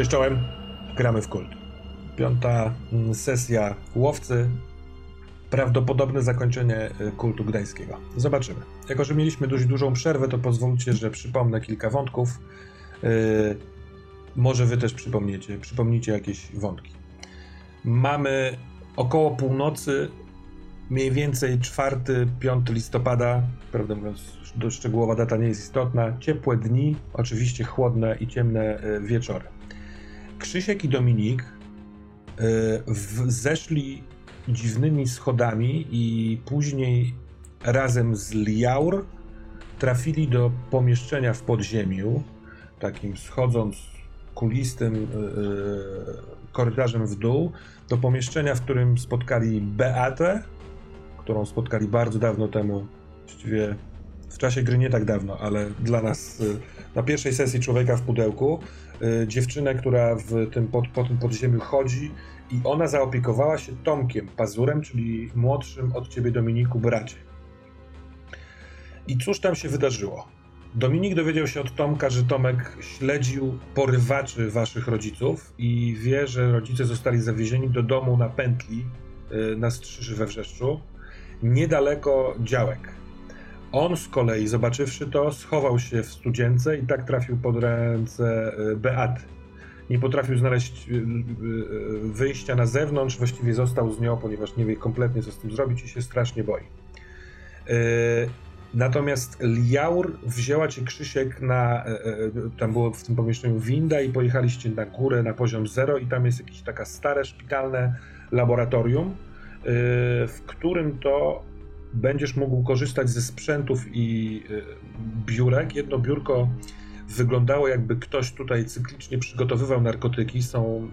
Cześć czołem, gramy w kult. Piąta mm, sesja łowcy, prawdopodobne zakończenie y, kultu gdańskiego. Zobaczymy. Jako, że mieliśmy dość dużą przerwę, to pozwólcie, że przypomnę kilka wątków. Yy, może wy też przypomniecie, przypomnicie jakieś wątki. Mamy około północy, mniej więcej 4-5 listopada, prawdę mówiąc, szczegółowa data nie jest istotna, ciepłe dni, oczywiście chłodne i ciemne y, wieczory. Krzysiek i Dominik y, zeszli dziwnymi schodami i później razem z Liaur trafili do pomieszczenia w podziemiu, takim schodząc kulistym yy, korytarzem w dół, do pomieszczenia, w którym spotkali Beatę, którą spotkali bardzo dawno temu, właściwie w czasie gry nie tak dawno, ale dla nas na pierwszej sesji Człowieka w Pudełku, dziewczynę, która w tym, pod, po tym podziemiu chodzi i ona zaopiekowała się Tomkiem Pazurem, czyli młodszym od ciebie Dominiku bracie. I cóż tam się wydarzyło? Dominik dowiedział się od Tomka, że Tomek śledził porywaczy waszych rodziców i wie, że rodzice zostali zawiezieni do domu na pętli y, na Strzyży we Wrzeszczu, niedaleko działek. On z kolei, zobaczywszy to, schował się w studzience i tak trafił pod ręce y, Beaty nie potrafił znaleźć y, y, wyjścia na zewnątrz, właściwie został z nią, ponieważ nie wie kompletnie co z tym zrobić i się strasznie boi. Natomiast Liaur wzięła cię Krzysiek na, tam było w tym pomieszczeniu winda i pojechaliście na górę na poziom zero i tam jest jakieś taka stare szpitalne laboratorium, w którym to będziesz mógł korzystać ze sprzętów i biurek. Jedno biurko wyglądało jakby ktoś tutaj cyklicznie przygotowywał narkotyki. Są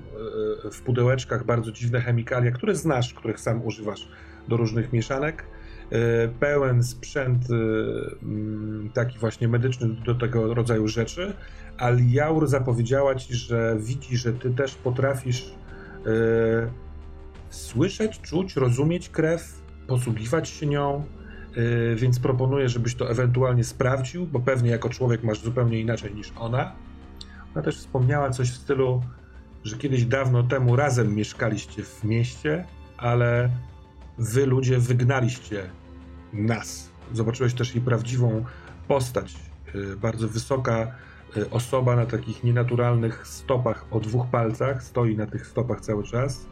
e, w pudełeczkach bardzo dziwne chemikalia, które znasz, których sam używasz do różnych mieszanek. E, pełen sprzęt mm, taki właśnie medyczny do tego rodzaju rzeczy. Aliaur zapowiedziała ci, że widzi, że ty też potrafisz słyszeć, czuć, rozumieć krew, posługiwać się nią, Y, więc proponuję, żebyś to ewentualnie sprawdził, bo pewnie jako człowiek masz zupełnie inaczej niż ona. Ona też wspomniała coś w stylu, że kiedyś dawno temu razem mieszkaliście w mieście, ale wy ludzie wygnaliście nas. Zobaczyłeś też jej prawdziwą postać. Y, bardzo wysoka y, osoba na takich nienaturalnych stopach o dwóch palcach, stoi na tych stopach cały czas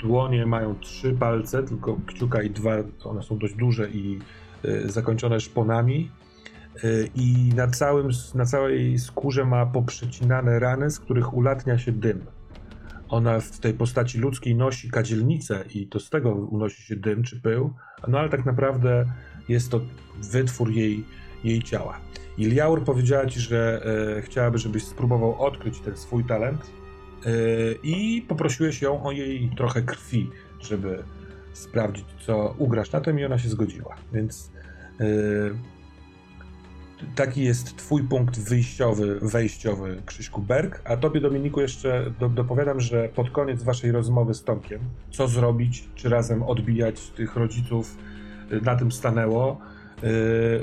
dłonie mają trzy palce, tylko kciuka i dwa, one są dość duże i e, zakończone szponami. E, I na, całym, na całej skórze ma poprzecinane rany, z których ulatnia się dym. Ona w tej postaci ludzkiej nosi kadzielnicę i to z tego unosi się dym czy pył, no ale tak naprawdę jest to wytwór jej, jej ciała. Iliaur powiedziała ci, że e, chciałaby, żebyś spróbował odkryć ten swój talent E, i poprosiłeś ją o jej trochę krwi, żeby sprawdzić, co ugrasz na tym i ona się zgodziła. Więc yy, taki jest twój punkt wyjściowy, wejściowy, Krzyśku Berg. A tobie, Dominiku, jeszcze do, dopowiadam, że pod koniec waszej rozmowy z Tomkiem, co zrobić, czy razem odbijać tych rodziców, e, na tym stanęło.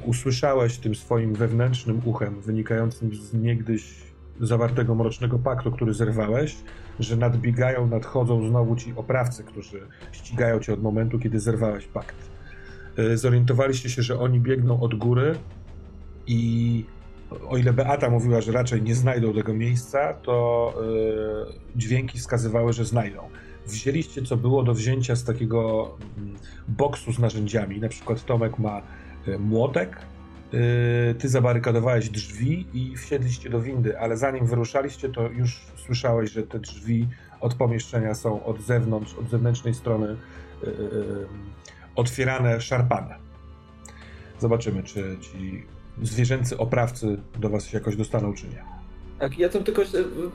Usłyszałeś tym swoim wewnętrznym uchem, wynikającym z niegdyś zawartego mrocznego paktu, który zerwałeś, że nadbiegają, nadchodzą znowu ci oprawcy, którzy ścigają cię od momentu, kiedy zerwałeś pakt. E, zorientowaliście się, że oni biegną od góry i o ile Beata mówiła, że raczej nie znajdą tego miejsca, to yy, dźwięki wskazywały, że znajdą. Wzięliście, co było do wzięcia z takiego yy, boksu z narzędziami. Na przykład Tomek ma yy, młotek, ty zabarykadowałeś drzwi i wsiedliście do windy, ale zanim wyruszaliście, to już słyszałeś, że te drzwi od pomieszczenia są od zewnątrz, od zewnętrznej strony yy, yy, otwierane, szarpane. Zobaczymy, czy ci zwierzęcy oprawcy do was się jakoś dostaną, czy nie. Tak, ja tam tylko,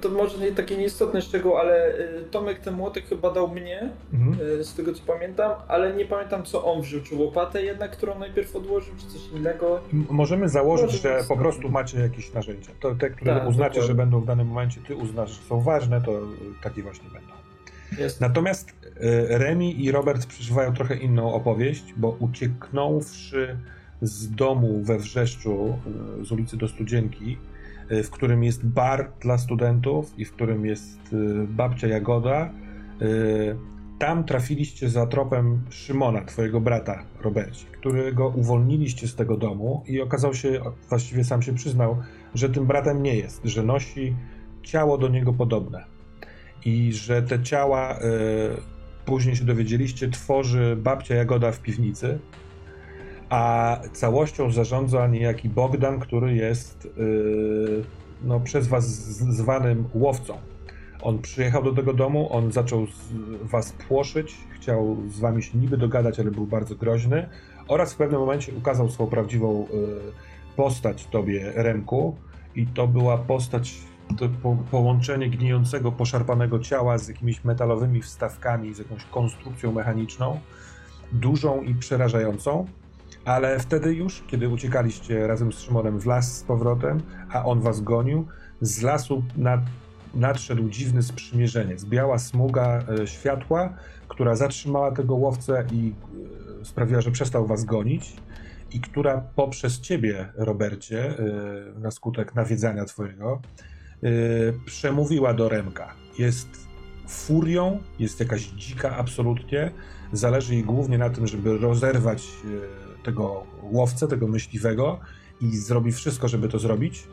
to może nie takie nieistotne szczegół, ale y, Tomek ten młotek chyba dał mnie, mhm. Y, z tego co pamiętam, ale nie pamiętam co on wziął, czy łopatę jednak, którą najpierw odłożył, czy coś innego. możemy założyć, że po prostu macie jakieś narzędzia. To te, które tak, uznacie, dokładnie. że będą w danym momencie, ty uznasz, że są ważne, to takie właśnie będą. Jest. Natomiast Remi i Robert przeżywają trochę inną opowieść, bo ucieknąwszy z domu we Wrzeszczu, z ulicy do Studzienki, w którym jest bar dla studentów i w którym jest y, babcia Jagoda. Tam trafiliście za tropem Szymona, twojego brata, Robercie, którego uwolniliście z tego domu i okazał się, właściwie sam się przyznał, że tym bratem nie jest, że nosi ciało do niego podobne i że te ciała, później się dowiedzieliście, tworzy babcia Jagoda w piwnicy a całością zarządza niejaki Bogdan, który jest yy, no, przez was zwanym łowcą. On przyjechał do tego domu, on zaczął was płoszyć, chciał z wami się niby dogadać, ale był bardzo groźny oraz w pewnym momencie ukazał swoją prawdziwą yy, postać tobie, Remku i to była postać to po, połączenie gnijącego, poszarpanego ciała z jakimiś metalowymi wstawkami, z jakąś konstrukcją mechaniczną, dużą i przerażającą. Ale wtedy już, kiedy uciekaliście razem z Szymonem w las z powrotem, a on was gonił, z lasu nad, nadszedł dziwny sprzymierzeniec. Biała smuga e, światła, która zatrzymała tego łowcę i e, sprawiła, że przestał was gonić i która poprzez ciebie, Robercie, e, na skutek nawiedzania twojego, e, przemówiła do Remka. Jest furią, jest jakaś dzika absolutnie, zależy jej głównie na tym, żeby rozerwać e, tego łowcę, tego myśliwego i zrobi wszystko, żeby to zrobić.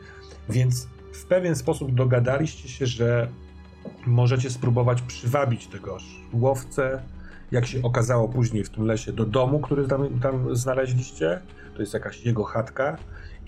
Więc w pewien sposób dogadaliście się, że możecie spróbować przywabić tego łowcę, jak się okazało później w tym lesie, do domu, który tam, tam znaleźliście. To jest jakaś jego chatka.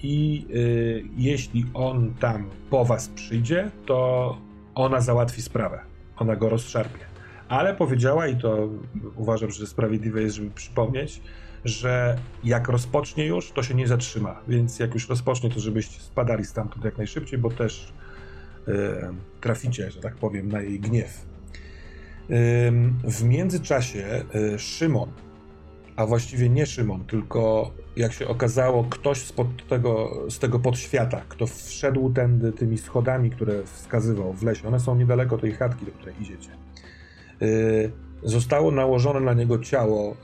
I y, jeśli on tam po was przyjdzie, to ona załatwi sprawę. Ona go rozszarpie. Ale powiedziała, i to uważam, że sprawiedliwe jest, żeby przypomnieć, że jak rozpocznie już, to się nie zatrzyma. Więc jak już rozpocznie, to żebyście spadali stamtąd jak najszybciej, bo też e, traficie, że tak powiem, na jej gniew. W międzyczasie e, Szymon, a właściwie nie Szymon, tylko jak się okazało, ktoś spod tego, z tego podświata, kto wszedł tędy tymi schodami, które wskazywał w lesie, one są niedaleko tej chatki, do której idziecie. Zostało nałożone na niego ciało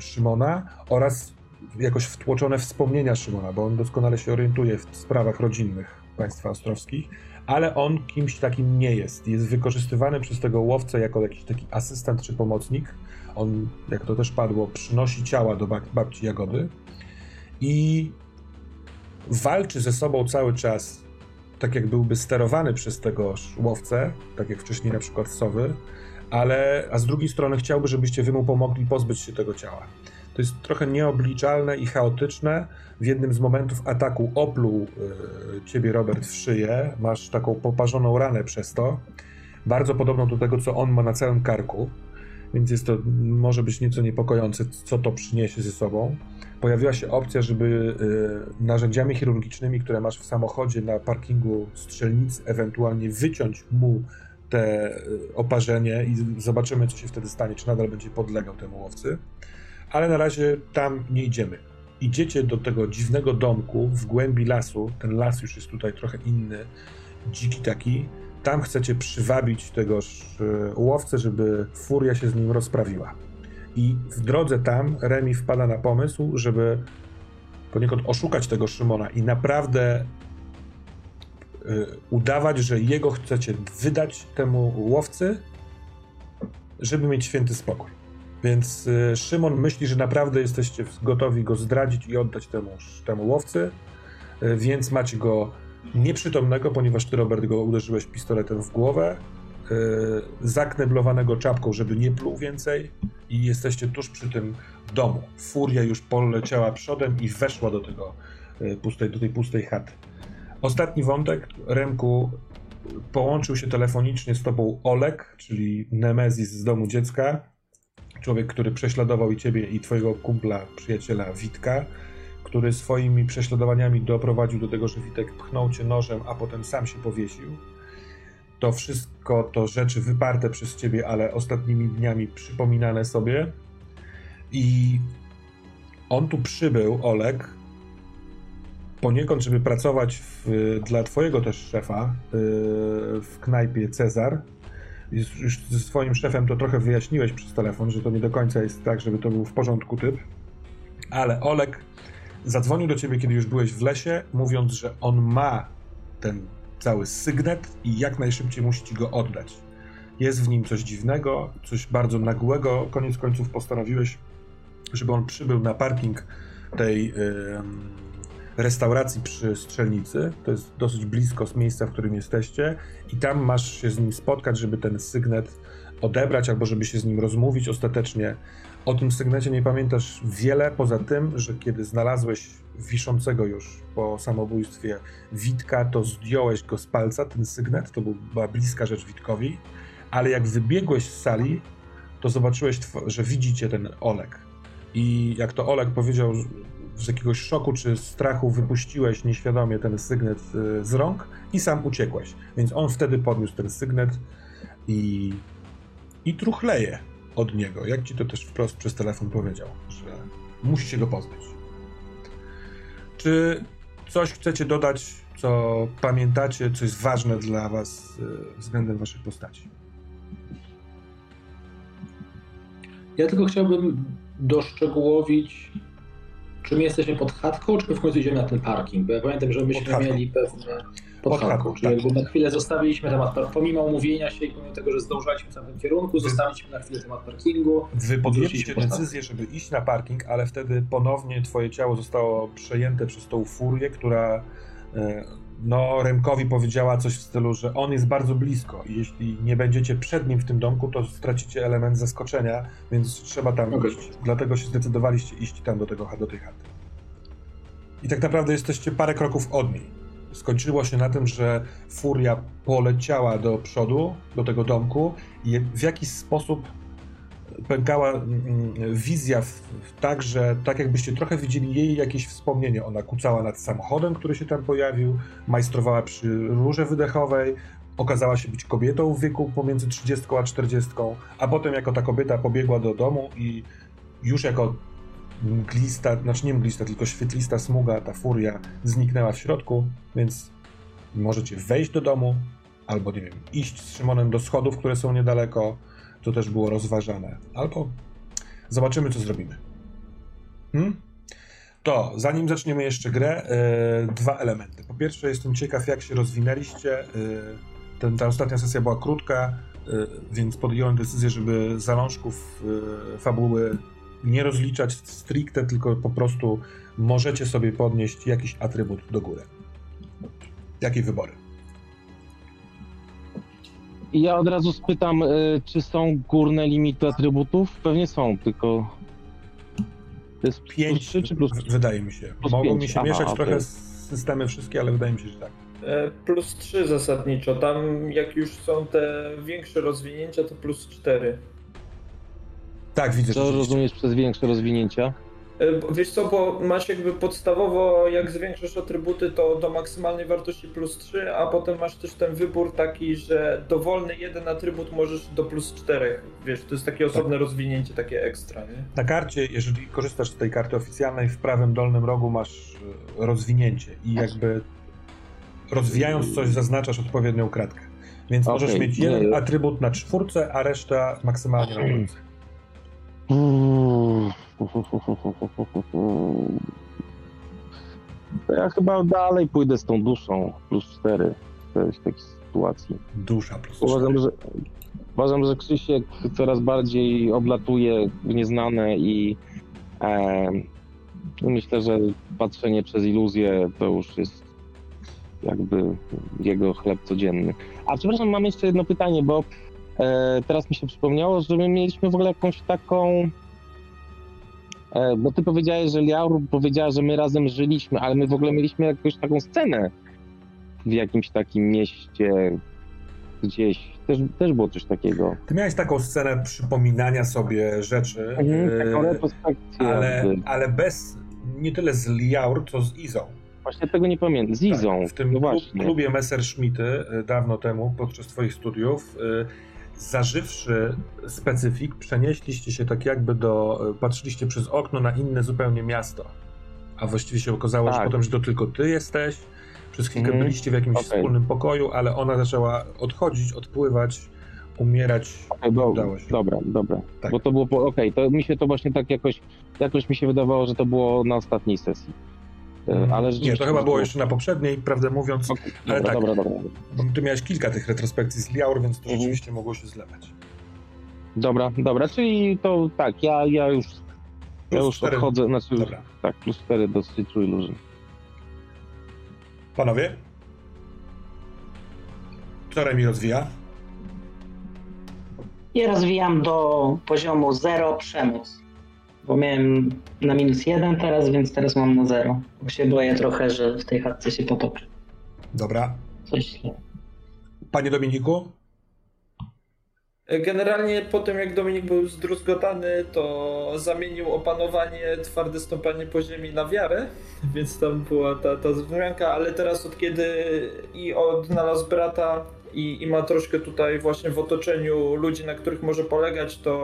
Szymona oraz jakoś wtłoczone wspomnienia Szymona, bo on doskonale się orientuje w sprawach rodzinnych państwa ostrowskich, ale on kimś takim nie jest. Jest wykorzystywany przez tego łowcę jako jakiś taki asystent czy pomocnik. On, jak to też padło, przynosi ciała do bab babci Jagody i walczy ze sobą cały czas, tak jak byłby sterowany przez tego łowcę, tak jak wcześniej na przykład sowy, ale a z drugiej strony chciałby, żebyście wy mu pomogli pozbyć się tego ciała. To jest trochę nieobliczalne i chaotyczne. W jednym z momentów ataku opluł y, ciebie Robert w szyję. Masz taką poparzoną ranę przez to. Bardzo podobną do tego, co on ma na całym karku. Więc jest to, może być nieco niepokojące, co to przyniesie ze sobą. Pojawiła się opcja, żeby y, narzędziami chirurgicznymi, które masz w samochodzie na parkingu strzelnicy, ewentualnie wyciąć mu te y, oparzenie i zobaczymy, co się wtedy stanie, czy nadal będzie podlegał temu łowcy. Ale na razie tam nie idziemy. Idziecie do tego dziwnego domku w głębi lasu. Ten las już jest tutaj trochę inny, dziki taki. Tam chcecie przywabić tegoż y, łowcę, żeby furia się z nim rozprawiła. I w drodze tam Remi wpada na pomysł, żeby poniekąd oszukać tego Szymona i naprawdę udawać, że jego chcecie wydać temu łowcy, żeby mieć święty spokój. Więc y, Szymon myśli, że naprawdę jesteście gotowi go zdradzić i oddać temu, temu łowcy, y, więc macie go nieprzytomnego, ponieważ ty, Robert, go uderzyłeś pistoletem w głowę, zakneblowanego czapką, żeby nie pluł więcej i jesteście tuż przy tym domu. Furia już poleciała przodem i weszła do tego pustej, do tej pustej chaty. Ostatni wątek, Remku, połączył się telefonicznie z tobą Olek, czyli Nemezis z domu dziecka. Człowiek, który prześladował i ciebie, i twojego kumpla, przyjaciela Witka, który swoimi prześladowaniami doprowadził do tego, że Witek pchnął cię nożem, a potem sam się powiesił. To wszystko to rzeczy wyparte przez ciebie, ale ostatnimi dniami przypominane sobie. I on tu przybył, Olek, poniekąd, żeby pracować w, dla twojego też szefa y, w knajpie Cezar, już, ze swoim szefem to trochę wyjaśniłeś przez telefon, że to nie do końca jest tak, żeby to był w porządku typ, ale Olek zadzwonił do ciebie, kiedy już byłeś w lesie, mówiąc, że on ma ten cały sygnet i jak najszybciej musi ci go oddać. Jest w nim coś dziwnego, coś bardzo nagłego. Koniec końców postanowiłeś, żeby on przybył na parking tej yy, restauracji przy strzelnicy. To jest dosyć blisko z miejsca, w którym jesteście, i tam masz się z nim spotkać, żeby ten sygnet odebrać albo żeby się z nim rozmówić ostatecznie. O tym sygnecie nie pamiętasz wiele, poza tym, że kiedy znalazłeś wiszącego już po samobójstwie Witka, to zdjąłeś go z palca, ten sygnet, to była bliska rzecz Witkowi, ale jak wybiegłeś z sali, to zobaczyłeś, że widzicie ten Olek. I jak to Olek powiedział, z jakiegoś szoku czy strachu wypuściłeś nieświadomie ten sygnet y, z rąk i sam uciekłeś. Więc on wtedy podniósł ten sygnet i, i truchleje od niego. Jak ci to też wprost przez telefon powiedział, że musicie go pozbyć. Czy coś chcecie dodać, co pamiętacie, co jest ważne dla was y, względem waszej postaci? Ja tylko chciałbym doszczegółowić, czy my jesteśmy pod chatką, czy my w końcu idziemy na ten parking? Bo ja pamiętam, że myśmy mieli pewne pod, chatką, czyli tak. jakby na chwilę zostawiliśmy temat, pomimo umówienia się i pomimo tego, że zdążaliśmy w tamtym kierunku, zostawiliśmy na chwilę temat parkingu. Wy podjęliście decyzję, żeby iść na parking, ale wtedy ponownie twoje ciało zostało przejęte przez tą furię, która e, no, Remkowi powiedziała coś w stylu, że on jest bardzo blisko i jeśli nie będziecie przed nim w tym domku, to stracicie element zaskoczenia, więc trzeba tam okay. iść. Dlatego się zdecydowaliście iść tam do, tego, do tej chaty. I tak naprawdę jesteście parę kroków od niej. Skończyło się na tym, że furia poleciała do przodu, do tego domku i w jakiś sposób pękała mm, mm, wizja tak, że tak jakbyście trochę widzieli jej jakieś wspomnienie. Ona kucała nad samochodem, który się tam pojawił, majstrowała przy rurze wydechowej, okazała się być kobietą w wieku pomiędzy 30 a 40, a potem jako ta kobieta pobiegła do domu i już jako mglista, znaczy nie mglista, tylko świetlista smuga, ta furia zniknęła w środku, więc możecie wejść do domu, albo nie wiem, iść z Szymonem do schodów, które są niedaleko, to też było rozważane. Albo zobaczymy, co zrobimy. Hmm? To, zanim zaczniemy jeszcze grę, yy, dwa elementy. Po pierwsze, jestem ciekaw, jak się rozwinęliście. Yy, ten, ta ostatnia sesja była krótka, yy, więc podjąłem decyzję, żeby zalążków fabuły nie rozliczać stricte, tylko po prostu możecie sobie podnieść jakiś atrybut do góry. Jakie wybory? Ja od razu spytam, y, czy są górne limity atrybutów? Pewnie są, tylko. To jest 5 3, czy plus 3? Wydaje mi się. Plus Mogą pięć. mi się Aha, mieszać okay. trochę systemy wszystkie, ale wydaje mi się, że tak. E, plus 3 zasadniczo. Tam jak już są te większe rozwinięcia, to plus 4. Tak, widzę. Co rozumiesz przez większe rozwinięcia? E, wiesz co, bo masz jakby podstawowo, jak zwiększasz atrybuty, to do maksymalnej wartości plus 3, a potem masz też ten wybór taki, że dowolny jeden atrybut możesz do plus 4. Wiesz, to jest takie osobne tak. rozwinięcie, takie ekstra, nie? Na karcie, jeżeli korzystasz z tej karty oficjalnej, w prawym dolnym rogu masz e, rozwinięcie i jakby rozwijając coś zaznaczasz odpowiednią kratkę. Więc okay. możesz mieć jeden atrybut na czwórce, a reszta maksymalnie na trójce. To ja chyba dalej pójdę z tą duszą plus 4 w takiej sytuacji. Dusza plus 4. Uważam, że, uważam, że Krzysiek coraz bardziej oblatuje w nieznane i e, myślę, że patrzenie przez iluzję to już jest jakby jego chleb codzienny. A przepraszam, mam jeszcze jedno pytanie, bo teraz mi się przypomniało, że my mieliśmy w ogóle jakąś taką E, bo ty powiedziałeś, że Liaur powiedziała, że my razem żyliśmy, ale my w ogóle mieliśmy jakąś taką scenę w jakimś takim mieście gdzieś. Też, też było coś takiego. Ty miałeś taką scenę przypominania sobie rzeczy, mhm, retrospekcję. Ale, ale bez, nie tyle z Liaur, co z Izą. Właśnie tego nie pamiętam. Z Izą. Tak, w tym no klubie Messerschmitty e, dawno temu, podczas twoich studiów, zażywszy specyfik, przenieśliście się tak jakby do, patrzyliście przez okno na inne zupełnie miasto. A właściwie się okazało, tak. że potem, że to tylko ty jesteś. Przez chwilkę mm. byliście w jakimś okay. wspólnym pokoju, ale ona zaczęła odchodzić, odpływać, umierać. Okay, do, udało się. Dobra, dobra. Tak. Bo to było, okej, okay, to mi się to właśnie tak jakoś, jakoś mi się wydawało, że to było na ostatniej sesji. E, ale nie, to chyba było jeszcze na poprzedniej, prawdę mówiąc. Okay. Ale dobra, tak, dobra, dobra. Ty miałeś kilka tych retrospekcji z Liaur, więc to mhm. rzeczywiście mogło się zlewać. Dobra, dobra, czyli to tak, ja, ja już, ja już odchodzę, znaczy już, tak, plus 4 do Citru Illusion. Panowie? Kto mi rozwija? Ja rozwijam do poziomu 0 przemoc. Bo miałem na minus 1 teraz, więc teraz mam na 0. Bo się boję trochę, że w tej chatce się potoczy. Dobra. Coś źle. Panie Dominiku? Generalnie po tym jak Dominik był zdruzgotany, to zamienił opanowanie, twarde stąpanie po ziemi na wiarę, więc tam była ta, ta zmianka, ale teraz od kiedy i odnalazł brata i, i ma troszkę tutaj właśnie w otoczeniu ludzi, na których może polegać, to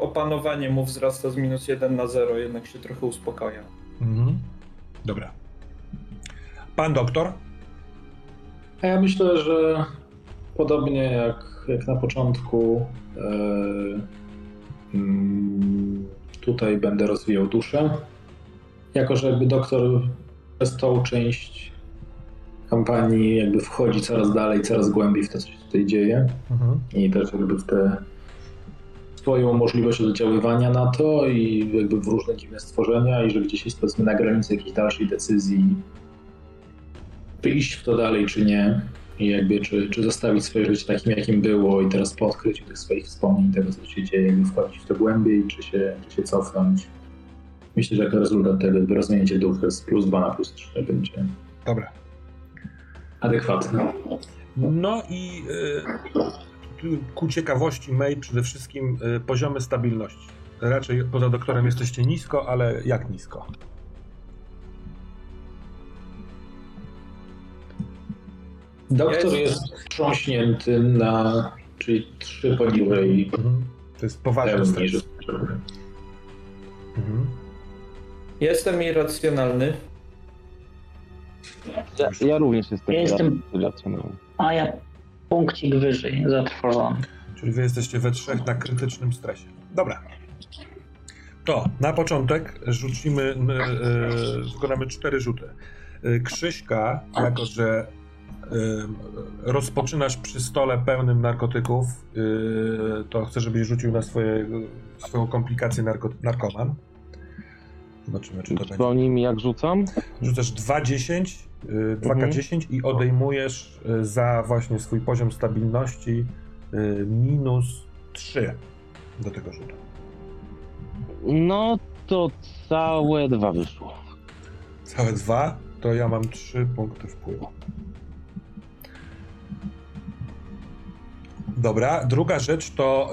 opanowanie mu wzrasta z minus 1 na 0, jednak się trochę uspokaja. Mhm. Dobra. Pan doktor? A ja myślę, że podobnie jak, jak na początku, e, mm, tutaj będę rozwijał duszę. Jako, że jakby doktor przez tą część kampanii jakby wchodzi coraz dalej, coraz głębiej w to, co się tutaj dzieje mhm. i też jakby w tę swoją możliwość oddziaływania na to i jakby w różne dziwne stworzenia i że gdzieś jest powiedzmy na granicy jakiejś dalszej decyzji, czy iść w to dalej, czy nie i jakby czy, czy zostawić swoje życie takim, jakim było i teraz po odkryciu tych swoich wspomnień, tego co się dzieje, jakby wchodzić w to głębiej, czy się, czy się cofnąć. Myślę, że jako rezultat tego rozwinięcie ducha z plus 2 na plus 3 będzie. Dobra adekwatne. No i y, ku ciekawości May przede wszystkim y, poziomy stabilności. Raczej poza doktorem jesteście nisko, ale jak nisko? Doktor jest trząśnięty na, czyli trzy poniżej. Mhm. To jest poważny stres. Mhm. Jestem irracjonalny. Ja, ja również jestem. Ja jestem. A ja punkcik wyżej, zatrwożony. Czyli wy jesteście we trzech na krytycznym stresie. Dobra. To na początek rzucimy, yy, wykonamy cztery rzuty. Yy, Krzyśka, jako że yy, rozpoczynasz przy stole pełnym narkotyków, yy, to chcę, żebyś rzucił na swoje, swoją komplikację narko, narkoman. Zobaczymy, czy to będzie. nim jak rzucam? Rzucasz 2,10 2K10 mhm. i odejmujesz y, za właśnie swój poziom stabilności y, minus 3 do tego rzutu. No to całe dwa wyszło. Całe dwa? To ja mam 3 punkty wpływu. Dobra, druga rzecz to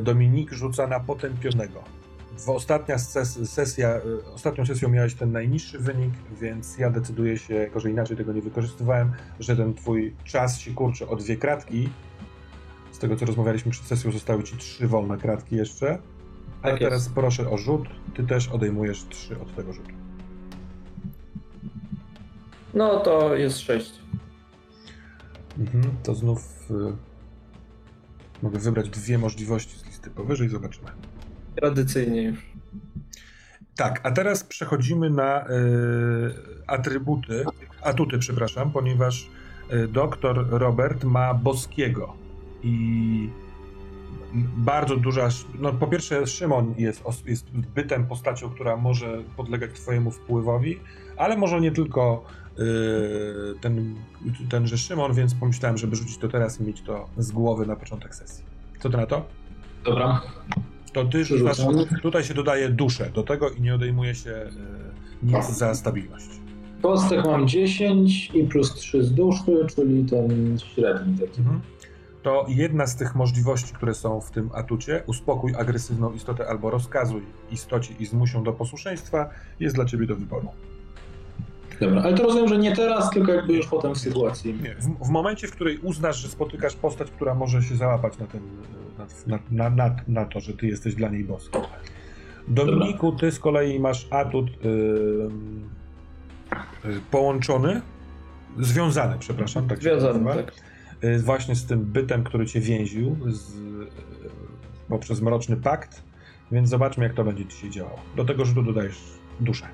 Dominik rzuca na potępionego w ostatnia ses sesja, y, ostatnią sesją miałeś ten najniższy wynik, więc ja decyduję się, jako że inaczej tego nie wykorzystywałem, że ten twój czas się kurczy o dwie kratki. Z tego co rozmawialiśmy przed sesją, zostały ci trzy wolne kratki jeszcze. A tak teraz proszę o rzut. Ty też odejmujesz trzy od tego rzutu. No to jest sześć. Mhm, to znów y mogę wybrać dwie możliwości z listy powyżej, zobaczymy. Tradycyjnie już. Tak, a teraz przechodzimy na y, atrybuty, atuty, przepraszam, ponieważ y, doktor Robert ma boskiego i bardzo duża. No, po pierwsze, Szymon jest, jest bytem, postacią, która może podlegać Twojemu wpływowi, ale może nie tylko yy, ten, tenże Szymon, więc pomyślałem, żeby rzucić to teraz i mieć to z głowy na początek sesji. Co ty na to? Dobra. To ty rzucasz, tutaj się dodaje duszę do tego i nie odejmuje się e, nic za stabilność. Kostek mam 10 i plus 3 z duszy, czyli ten średni taki. Mhm. To jedna z tych możliwości, które są w tym atucie, uspokój agresywną istotę albo rozkazuj istocie i zmuś ją do posłuszeństwa, jest dla ciebie do wyboru. Dobra, ale to rozumiem, że nie teraz, tylko jakby już potem w sytuacji. Nie, w, w momencie, w której uznasz, że spotykasz postać, która może się załapać na, ten, na, na, na, na to, że ty jesteś dla niej boską. Dominiku, ty z kolei masz atut yy, yy, połączony, związany, przepraszam, tak Związany, tak. Yy, właśnie z tym bytem, który cię więził z, poprzez mroczny pakt, więc zobaczmy, jak to będzie ci się działało. Do tego rzutu dodajesz duszę.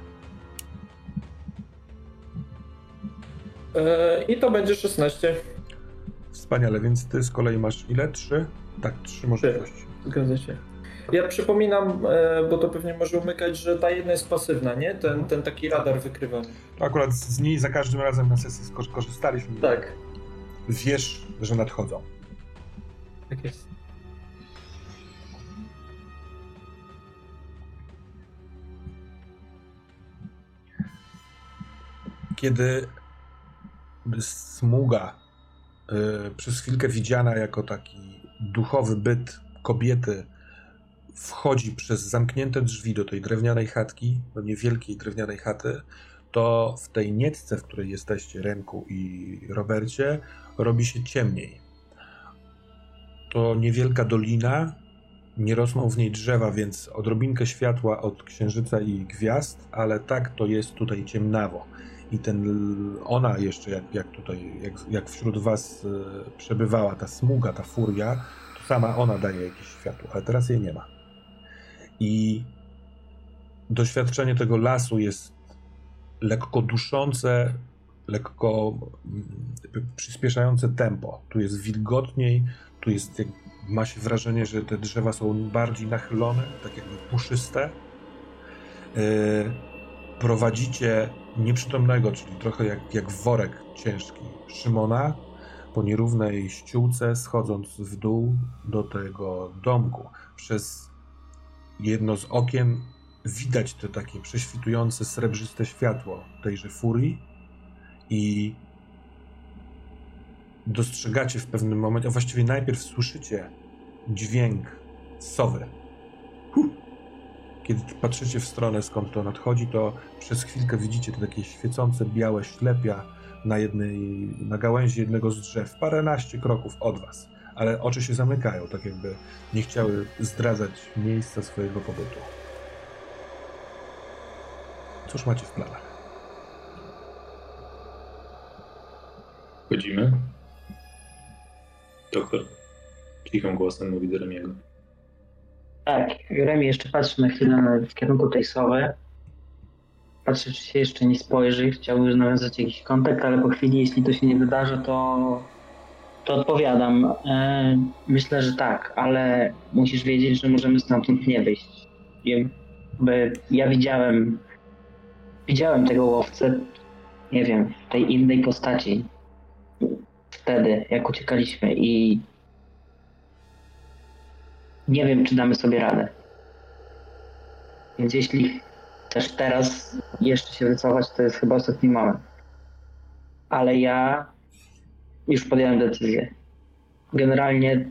I to będzie 16. Wspaniale, więc ty z kolei masz ile? Trzy? Tak, trzy możliwości. Zgadza się. Ja przypominam, e, bo to pewnie może umykać, że ta jedna jest pasywna, nie? Ten, ten taki radar wykrywany. Akurat z niej za każdym razem na sesji korzystaliśmy. Tak. Wiesz, że nadchodzą. Tak jest. Kiedy smuga y, przez chwilkę widziana jako taki duchowy byt kobiety wchodzi przez zamknięte drzwi do tej drewnianej chatki, do niewielkiej drewnianej chaty, to w tej nietce, w której jesteście, Renku i Robercie, robi się ciemniej. To niewielka dolina, nie rosną w niej drzewa, więc odrobinkę światła od księżyca i gwiazd, ale tak to jest tutaj ciemnawo. I ten, ona jeszcze, jak, jak tutaj, jak, jak wśród was e, przebywała ta smuga, ta furia, to sama ona daje jakieś światło, ale teraz jej nie ma. I doświadczenie tego lasu jest lekko duszące, lekko mm, przyspieszające tempo. Tu jest wilgotniej, tu jest, ma się wrażenie, że te drzewa są bardziej nachylone, tak jakby puszyste. E, prowadzicie nieprzytomnego, czyli trochę jak, jak worek ciężki Szymona po nierównej ściółce, schodząc w dół do tego domku. Przez jedno z okien widać te takie prześwitujące, srebrzyste światło tejże furii i dostrzegacie w pewnym momencie, a właściwie najpierw słyszycie dźwięk sowy. Huh. Kiedy patrzycie w stronę, skąd to nadchodzi, to przez chwilkę widzicie te takie świecące białe ślepia na, jednej, na gałęzi jednego z drzew, paręnaście kroków od was ale oczy się zamykają, tak jakby nie chciały zdradzać miejsca swojego pobytu. Cóż macie w planach? Wchodzimy. Doktor cichym głosem mówi do Remiego. Tak, Remi jeszcze patrzy na chwilę w kierunku tej sowy. Patrzy, czy się jeszcze nie spojrzy. Chciałby nawiązać jakiś kontakt, ale po chwili, jeśli to się nie wydarzy, to to odpowiadam. E, myślę, że tak, ale musisz wiedzieć, że możemy stamtąd nie wyjść. Ja widziałem, widziałem tego łowcę, nie wiem, w tej innej postaci wtedy, jak uciekaliśmy i nie wiem, czy damy sobie radę. Więc jeśli też teraz jeszcze się wycofać, to jest chyba ostatni moment. Ale ja już podjąłem decyzję. Generalnie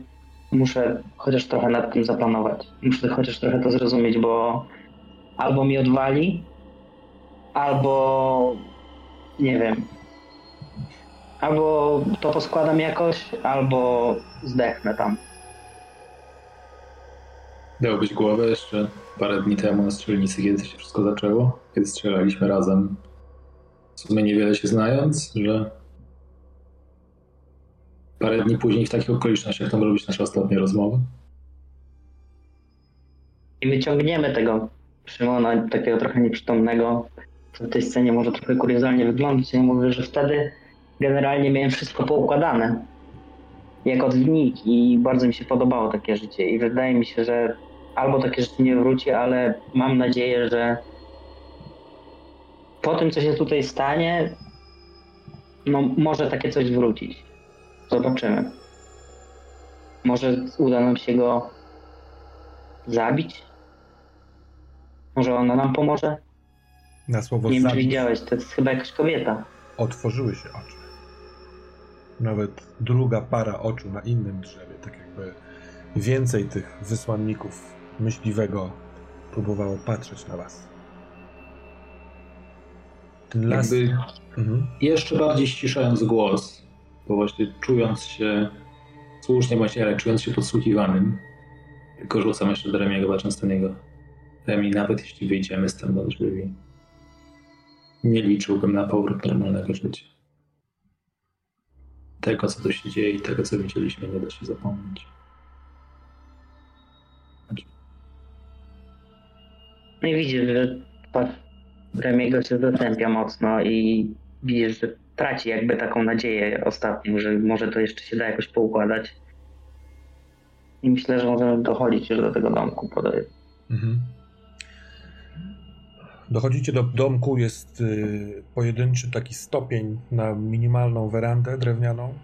muszę chociaż trochę nad tym zaplanować. Muszę chociaż trochę to zrozumieć, bo albo mi odwali, albo nie wiem. Albo to poskładam jakoś, albo zdechnę tam. Dałbyś głowę jeszcze parę dni temu na strzelnicy, kiedy się wszystko zaczęło? Kiedy strzelaliśmy razem, w sumie niewiele się znając, że parę dni później w takich okolicznościach tam robić nasze ostatnie rozmowy. I wyciągniemy tego Szymona, takiego trochę nieprzytomnego, co w tej scenie może trochę kuriozalnie wyglądać. Ja mówię, że wtedy generalnie miałem wszystko poukładane jak odwinnik i bardzo mi się podobało takie życie i wydaje mi się, że albo takie życie nie wróci, ale mam nadzieję, że po tym, co się tutaj stanie, no może takie coś wrócić. Zobaczymy. Może uda nam się go zabić? Może ona nam pomoże? Na słowo Nie wiem, czy widziałeś, to jest chyba jakaś kobieta. Otworzyły się oczy. Nawet druga para oczu na innym drzewie, tak jakby więcej tych wysłanników myśliwego próbowało patrzeć na was. Ten las... Jakby mhm. Jeszcze bardziej ściszając głos, bo właśnie czując się, słusznie właśnie, ale czując się podsłuchiwanym, tylko rzucam jeszcze do Remiego, patrząc na niego. Remi, nawet jeśli wyjdziemy z tym do drzwi, nie liczyłbym na powrót normalnego życia. Tego, co tu się dzieje i tego, co widzieliśmy, nie da się zapomnieć. No i widzisz, że twarz Remiego się zatępia mocno i widzisz, że traci jakby taką nadzieję ostatnią, że może to jeszcze się da jakoś poukładać. I myślę, że możemy dochodzić już do tego domku. Mhm. Dochodzicie do domku, jest y, pojedynczy taki stopień na minimalną werandę drewnianą,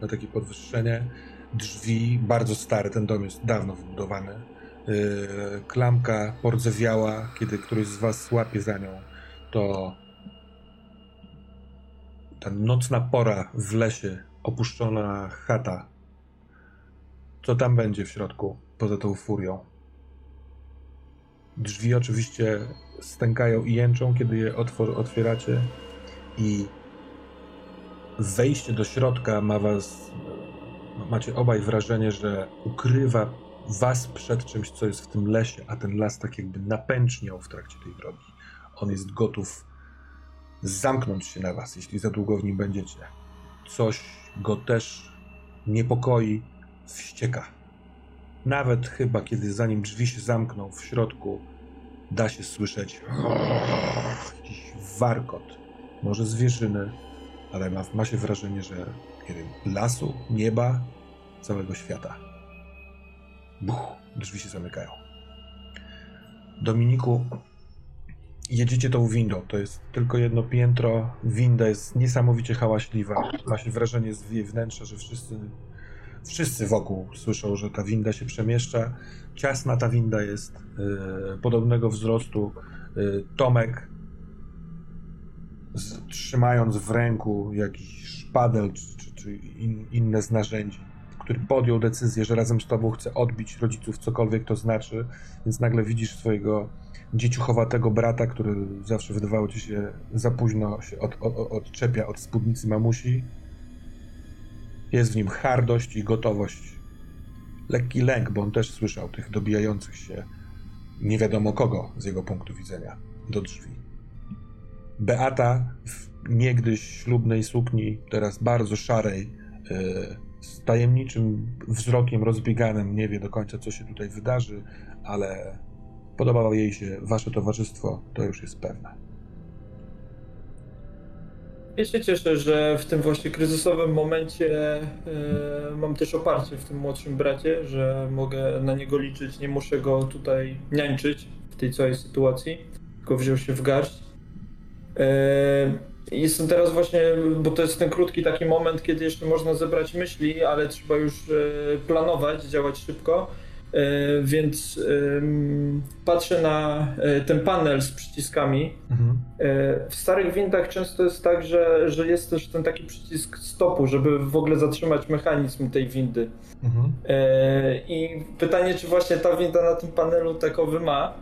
na takie podwyższenie. Drzwi, bardzo stary, ten dom jest dawno wybudowany. Y, klamka pordzewiała, kiedy któryś z was łapie za nią, to ta nocna pora w lesie, opuszczona chata. Co tam będzie w środku, poza tą furią? Drzwi oczywiście stękają i jęczą, kiedy je otwieracie i wejście do środka ma was, macie obaj wrażenie, że ukrywa was przed czymś, co jest w tym lesie, a ten las tak jakby napęczniał w trakcie tej drogi. On jest gotów zamknąć się na was, jeśli za długo w nim będziecie. Coś go też niepokoi, wścieka. Nawet chyba, kiedy zanim drzwi się zamkną w środku, da się słyszeć jakiś warkot. Może zwierzyny, ale ma, ma się wrażenie, że nie wiem, lasu, nieba, całego świata. Buch, drzwi się zamykają. Dominiku, jedziecie tą windą. To jest tylko jedno piętro. Winda jest niesamowicie hałaśliwa. Ma się wrażenie z jej wnętrza, że wszyscy, wszyscy wokół słyszą, że ta winda się przemieszcza. Ciasna ta winda jest, yy, podobnego wzrostu. Yy, Tomek, z, trzymając w ręku jakiś szpadel czy, czy, czy in, inne z narzędzi, który podjął decyzję, że razem z tobą chce odbić rodziców, cokolwiek to znaczy, więc nagle widzisz swojego dzieciuchowatego brata, który zawsze wydawało ci się za późno się od, od, odczepia od spódnicy mamusi. Jest w nim hardość i gotowość. Lekki lęk, bo on też słyszał tych dobijających się nie wiadomo kogo z jego punktu widzenia do drzwi. Beata w niegdyś ślubnej sukni, teraz bardzo szarej, yy, z tajemniczym wzrokiem rozbieganym, nie wie do końca, co się tutaj wydarzy, ale Podobało jej się wasze towarzystwo, to już jest pewne. Ja się cieszę, że w tym właśnie kryzysowym momencie e, mam też oparcie w tym młodszym bracie, że mogę na niego liczyć, nie muszę go tutaj niańczyć w tej całej sytuacji, tylko wziął się w garść. E, jestem teraz właśnie, bo to jest ten krótki taki moment, kiedy jeszcze można zebrać myśli, ale trzeba już e, planować, działać szybko więc patrzę na e, ten panel z przyciskami. Mhm. E, w starych windach często jest tak, że, że jest też ten taki przycisk stopu, żeby w ogóle zatrzymać mechanizm tej windy. Mhm. I pytanie, czy właśnie ta winda na tym panelu takowy ma?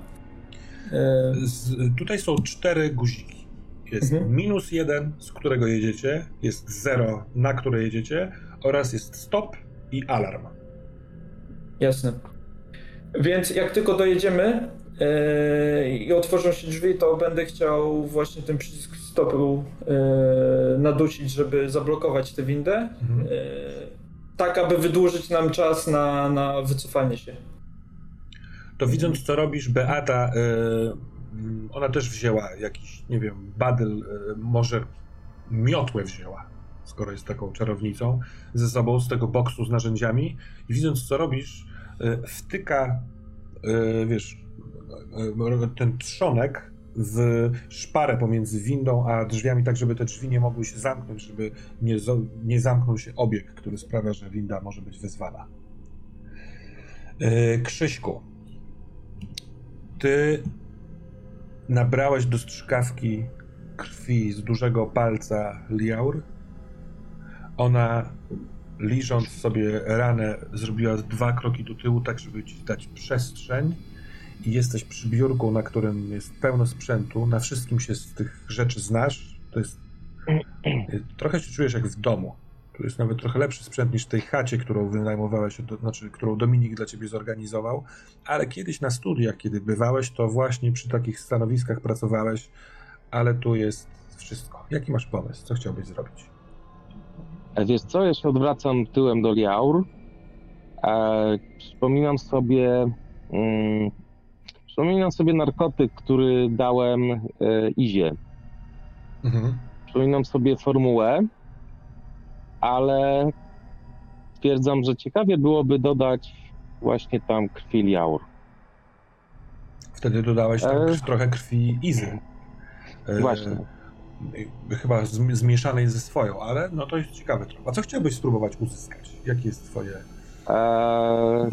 Z, tutaj są cztery guziki. Jest mhm. minus jeden, z którego jedziecie, jest zero, na które jedziecie, oraz jest stop i alarm. Jasne. Więc jak tylko dojedziemy yy, i otworzą się drzwi, to będę chciał właśnie ten przycisk stopu yy, nadusić, żeby zablokować tę windę. Mhm. Yy, tak, aby wydłużyć nam czas na, na wycofanie się. To widząc, co robisz, Beata, ona też wzięła jakiś, nie wiem, badyl, może miotłę wzięła, skoro jest taką czarownicą, ze sobą z tego boksu z narzędziami. I widząc, co robisz, wtyka, e, wiesz, e, ten trzonek w szparę pomiędzy windą a drzwiami, tak żeby te drzwi nie mogły się zamknąć, żeby nie, nie zamknął się obieg, który sprawia, że winda może być wezwana. Krzyśku, ty nabrałeś do strzykawki krwi z dużego palca Liaur. Ona liżąc sobie ranę, zrobiła dwa kroki do tyłu, tak żeby ci dać przestrzeń i jesteś przy biurku, na którym jest pełno sprzętu, na wszystkim się z tych rzeczy znasz, to jest... Trochę się czujesz jak w domu. Tu jest nawet trochę lepszy sprzęt niż w tej chacie, którą wynajmowałeś, to znaczy, którą Dominik dla ciebie zorganizował, ale kiedyś na studiach, kiedy bywałeś, to właśnie przy takich stanowiskach pracowałeś, ale tu jest wszystko. Jaki masz pomysł? Co chciałbyś zrobić? E, wiesz co, ja się odwracam tyłem do Liaur. E, przypominam sobie. Mm, przypominam sobie narkotyk, który dałem e, Izie. Mhm. przypominam sobie formułę, ale stwierdzam, że ciekawie byłoby dodać właśnie tam krwi Liaur. Wtedy dodałeś tam e... trochę krwi Izy. E... Właśnie. Chyba zmieszanej ze swoją, ale no to jest ciekawe. A co chciałbyś spróbować uzyskać? Jakie jest twoje... Eee,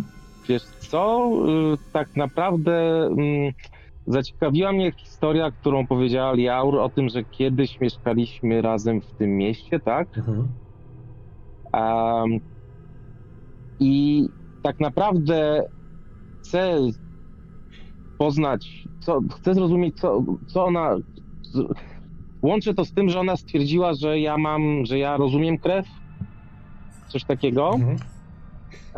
wiesz co, y, tak naprawdę mm, zaciekawiła mnie historia, którą powiedziała Liaur o tym, że kiedyś mieszkaliśmy razem w tym mieście, tak? Mhm. Um, I tak naprawdę chcę poznać, co, chcę zrozumieć, co, co ona. Łączę to z tym, że ona stwierdziła, że ja mam, że ja rozumiem krew. Coś takiego. Mhm.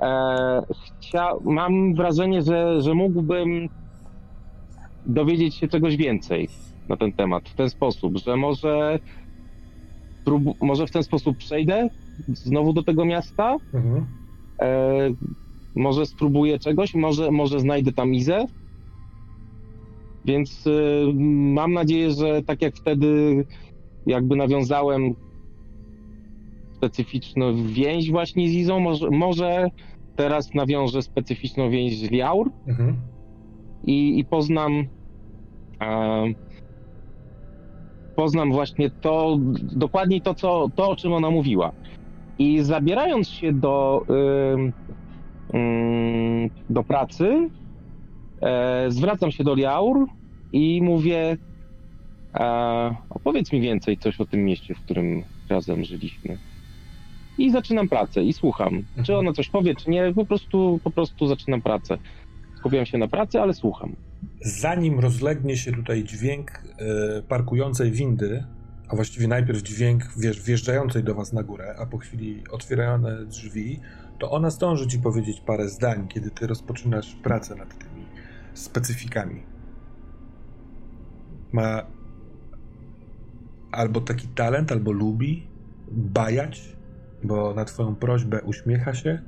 E, chcia, mam wrażenie, że, że mógłbym dowiedzieć się czegoś więcej na ten temat w ten sposób, że może, prób, może w ten sposób przejdę znowu do tego miasta, mhm. e, może spróbuję czegoś, może, może znajdę tam Izę. Więc e, mam nadzieję, że tak jak wtedy jakby nawiązałem specyficzną więź właśnie z Izą, może, może teraz nawiążę specyficzną więź z Liaur mhm. i, i poznam e, poznam właśnie to, dokładnie to, co, to, o czym ona mówiła. I zabierając się do, yy, do pracy, e, zwracam się do Liaur i mówię, e, opowiedz mi więcej coś o tym mieście, w którym razem żyliśmy. I zaczynam pracę i słucham. Mhm. Czy ona coś powie, czy nie, po prostu, po prostu zaczynam pracę. Skupiam się na pracy, ale słucham. Zanim rozlegnie się tutaj dźwięk y, parkującej windy, a właściwie najpierw dźwięk wjeżdżającej do was na górę, a po chwili otwierane drzwi, to ona zdąży ci powiedzieć parę zdań, kiedy ty rozpoczynasz pracę nad tymi specyfikami. Ma albo taki talent, albo lubi bajać, bo na twoją prośbę uśmiecha się,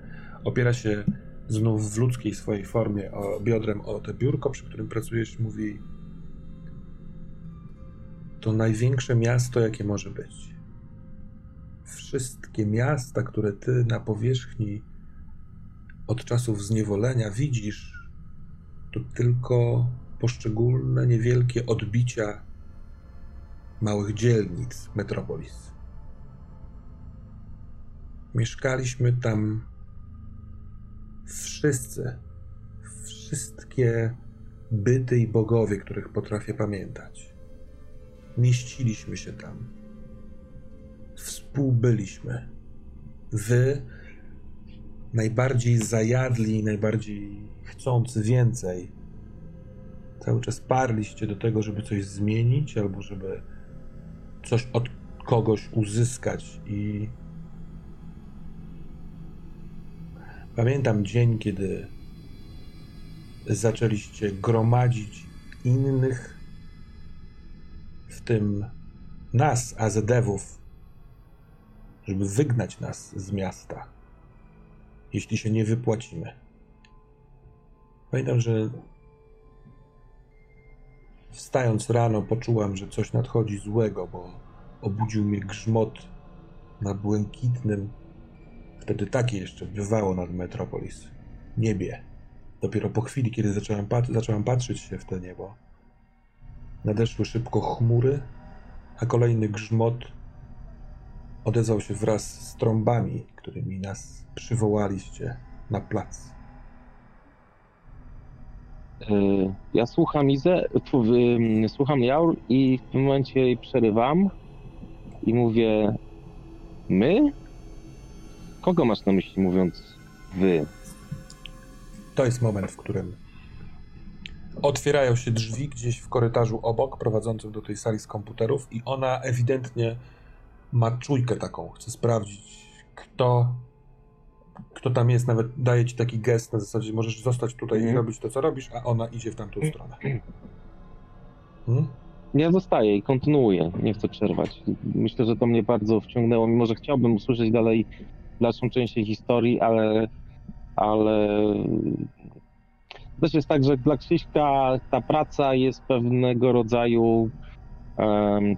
opiera się znów w ludzkiej swojej formie o, biodrem o to biurko, przy którym pracujesz, mówi to największe miasto, jakie może być. Wszystkie miasta, które ty na powierzchni od czasów zniewolenia widzisz, to tylko poszczególne niewielkie odbicia małych dzielnic metropolis. Mieszkaliśmy tam wszyscy, wszystkie byty i bogowie, których potrafię pamiętać. Mieściliśmy się tam. Współbyliśmy. Wy, najbardziej zajadli, najbardziej chcący więcej, cały czas parliście do tego, żeby coś zmienić albo żeby coś od kogoś uzyskać i pamiętam dzień, kiedy zaczęliście gromadzić innych w tym nas, Azedewów, żeby wygnać nas z miasta, jeśli się nie wypłacimy. Pamiętam, że wstając rano poczułam, że coś nadchodzi złego, bo obudził mnie grzmot na błękitnym, wtedy takie jeszcze bywało nad Metropolis, niebie. Dopiero po chwili, kiedy zacząłem, pat zacząłem patrzeć się w to niebo, Nadeszły szybko chmury, a kolejny grzmot odezwał się wraz z trąbami, którymi nas przywołaliście na plac. E, ja słucham Izę, słucham Jaur i w tym momencie jej przerywam i mówię my? Kogo masz na myśli mówiąc wy? To jest moment, w którym Otwierają się drzwi gdzieś w korytarzu obok, prowadzącym do tej sali z komputerów, i ona ewidentnie ma czujkę taką. Chce sprawdzić, kto, kto tam jest. Nawet daje ci taki gest na zasadzie, możesz zostać tutaj mm. i mhm. robić to, co robisz, a ona idzie w tamtą stronę. Hmm? Ja zostaję i kontynuuję. Nie chcę przerwać. Myślę, że to mnie bardzo wciągnęło, mimo że chciałbym usłyszeć dalej dalszą część tej historii, ale, ale też jest tak, że dla Krzyśka ta praca jest pewnego rodzaju um,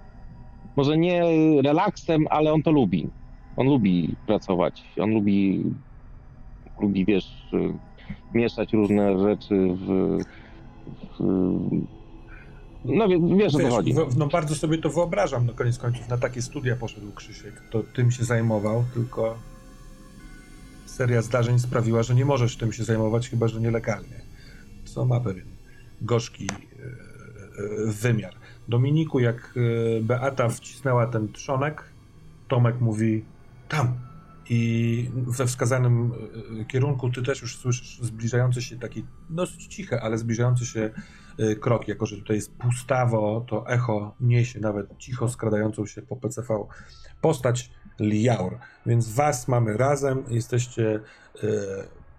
może nie relaksem, ale on to lubi. On lubi pracować, on lubi, lubi wiesz, mieszać różne rzeczy w, w no wiesz, o co chodzi. W, no bardzo sobie to wyobrażam, no koniec końców na takie studia poszedł Krzysiek, to tym się zajmował, tylko seria zdarzeń sprawiła, że nie możesz tym się zajmować, chyba że nielegalnie. Co ma pewien gorzki e, e, wymiar. Dominiku, jak e, Beata wcisnęła ten trzonek, Tomek mówi tam. I we wskazanym kierunku ty też już słyszysz zbliżający się taki dosyć ciche, ale zbliżający się krok. Jako, że tutaj jest pustawo, to echo niesie nawet cicho skradającą się po PCV postać Liaur. Więc was mamy razem, jesteście e,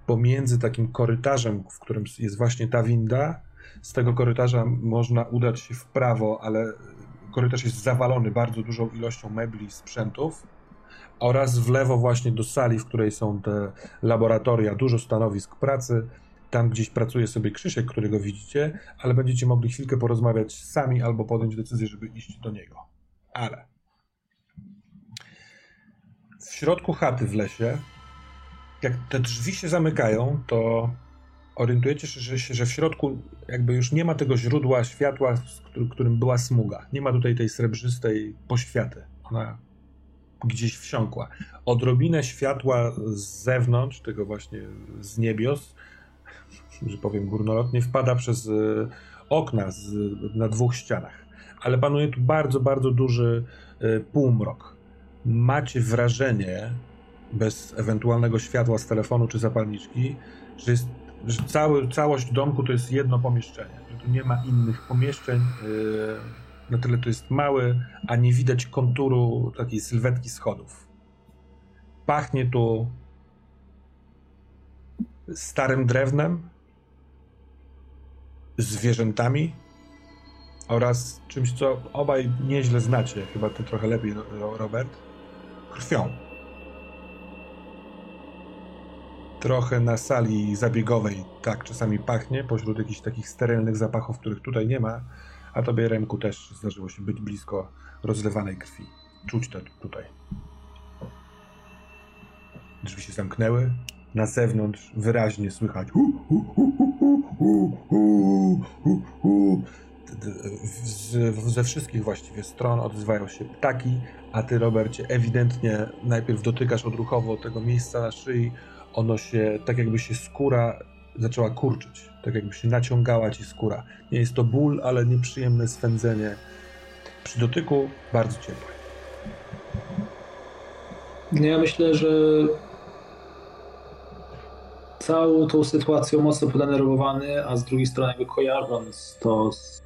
pomiędzy takim korytarzem, w którym jest właśnie ta winda. Z tego korytarza można udać się w prawo, ale korytarz jest zawalony bardzo dużą ilością mebli, sprzętów. Oraz w lewo właśnie do sali, w której są te laboratoria, dużo stanowisk pracy. Tam gdzieś pracuje sobie Krzysiek, którego widzicie, ale będziecie mogli chwilkę porozmawiać sami albo podjąć decyzję, żeby iść do niego. Ale w środku chaty w lesie, jak te drzwi się zamykają, to orientujecie się, że, w środku jakby już nie ma tego źródła światła, którym była smuga. Nie ma tutaj tej srebrzystej poświaty. Ona gdzieś wsiąkła. Odrobinę światła z zewnątrz, tego właśnie z niebios, że powiem górnolotnie, wpada przez e, okna z, na dwóch ścianach. Ale panuje tu bardzo, bardzo duży e, półmrok macie wrażenie, bez ewentualnego światła z telefonu czy zapalniczki, że, jest, że cały, całość domku to jest jedno pomieszczenie, że tu nie ma innych pomieszczeń. Yy, na tyle to jest mały, a nie widać konturu takiej sylwetki schodów. Pachnie tu starym drewnem, zwierzętami oraz czymś, co obaj nieźle znacie. Chyba ty trochę lepiej, Robert krwią. Trochę na sali zabiegowej tak czasami pachnie, pośród jakichś takich sterylnych zapachów, których tutaj nie ma, a tobie, Remku, też zdarzyło się być blisko rozlewanej krwi. Czuć to tutaj. Drzwi się zamknęły. Na zewnątrz wyraźnie słychać z, ze wszystkich właściwie stron odzywają się ptaki, a ty, Robercie, ewidentnie najpierw dotykasz odruchowo tego miejsca na szyi, ono się, tak jakby się skóra zaczęła kurczyć, tak jakby się naciągała ci skóra. Nie jest to ból, ale nieprzyjemne swędzenie. Przy dotyku bardzo ciepłe. No ja myślę, że całą tą sytuacją mocno podenerwowany, a z drugiej strony jakby kojarząc to z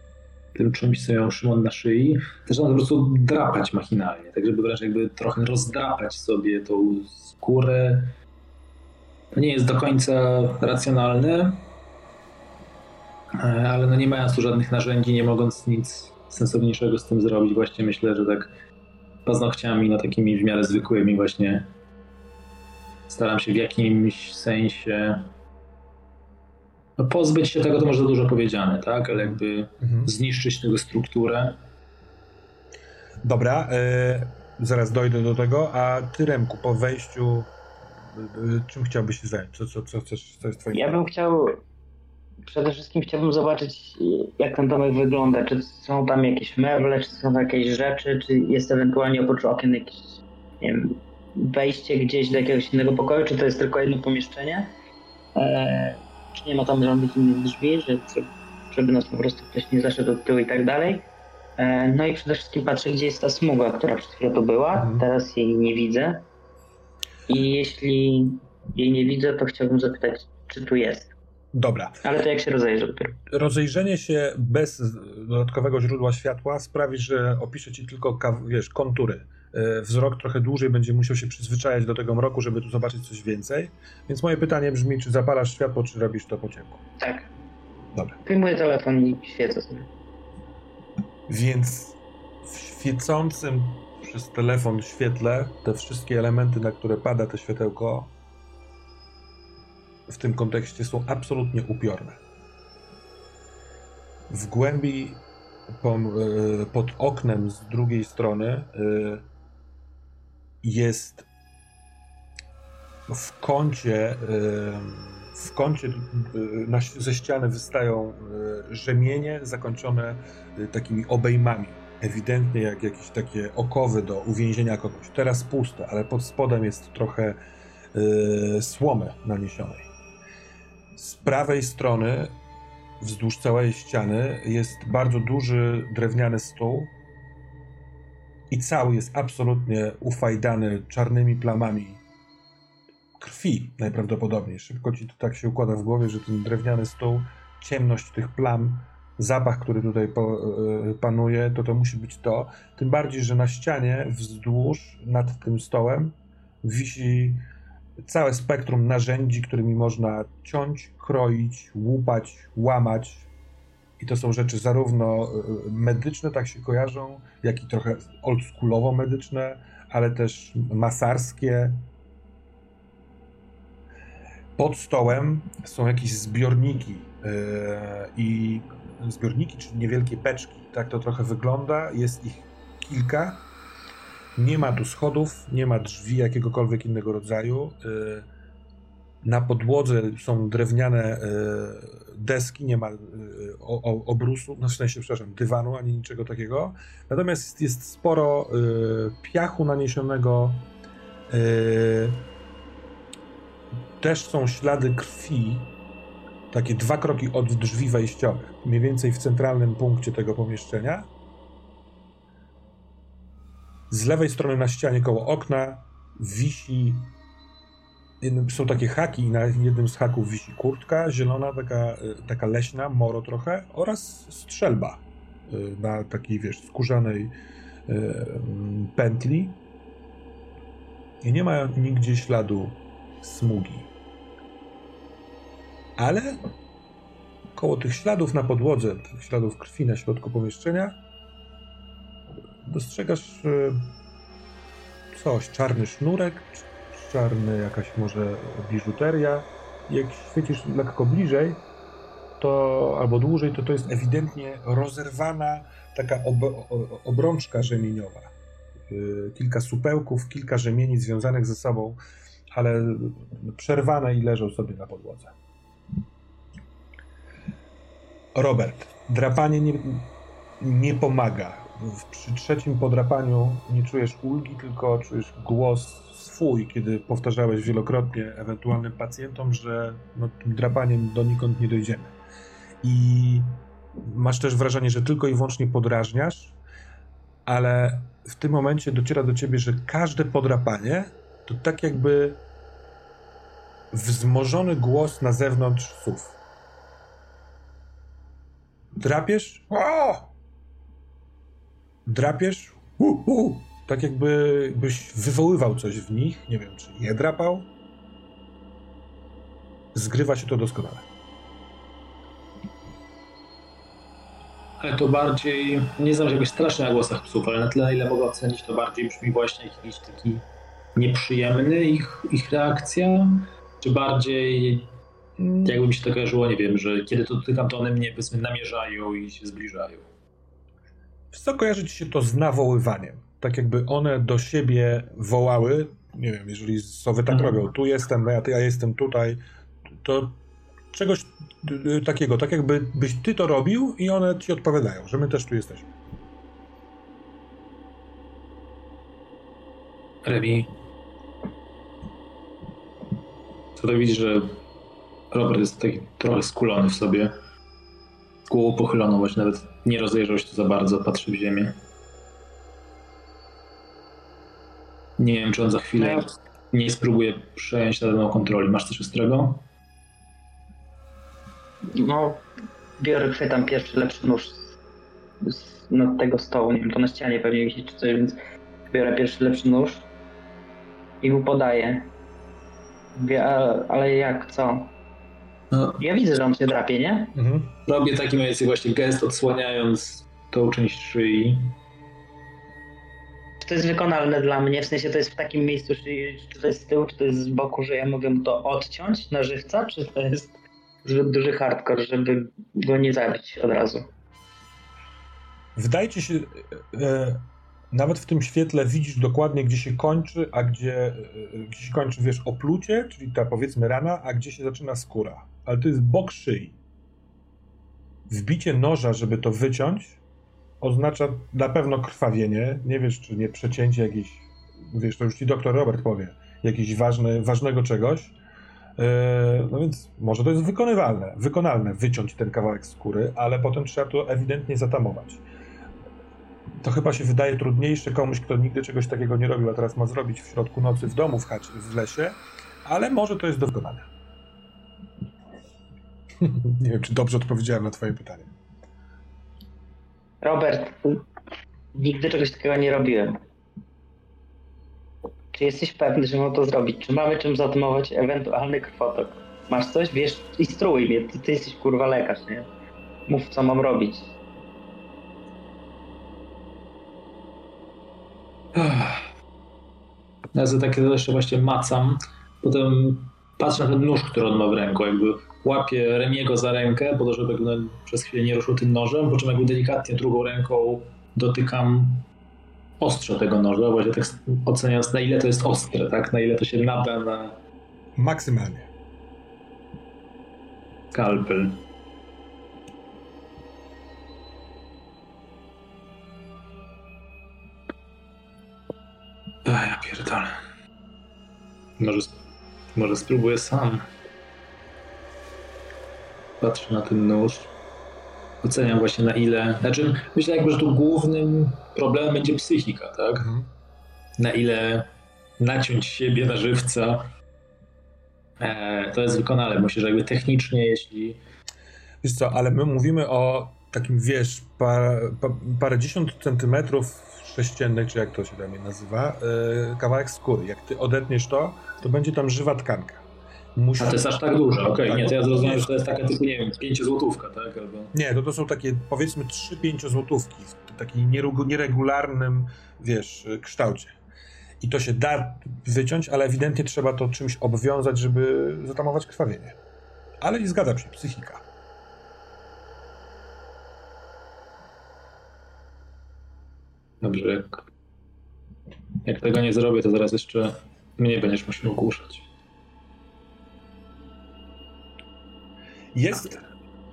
tym czymś, co miał Szymon na szyi, zaczyna po prostu drapać machinalnie, tak żeby wręcz jakby trochę rozdrapać sobie tą skórę. To nie jest do końca racjonalne, ale no nie mając tu żadnych narzędzi, nie mogąc nic sensowniejszego z tym zrobić, właśnie myślę, że tak paznokciami, no takimi w miarę zwykłymi właśnie staram się w jakimś sensie no pozbyć się tego to może za dużo powiedziane, tak? Ale jakby mhm. zniszczyć tego strukturę. Dobra, e, zaraz dojdę do tego, a ty Remku, po wejściu e, czym chciałbyś się zająć? Co, co, co chcesz, co jest twoim Ja bym chciał, przede wszystkim chciałbym zobaczyć jak ten domek wygląda, czy są tam jakieś meble, czy są tam jakieś rzeczy, czy jest ewentualnie oprócz okien jakieś, nie wiem, wejście gdzieś do jakiegoś innego pokoju, czy to jest tylko jedno pomieszczenie. E, czy nie ma tam żadnych innych drzwi, że, żeby nas po prostu ktoś nie zaszedł od tyłu i tak dalej. E, no i przede wszystkim patrzę, gdzie jest ta smuga, która przed chwilą tu była. Mhm. Teraz jej nie widzę. I jeśli jej nie widzę, to chciałbym zapytać, czy tu jest. Dobra. Ale to jak się rozejrzę dopiero. Rozejrzenie się bez dodatkowego źródła światła sprawi, że opiszę ci tylko wiesz, kontury E, wzrok trochę dłużej będzie musiał się przyzwyczajać do tego mroku, żeby tu zobaczyć coś więcej. Więc moje pytanie brzmi, czy zapalasz światło, czy robisz to po ciemku? Tak. Dobra. Wyjmuję telefon i świecę sobie. Więc w świecącym przez telefon świetle te wszystkie elementy, na które pada to światełko, w tym kontekście są absolutnie upiorne. W głębi pod oknem z drugiej strony jest w kącie w kącie ze ściany wystają rzemienie zakończone takimi obejmami ewidentnie jak jakieś takie okowy do uwięzienia kogoś. Teraz puste, ale pod spodem jest trochę słomy naniesionej. Z prawej strony, wzdłuż całej ściany, jest bardzo duży drewniany stół i cały jest absolutnie ufajdany czarnymi plamami krwi najprawdopodobniej. Szybko ci to tak się układa w głowie, że ten drewniany stół, ciemność tych plam zapach, który tutaj e, panuje, to to musi być to. Tym bardziej, że na ścianie wzdłuż nad tym stołem wisi całe spektrum narzędzi, którymi można ciąć, kroić, łupać, łamać. I to są rzeczy zarówno e, medyczne, tak się kojarzą, jak i trochę oldschoolowo medyczne, ale też masarskie. Pod stołem są jakieś zbiorniki yy, i zbiorniki, czyli niewielkie beczki. Tak to trochę wygląda. Jest ich kilka. Nie ma tu schodów, nie ma drzwi jakiegokolwiek innego rodzaju. Y, na podłodze są drewniane y, deski, nie ma y, obrusu, no w sensie, przepraszam, dywanu ani niczego takiego. Natomiast jest sporo piachu naniesionego. Też są ślady krwi takie dwa kroki od drzwi wejściowych, mniej więcej w centralnym punkcie tego pomieszczenia. Z lewej strony na ścianie koło okna wisi. Są takie haki, i na jednym z haków wisi kurtka zielona, taka, e, taka leśna, moro trochę, oraz strzelba e, na takiej, wiesz, skórzanej e, pętli. I nie ma nigdzie śladu smugi ale koło tych śladów na podłodze, tych śladów krwi na środku pomieszczenia, dostrzegasz e, coś, czarny sznurek, czarny jakaś może biżuteria. Jak świecisz lekko bliżej, to albo dłużej, to to jest ewidentnie rozerwana taka ob, obrączka rzemieniowa. E, kilka supełków, kilka rzemieni związanych ze sobą, ale przerwane i leżą sobie na podłodze. Robert, drapanie nie, nie pomaga. Przy trzecim podrapaniu nie czujesz ulgi, tylko czujesz głos swój, kiedy powtarzałeś wielokrotnie ewentualnym pacjentom, że no, tym drapaniem donikąd nie dojdziemy. I masz też wrażenie, że tylko i wyłącznie podrażniasz, ale w tym momencie dociera do ciebie, że każde podrapanie to tak jakby wzmożony głos na zewnątrz słów. Drapiesz? O! Drapiesz? Uh, uh. Tak jakby byś wywoływał coś w nich. Nie wiem, czy je drapał. Zgrywa się to doskonale. Ale to bardziej, nie znam się jakoś strasznie na głosach psów, ale na tyle, ile mogę ocenić, to bardziej brzmi właśnie jakiś taki nieprzyjemny ich, ich reakcja, czy bardziej. Jakby mi się to kojarzyło, nie wiem, że kiedy to dotykam, to one mnie powiedzmy namierzają i się zbliżają. Wiesz co, kojarzy ci się to z nawoływaniem. Tak jakby one do siebie wołały, nie wiem, jeżeli sowy tak mhm. robią, tu jestem, ja, ja jestem tutaj, to czegoś takiego, tak jakby byś ty to robił i one ci odpowiadają, że my też tu jesteśmy. Remi, co to widzisz, że Robert jest taki trochę skulony w sobie. Głową pochyloną, właśnie nawet nie rozejrzał się tu za bardzo, patrzy w ziemię. Nie wiem, czy on za chwilę no nie spróbuje przejąć nad mną kontroli. Masz coś ostrego? No, biorę, chwytam pierwszy lepszy nóż z, z nad tego stołu. Nie wiem, to na ścianie pewnie wisi czy coś, więc biorę pierwszy lepszy nóż i mu podaję. Mówię, ale jak, co? No. Ja widzę, że on się drapie, nie? Mhm. Robię taki mniej więcej właśnie gest, odsłaniając tą część szyi. Czy to jest wykonalne dla mnie? W sensie to jest w takim miejscu, czy to jest z tyłu, czy to jest z boku, że ja mogę to odciąć na żywca, czy to jest zbyt duży hardcore, żeby go nie zabić od razu? Wydaje ci się, e, nawet w tym świetle widzisz dokładnie, gdzie się kończy, a gdzie, e, gdzie się kończy, wiesz, oplucie, czyli ta powiedzmy rana, a gdzie się zaczyna skóra. Ale to jest bok szyi. Wbicie noża, żeby to wyciąć, oznacza na pewno krwawienie. Nie wiesz, czy nie przecięcie jakiejś, wiesz, to już ci doktor Robert powie, jakiś ważny, ważnego czegoś. E, no więc może to jest wykonywalne, wykonalne wyciąć ten kawałek skóry, ale potem trzeba to ewidentnie zatamować. To chyba się wydaje trudniejsze komuś, kto nigdy czegoś takiego nie robił, a teraz ma zrobić w środku nocy w domu, w chacie, w lesie, ale może to jest do wykonania. nie wiem, czy dobrze odpowiedziałem na twoje pytanie. Robert, nigdy czegoś takiego nie robiłem. Czy jesteś pewny, że mam to zrobić? Czy mamy czym zatamować ewentualny krwotok? Masz coś? Wiesz, instruuj mnie. Ty, ty jesteś kurwa lekarz, nie? Mów, co mam robić. Ja za takie jeszcze właśnie macam, potem patrzę na ten nóż, który on ma w ręku, jakby łapię Remiego za rękę, po to, żeby przez chwilę nie ruszył tym nożem, po czym jakby delikatnie drugą ręką dotykam ostrze tego noża, właśnie tak oceniając na ile to jest ostre, tak? Na ile to się nada na... Maksymalnie. Skalpel. Ech, ja pierdolę. Może, może spróbuję sam. Patrzę na ten nóż. Oceniam właśnie na ile. Znaczy, myślę jakby, że tu głównym problemem będzie psychika, tak? Mhm. Na ile naciąć siebie na żywca. E, to jest wykonane. Myślę, że jakby technicznie, jeśli. Wiesz co, ale my mówimy o takim, wiesz, par, par, parędziesiąt centymetrów sześciennych, czy jak to się tam nazywa, yy, kawałek skóry. Jak ty odetniesz to, to będzie tam żywa tkanka. Musi... A to jest aż tak dużo, okej, okay. tak, nie, to ja zrozumiałem, że to jest taka typu, nie wiem, 5 złotówka, tak? Albo... Nie, to to są takie, powiedzmy, 3-5 złotówki w takim nieregularnym, wiesz, kształcie. I to się da wyciąć, ale ewidentnie trzeba to czymś obwiązać, żeby zatamować krwawienie. Ale nie zgadzam się, psychika. Dobrze, jak, jak tego nie zrobię, to zaraz jeszcze mnie będziesz musiał ogłuszać. Jest.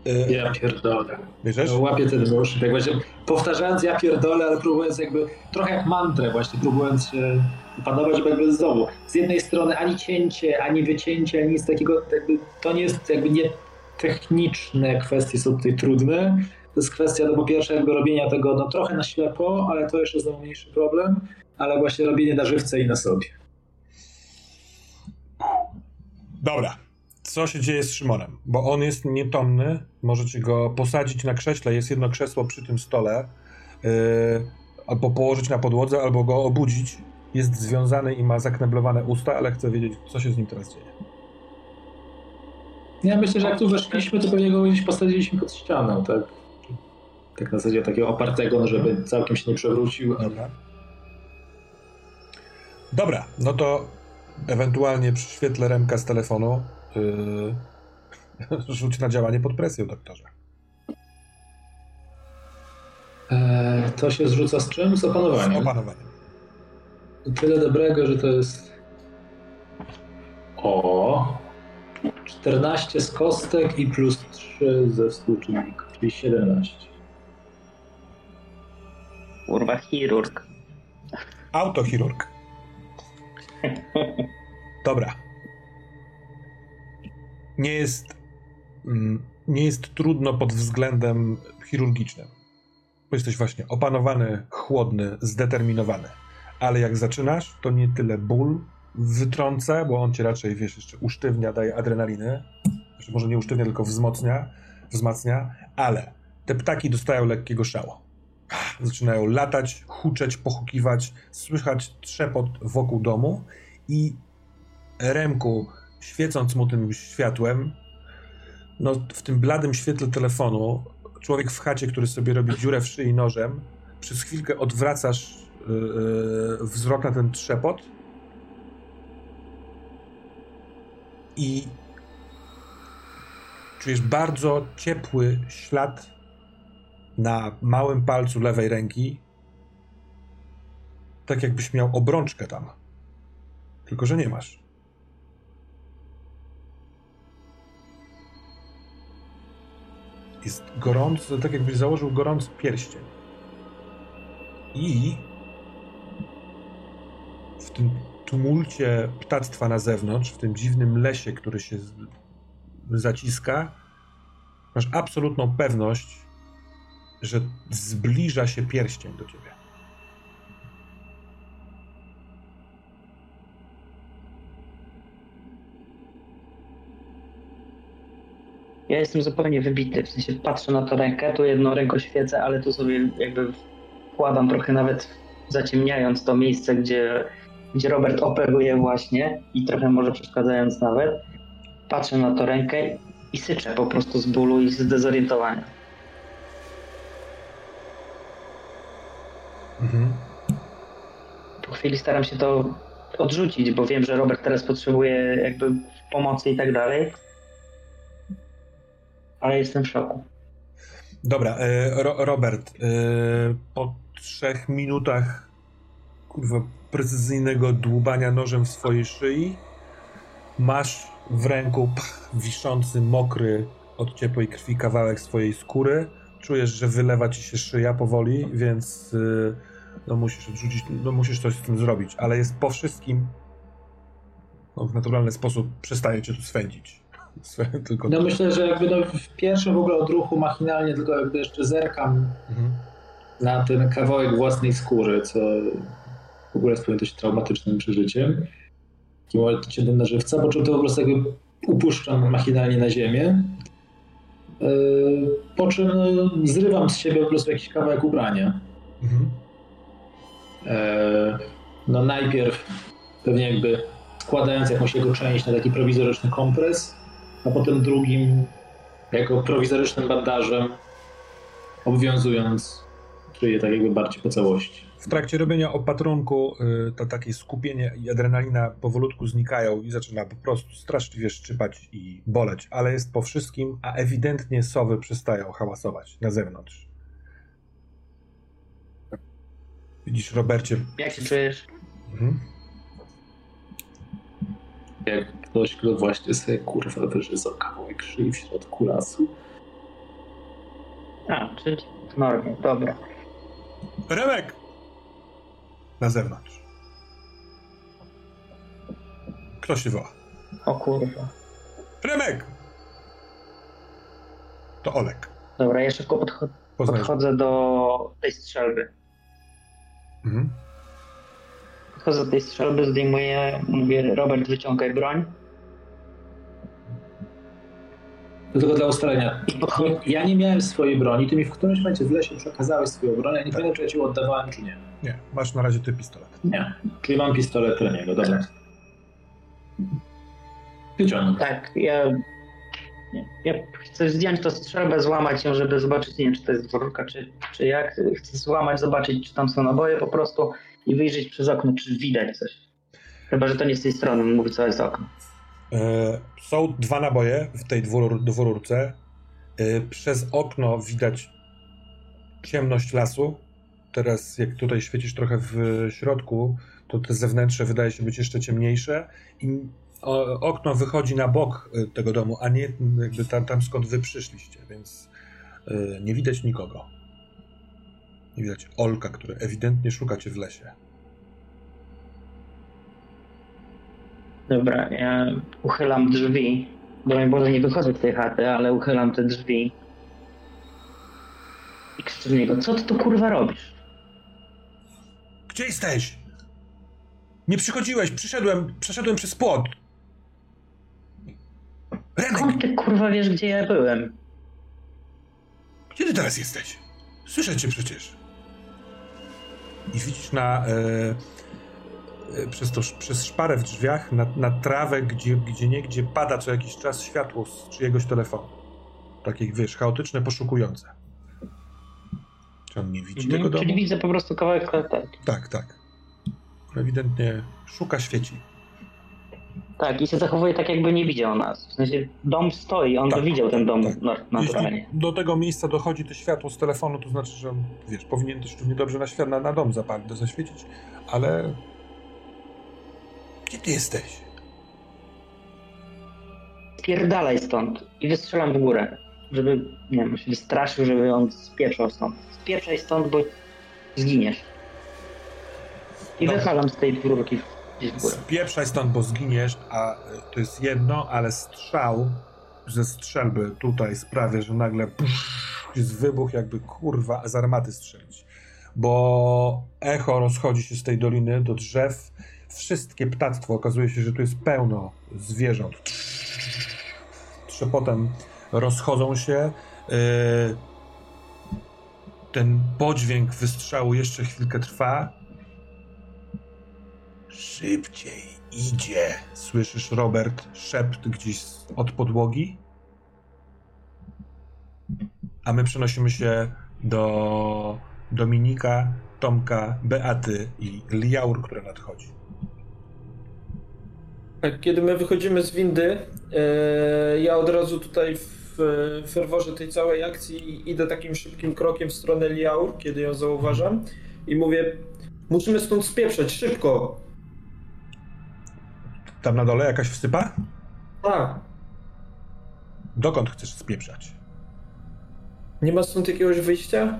Y, ja pierdolę. Bierzesz? No, łapię ten nóż. Jak właśnie powtarzając ja pierdolę, ale próbując jakby trochę jak mantrę właśnie, próbując się opanować, jakby znowu. Z jednej strony ani cięcie, ani wycięcie, ani nic takiego, jakby to nie jest jakby nie techniczne kwestie są tutaj trudne. To jest kwestia, no po pierwsze jakby robienia tego no trochę na ślepo, ale to jeszcze jest najmniejszy problem, ale właśnie robienie na żywce i na sobie. Dobra co się dzieje z Szymonem, bo on jest nietomny, możecie go posadzić na krześle, jest jedno krzesło przy tym stole, yy, albo położyć na podłodze, albo go obudzić. Jest związany i ma zakneblowane usta, ale chcę wiedzieć, co się z nim teraz dzieje. Ja myślę, że jak tu weszliśmy, to pewnie go gdzieś posadziliśmy pod ścianą, tak? Tak na zasadzie takiego opartego, no żeby całkiem się nie przewrócił. Dobra. Dobra, no to ewentualnie przy świetle Remka z telefonu yy, rzuć na działanie pod presją, doktorze. Eee, to się zrzuca z czym? Z opanowaniem. Z opanowaniem. Tyle dobrego, że to jest. O! 14 z kostek i plus 3 ze współczynników, czyli 17. Kurwa, chirurg. Autochirurg. Dobra nie jest, mm, nie jest trudno pod względem chirurgicznym. Bo jesteś właśnie opanowany, chłodny, zdeterminowany. Ale jak zaczynasz, to nie tyle ból wytrąca, bo on cię raczej, wiesz, jeszcze usztywnia, daje adrenaliny. Znaczy, może nie usztywnia, tylko wzmocnia, wzmacnia, ale te ptaki dostają lekkiego szału. Zaczynają latać, huczeć, pochukiwać, słychać trzepot wokół domu i Remku świecąc mu tym światłem, no w tym bladym świetle telefonu, człowiek w chacie, który sobie robi dziurę w szyi nożem, przez chwilkę odwracasz yy, wzrok na ten trzepot i czujesz bardzo ciepły ślad na małym palcu lewej ręki, tak jakbyś miał obrączkę tam. Tylko, że nie masz. Jest gorący, tak jakbyś założył gorący pierścień. I w tym tumulcie ptactwa na zewnątrz, w tym dziwnym lesie, który się zaciska, masz absolutną pewność, że zbliża się pierścień do ciebie. Ja jestem zupełnie wybity, w sensie patrzę na tę rękę, tu jedną ręką świecę, ale tu sobie jakby wkładam trochę nawet zaciemniając to miejsce, gdzie, gdzie Robert operuje właśnie i trochę może przeszkadzając nawet. Patrzę na tę rękę i syczę po prostu z bólu i z zdezorientowania. Mhm. Po chwili staram się to odrzucić, bo wiem, że Robert teraz potrzebuje jakby pomocy i tak dalej. Ale jestem w szoku. Dobra, e, Ro Robert, e, po trzech minutach kurwa, precyzyjnego dłubania nożem w swojej szyi masz w ręku pch, wiszący, mokry od ciepłej krwi kawałek swojej skóry. Czujesz, że wylewa ci się szyja powoli, więc yy, no musisz odrzucić, no musisz coś z tym zrobić, ale jest po wszystkim no, w naturalny sposób przestaje cię tu swędzić. Tylko no myślę, że jakby no w pierwszym w ogóle odruchu machinalnie tylko jakby jeszcze zerkam mhm. na ten kawałek własnej skóry, co w ogóle jest dość traumatycznym przeżyciem. Takim odciętym na żywca, po czym to po prostu jakby upuszczam machinalnie na ziemię. E, po czym no, zrywam z siebie po prostu jakiś kawałek ubrania. Mhm. E, no najpierw pewnie jakby składając jakąś jego część na taki prowizoryczny kompres, a potem drugim jako prowizorycznym bandażem obwiązując szyję tak jakby bardziej po całości. W trakcie robienia opatrunku y, to takie skupienie i adrenalina powolutku znikają i zaczyna po prostu straszliwie szczypać i boleć, ale jest po wszystkim, a ewidentnie sowy przestają hałasować na zewnątrz. Widzisz, Robercie. Jak się czujesz? Mhm. Jak ktoś, kto właśnie sobie kurwa wyżyzał kawałek szyi w środku lasu. A, czyli w normie, dobra. Remek! Na zewnątrz. Kto się woła? O kurwa. Remek! To Olek. Dobra, ja szybko podcho podchodzę do tej strzelby. Mhm. Podchodzę do tej strzelby, zdejmuję, mówię, Robert, wyciągaj broń. To tylko dla ustalenia. Ja nie miałem swojej broni, ty mi w którymś momencie w lesie przekazałeś swoją broń, ja nie tak. pamiętam, czy ja ci oddawałem, czy nie. Nie, masz na razie ty pistolet. Nie, czyli mam pistolet Reniego, dobra. Wyciągnę. Tak, ja, ja chcę zdjąć to strzelbę, złamać ją, żeby zobaczyć, nie wiem, czy to jest dwórka, czy, czy jak. Chcę złamać, zobaczyć, czy tam są naboje po prostu i wyjrzeć przez okno, czy widać coś. Chyba, że to nie z tej strony, mówi, co jest okno. E, są dwa naboje w tej dwurur, dwururce. E, przez okno widać ciemność lasu. Teraz, jak tutaj świecisz trochę w środku, to te zewnętrzne wydaje się być jeszcze ciemniejsze. I okno wychodzi na bok e, tego domu, a nie jakby tam, tam skąd wy przyszliście, więc nie widać nikogo. Nie widać Olka, który ewidentnie szuka cię w lesie. Dobra, ja uchylam drzwi. Bo może nie wychodzę z tej chaty, ale uchylam te drzwi. I krzyczę do niego, co ty tu kurwa robisz? Gdzie jesteś? Nie przychodziłeś, przyszedłem, przeszedłem przez płot. Renek! Skąd ty kurwa wiesz, gdzie ja byłem? Gdzie ty teraz jesteś? Słyszę cię przecież. I widzisz na... E E, przez, to, przez szparę w drzwiach na, na trawę, gdzie, gdzie niegdzie pada co jakiś czas światło z czyjegoś telefonu. Takie, wiesz, chaotyczne, poszukujące. Czy on nie widzi mhm, tego domu? Czyli widzę po prostu kawałek latarki. Tak, tak. Ewidentnie szuka świeci. Tak, i się zachowuje tak, jakby nie widział nas. W sensie dom stoi, on tak, widział ten dom tak. naturalnie. Jeśli do tego miejsca dochodzi to światło z telefonu, to znaczy, że wiesz, powinien też równie dobrze na, świat, na, na dom zapalny zaświecić, ale... Gdzie ty jesteś? Spierdalaj stąd i wystrzelam w górę, żeby, nie wiem, się wystraszył, żeby on spieprzał stąd. Spieprzaj stąd, bo zginiesz. I no. wychalam z tej rurki Spieprzaj stąd, bo zginiesz, a e, to jest jedno, ale strzał ze strzelby tutaj sprawia, że nagle psz, jest wybuch, jakby kurwa z armaty strzelić. Bo echo rozchodzi się z tej doliny do drzew. Wszystkie ptactwo, okazuje się, że tu jest pełno zwierząt. Trzepotem rozchodzą się. E, ten podźwięk wystrzału jeszcze chwilkę trwa Szybciej idzie. Słyszysz, Robert, szept gdzieś od podłogi? A my przenosimy się do Dominika, Tomka, Beaty i Liaur, która nadchodzi. Tak, kiedy my wychodzimy z windy, e, ja od razu tutaj w ferworze tej całej akcji idę takim szybkim krokiem w stronę Liaur, kiedy ją zauważam i mówię, musimy stąd spieprzać, szybko. Tam na dole jakaś wsypa? Tak. Dokąd chcesz spieprzać? Nie ma stąd jakiegoś wyjścia?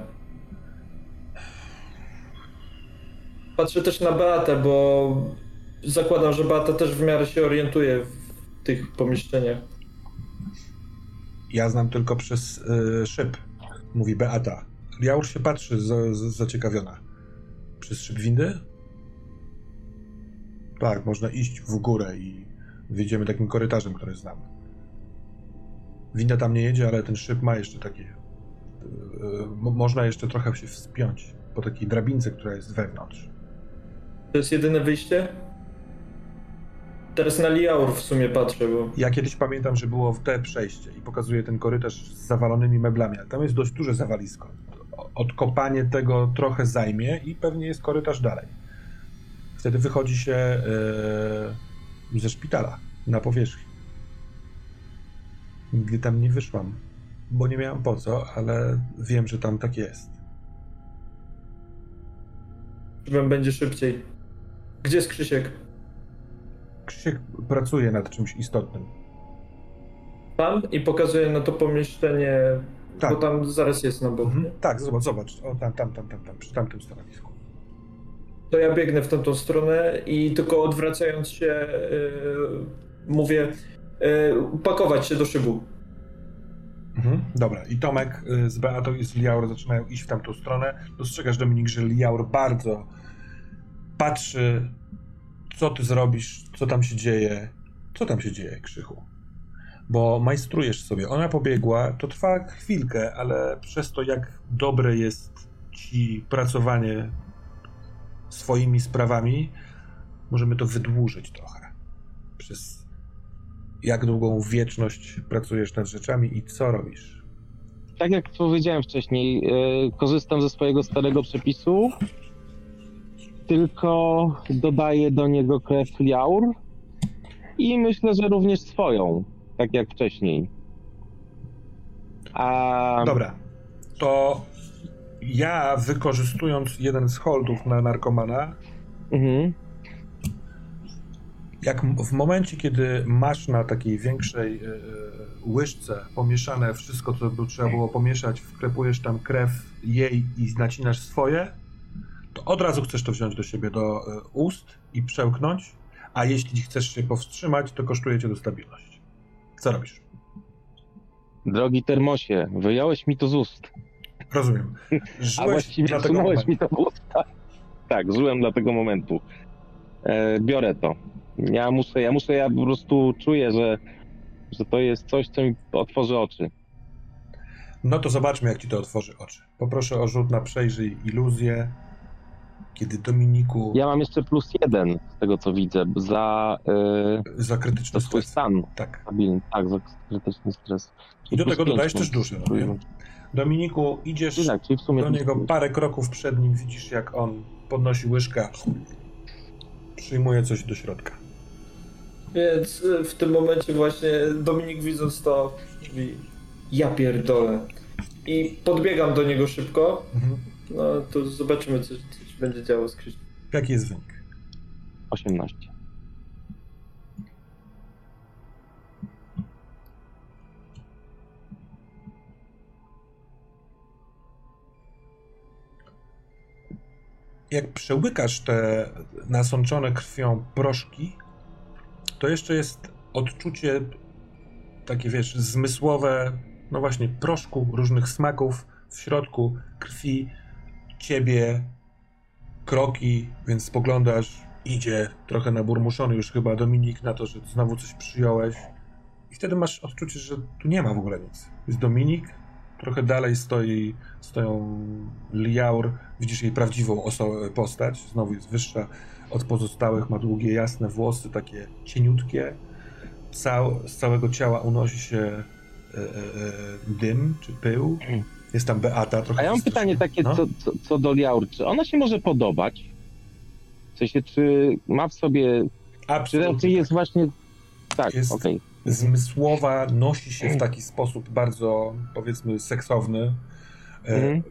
Patrzę też na Beatę, bo zakładam, że Beata też w miarę się orientuje w tych pomieszczeniach. Ja znam tylko przez y, szyb, mówi Beata. Ja już się patrzy z, z, zaciekawiona. Przez szyb windy? Tak, można iść w górę i wyjdziemy takim korytarzem, który znamy. Winda tam nie jedzie, ale ten szyb ma jeszcze takie. Yy, można jeszcze trochę się wspiąć po takiej drabince, która jest wewnątrz. To jest jedyne wyjście? Teraz na Liaur w sumie patrzę, bo... Ja kiedyś pamiętam, że było w te przejście i pokazuje ten korytarz z zawalonymi meblami, ale tam jest dość duże zawalisko. Odkopanie tego trochę zajmie i pewnie jest korytarz dalej. Wtedy wychodzi się yy, ze szpitala na powierzchnię. Nigdy tam nie wyszłam, bo nie miałam po co, ale wiem, że tam tak jest. Wam będzie szybciej. Gdzie jest Krzysiek? Krzysiek pracuje nad czymś istotnym. Tam i pokazuje na to pomieszczenie, tak. bo tam zaraz jest na boku. Mhm. Tak, zobacz, zobacz. O, tam, tam, tam, tam, tam, przy tamtym stanowisku to ja biegnę w tamtą stronę i tylko odwracając się yy, mówię yy, pakować się do szybu. Mhm, dobra, i Tomek yy, z Beatą i z Liaur zaczynają iść w tamtą stronę. Dostrzegasz, Dominik, że Liaur bardzo patrzy, co ty zrobisz, co tam się dzieje. Co tam się dzieje, Krzychu? Bo majstrujesz sobie. Ona pobiegła, to trwa chwilkę, ale przez to, jak dobre jest ci pracowanie swoimi sprawami, możemy to wydłużyć trochę. Przez jak długą wieczność pracujesz nad rzeczami i co robisz? Tak jak powiedziałem wcześniej, yy, korzystam ze swojego starego przepisu, tylko dodaję do niego krew liaur i myślę, że również swoją, tak jak wcześniej. A... Dobra, to ja wykorzystując jeden z holdów na narkomana, mhm. jak w momencie, kiedy masz na takiej większej y, łyżce pomieszane wszystko, co by trzeba było pomieszać, wklepujesz tam krew jej i nacinasz swoje, to od razu chcesz to wziąć do siebie do y, ust i przełknąć, a jeśli chcesz się powstrzymać, to kosztuje cię do stabilności. Co robisz? Drogi termosie, wyjąłeś mi to z ust. Rozumiem. Żyłeś A właściwie wsunąłeś mi to w usta. Tak, żyłem dla tego momentu. E, biorę to. Ja muszę, ja muszę, ja po prostu czuję, że, że to jest coś, co mi otworzy oczy. No to zobaczmy, jak ci to otworzy oczy. Poproszę o rzut na przejrzyj iluzję. Kiedy Dominiku. Ja mam jeszcze plus jeden z tego, co widzę, za. Yy, za krytyczny za swój stres. stan. Tak. Stabilny. Tak, za krytyczny stres. I do tego dodajesz też duszę. No, Dominiku, idziesz tak, do niego parę kroków przed nim, widzisz jak on podnosi łyżkę, przyjmuje coś do środka. Więc y, w tym momencie właśnie Dominik widząc to mówi ja pierdolę. I podbiegam do niego szybko. Mhm. No to zobaczymy, co, co się będzie działo z Krzysztofem. Jaki jest wynik? 18. Jak przełykasz te nasączone krwią proszki, to jeszcze jest odczucie takie, wiesz, zmysłowe, no właśnie, proszku, różnych smaków w środku, krwi, ciebie, kroki, więc spoglądasz, idzie trochę naburmuszony już chyba Dominik na to, że znowu coś przyjąłeś. I wtedy masz odczucie, że tu nie ma w ogóle nic. Jest Dominik, trochę dalej stoi, stoją Liaur, widzisz jej prawdziwą postać, znowu jest wyższa od pozostałych, ma długie, jasne włosy, takie cieniutkie. Cał, z całego ciała unosi się e, e, e dym czy pył. Jest tam Beata. Trochę A ja mam pytanie takie no? co, co, co do Liaur. Czy ona się może podobać? W sensie, czy ma w sobie... Absolutnie. Czy raczej jest właśnie... Tak, okej. Okay. Zmysłowa, nosi się w taki sposób bardzo, powiedzmy, seksowny. E,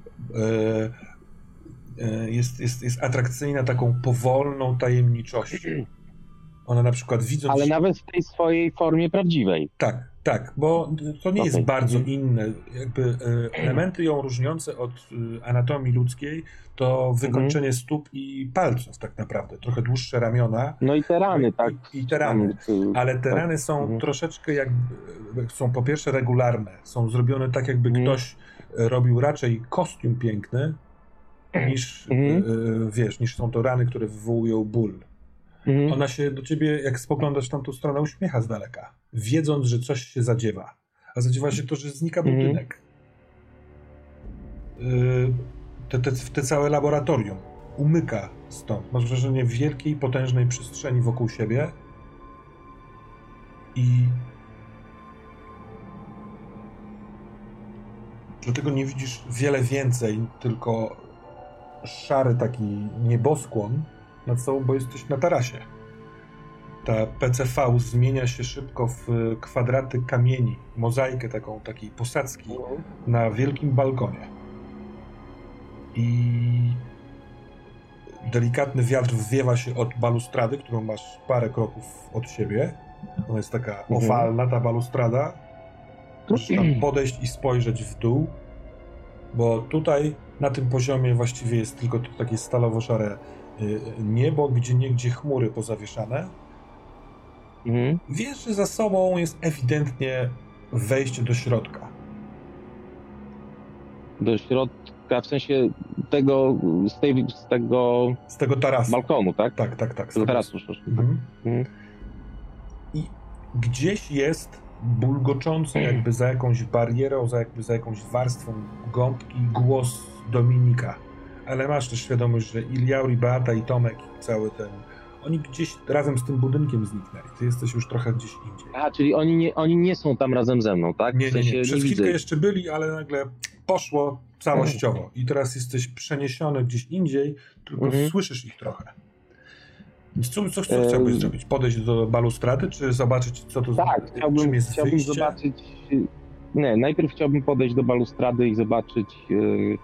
jest, jest, jest atrakcyjna taką powolną tajemniczością. Ona na przykład widząc... Ale nawet w tej swojej formie prawdziwej. Tak, tak, bo to nie okay. jest bardzo mhm. inne. Jakby e, elementy ją różniące od e, anatomii ludzkiej to wykończenie mhm. stóp i palców tak naprawdę. Trochę dłuższe ramiona. No i te rany, tak. I, i te rany. Ale te tak. rany są mhm. troszeczkę jak są po pierwsze regularne. Są zrobione tak, jakby mhm. ktoś robił raczej kostium piękny niż, mhm. wiesz, niż są to rany, które wywołują ból. Mhm. Ona się do ciebie, jak spoglądasz w tamtą stronę, uśmiecha z daleka, wiedząc, że coś się zadziewa. A zadziewa się to, że znika mhm. budynek. Mhm. Te, te, te całe laboratorium umyka stąd. Masz wrażenie wielkiej, potężnej przestrzeni wokół siebie i dlatego nie widzisz wiele więcej, tylko szary taki nieboskłon, nad sobą, bo jesteś na tarasie. Ta PCV zmienia się szybko w kwadraty kamieni, mozaikę taką, takiej posadzki na wielkim balkonie. I delikatny wiatr wiewa się od balustrady, którą masz parę kroków od siebie. Ona jest taka mhm. owalna, ta balustrada. Musisz tam podejść i spojrzeć w dół, bo tutaj na tym poziomie właściwie jest tylko takie stalowo-szare niebo, gdzie niegdzie chmury pozawieszane. Mhm. Wiesz, że za sobą jest ewidentnie wejście do środka. Do środka, w sensie tego, z, tej, z tego... Z tego tarasu. Balkonu, tak? Tak, tak, tak. Z tego tarasu. Mhm. Mhm. I gdzieś jest bulgoczący jakby za jakąś barierą, za jakby za jakąś warstwą gąbki głos Dominika ale masz też świadomość, że i Beata i Tomek i cały ten, oni gdzieś razem z tym budynkiem zniknęli. Ty jesteś już trochę gdzieś indziej. A, czyli oni nie, oni nie są tam razem ze mną, tak? Nie, w sensie nie, nie. Przez nie chwilkę jeszcze byli, ale nagle poszło całościowo i teraz jesteś przeniesiony gdzieś indziej, tylko mhm. słyszysz ich trochę. Więc co, co, co chciałbyś zrobić? Podejść do balustrady, czy zobaczyć, co to Tak, chciałbym, jest chciałbym zobaczyć... Nie, najpierw chciałbym podejść do balustrady i zobaczyć... Yy,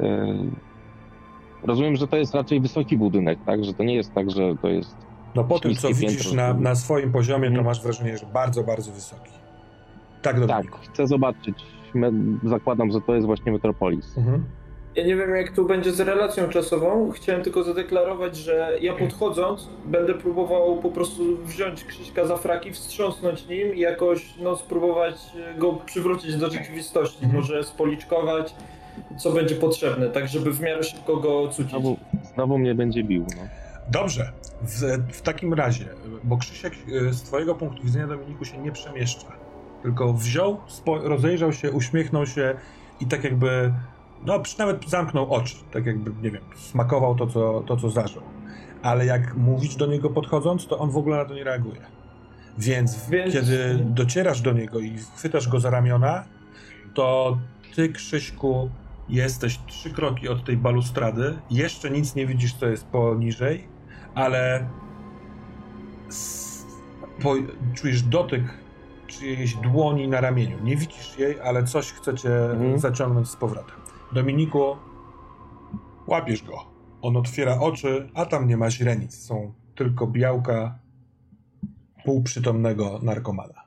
yy Rozumiem, że to jest raczej wysoki budynek, tak? Że to nie jest tak, że to jest. No po tym, co widzisz na, na swoim poziomie, to mhm. masz wrażenie, że bardzo, bardzo wysoki. Tak, do Tak, chcę zobaczyć. Zakładam, że to jest właśnie Metropolis. Mhm. Ja nie wiem, jak tu będzie z relacją czasową. Chciałem tylko zadeklarować, że ja podchodząc będę próbował po prostu wziąć Krzyśka za fraki, wstrząsnąć nim i jakoś no, spróbować go przywrócić do rzeczywistości. Mhm. Może spoliczkować, co będzie potrzebne, tak żeby w miarę szybko go cucić. Znowu, znowu mnie będzie bił. No. Dobrze, w, w, takim razie, bo Krzysiek e, z twojego punktu widzenia Dominiku się nie przemieszcza, tylko wziął, rozejrzał się, uśmiechnął się i tak jakby, no nawet zamknął oczy, tak jakby, nie wiem, smakował to, co, to, co zażył. Ale jak mówić do niego podchodząc, to on w ogóle na to nie reaguje. Więc, Więc... kiedy docierasz do niego i chwytasz go za ramiona, to ty, Krzyśku, Jesteś trzy kroki od tej balustrady. Jeszcze nic nie widzisz, co jest poniżej, ale po, czujesz dotyk czyjejś dłoni na ramieniu. Nie widzisz jej, ale coś chcecie mhm. zaciągnąć z powrotem. Dominiku, łapiesz go. On otwiera oczy, a tam nie ma źrenic. Są tylko białka półprzytomnego narkomana.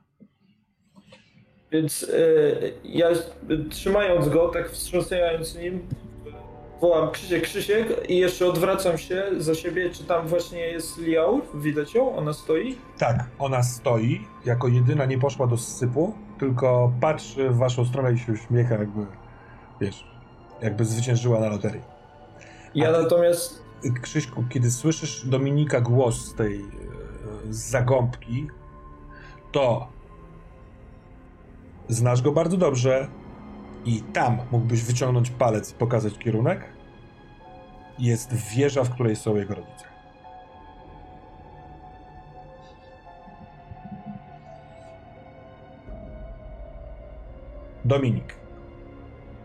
Więc yy, ja trzymając go, tak wstrząsając nim, wołam Krzysiek, Krzysiek i jeszcze odwracam się za siebie, czy tam właśnie jest Liaur, widać ją, ona stoi? Tak, ona stoi, jako jedyna nie poszła do sypu, tylko patrzy w waszą stronę i się uśmiecha jakby, wiesz, jakby zwyciężyła na loterii. Ja ty, natomiast... Krzyśku, kiedy słyszysz Dominika głos z tej z zagąbki, to znasz go bardzo dobrze i tam mógłbyś wyciągnąć palec i pokazać kierunek. Jest wieża, w której są jego rodzice. Dominik.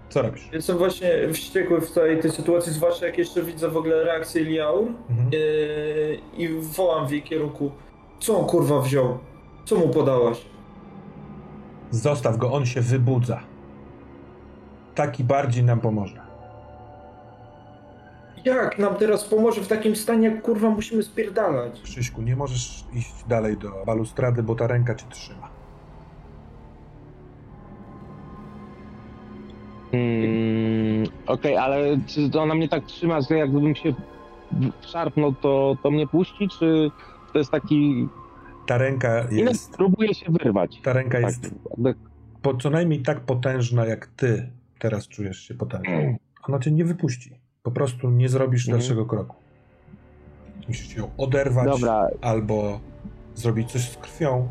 Co robisz? Jestem właśnie wściekły w całej tej sytuacji, zwłaszcza jak jeszcze widzę w ogóle reakcję Liaur mhm. yy, i wołam w jej kierunku. Co on kurwa wziął? Co mu podałaś? Zostaw go, on się wybudza. Taki bardziej nam pomoże. Jak nam teraz pomoże w takim stanie, jak kurwa musimy spierdalać? Krzyśku, nie możesz iść dalej do balustrady, bo ta ręka cię trzyma. Hmm, Okej, okay, ale czy ona mnie tak trzyma, że jakbym się szarpnął, to, to mnie puści, czy to jest taki... Ta ręka jest... próbuje się wyrwać. Ta ręka tak. jest po, co najmniej tak potężna, jak ty teraz czujesz się potężny. Ona cię nie wypuści. Po prostu nie zrobisz mm. dalszego kroku. Musisz ją oderwać Dobra. albo zrobić coś z krwią,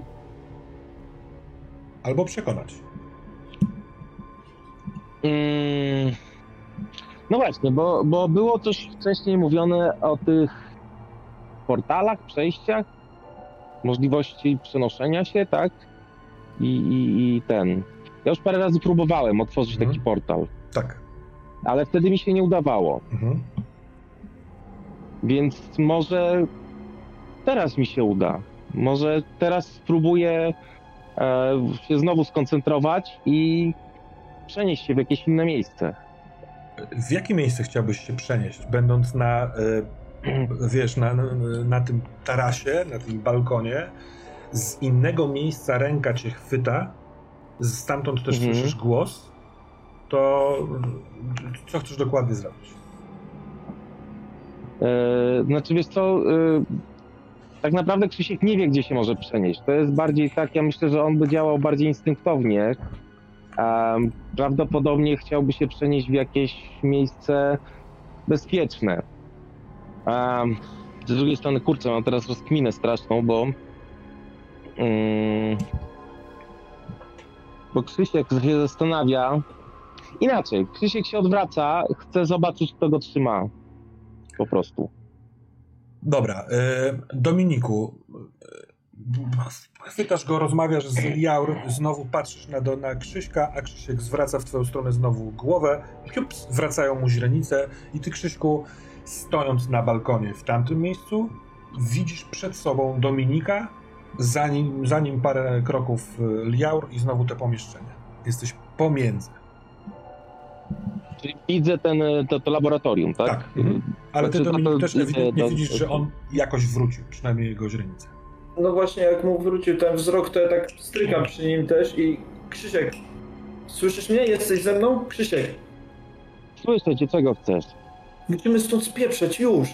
albo przekonać. Mm. No właśnie, bo, bo było coś wcześniej mówione o tych portalach, przejściach, możliwości przenoszenia się, tak? I, i, i ten. Ja już parę razy próbowałem otworzyć mhm. taki portal. Tak. Ale wtedy mi się nie udawało. Mhm. Więc może teraz mi się uda. Może teraz spróbuję e, się znowu skoncentrować i przenieść się w jakieś inne miejsce. W jakie miejsce chciałbyś się przenieść, będąc na, e, wiesz, na, na tym tarasie, na tym balkonie? Z innego miejsca ręka cię chwyta, stamtąd też mhm. słyszysz głos, to co chcesz dokładnie zrobić? Eee, znaczy wiesz co, e, tak naprawdę Krzysiek nie wie, gdzie się może przenieść. To jest bardziej tak, ja myślę, że on by działał bardziej instynktownie, Um, prawdopodobnie chciałby się przenieść w jakieś miejsce bezpieczne. Um, z drugiej strony, kurczę, mam teraz rozkminę straszną, bo um, bo Krzysiek się zastanawia inaczej. Krzysiek się odwraca, chce zobaczyć, kto go trzyma. Po prostu. Dobra. Dominiku, chwytasz go, rozmawiasz z Jaur, znowu patrzysz na, do, na Krzyśka, a Krzysiek zwraca w twoją stronę znowu głowę, wracają mu źrenice i ty Krzyśku, stojąc na balkonie w tamtym miejscu, widzisz przed sobą Dominika, za nim, za nim parę kroków y, Liaur i znowu te pomieszczenia. Jesteś pomiędzy. Czyli widzę ten, to, to laboratorium, tak? Tak. Mhm. Ale ty Dominik też ewidentnie widzisz, że on jakoś wrócił, przynajmniej jego źrenice. No właśnie, jak mu wrócił ten wzrok, to ja tak strykam przy nim też i Krzysiek, słyszysz mnie? Jesteś ze mną? Krzysiek. Słyszę cię, czego chcesz? Musimy stąd spieprzeć, już.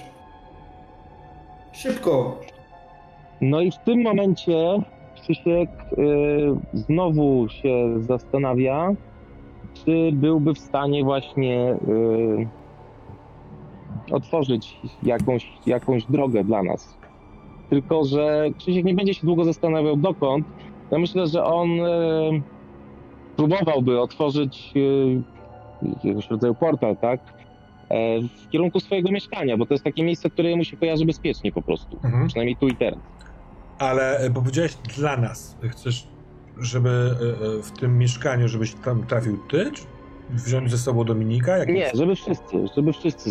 Szybko. No i w tym momencie Krzysiek yy, znowu się zastanawia, czy byłby w stanie właśnie yy, otworzyć jakąś, jakąś drogę dla nas. Tylko, że Krzysiek nie będzie się długo zastanawiał dokąd. Ja myślę, że on e, próbowałby otworzyć e, jakiegoś rodzaju portal, tak? E, w kierunku swojego mieszkania, bo to jest takie miejsce, które mu się kojarzy bezpiecznie po prostu. Mhm. Przynajmniej tu i teraz. Ale e, powiedziałeś dla nas. Chcesz, żeby e, e, w tym mieszkaniu, żebyś tam trafił ty, czy wziąć ze sobą Dominika? Jak nie, żeby wszyscy, żeby wszyscy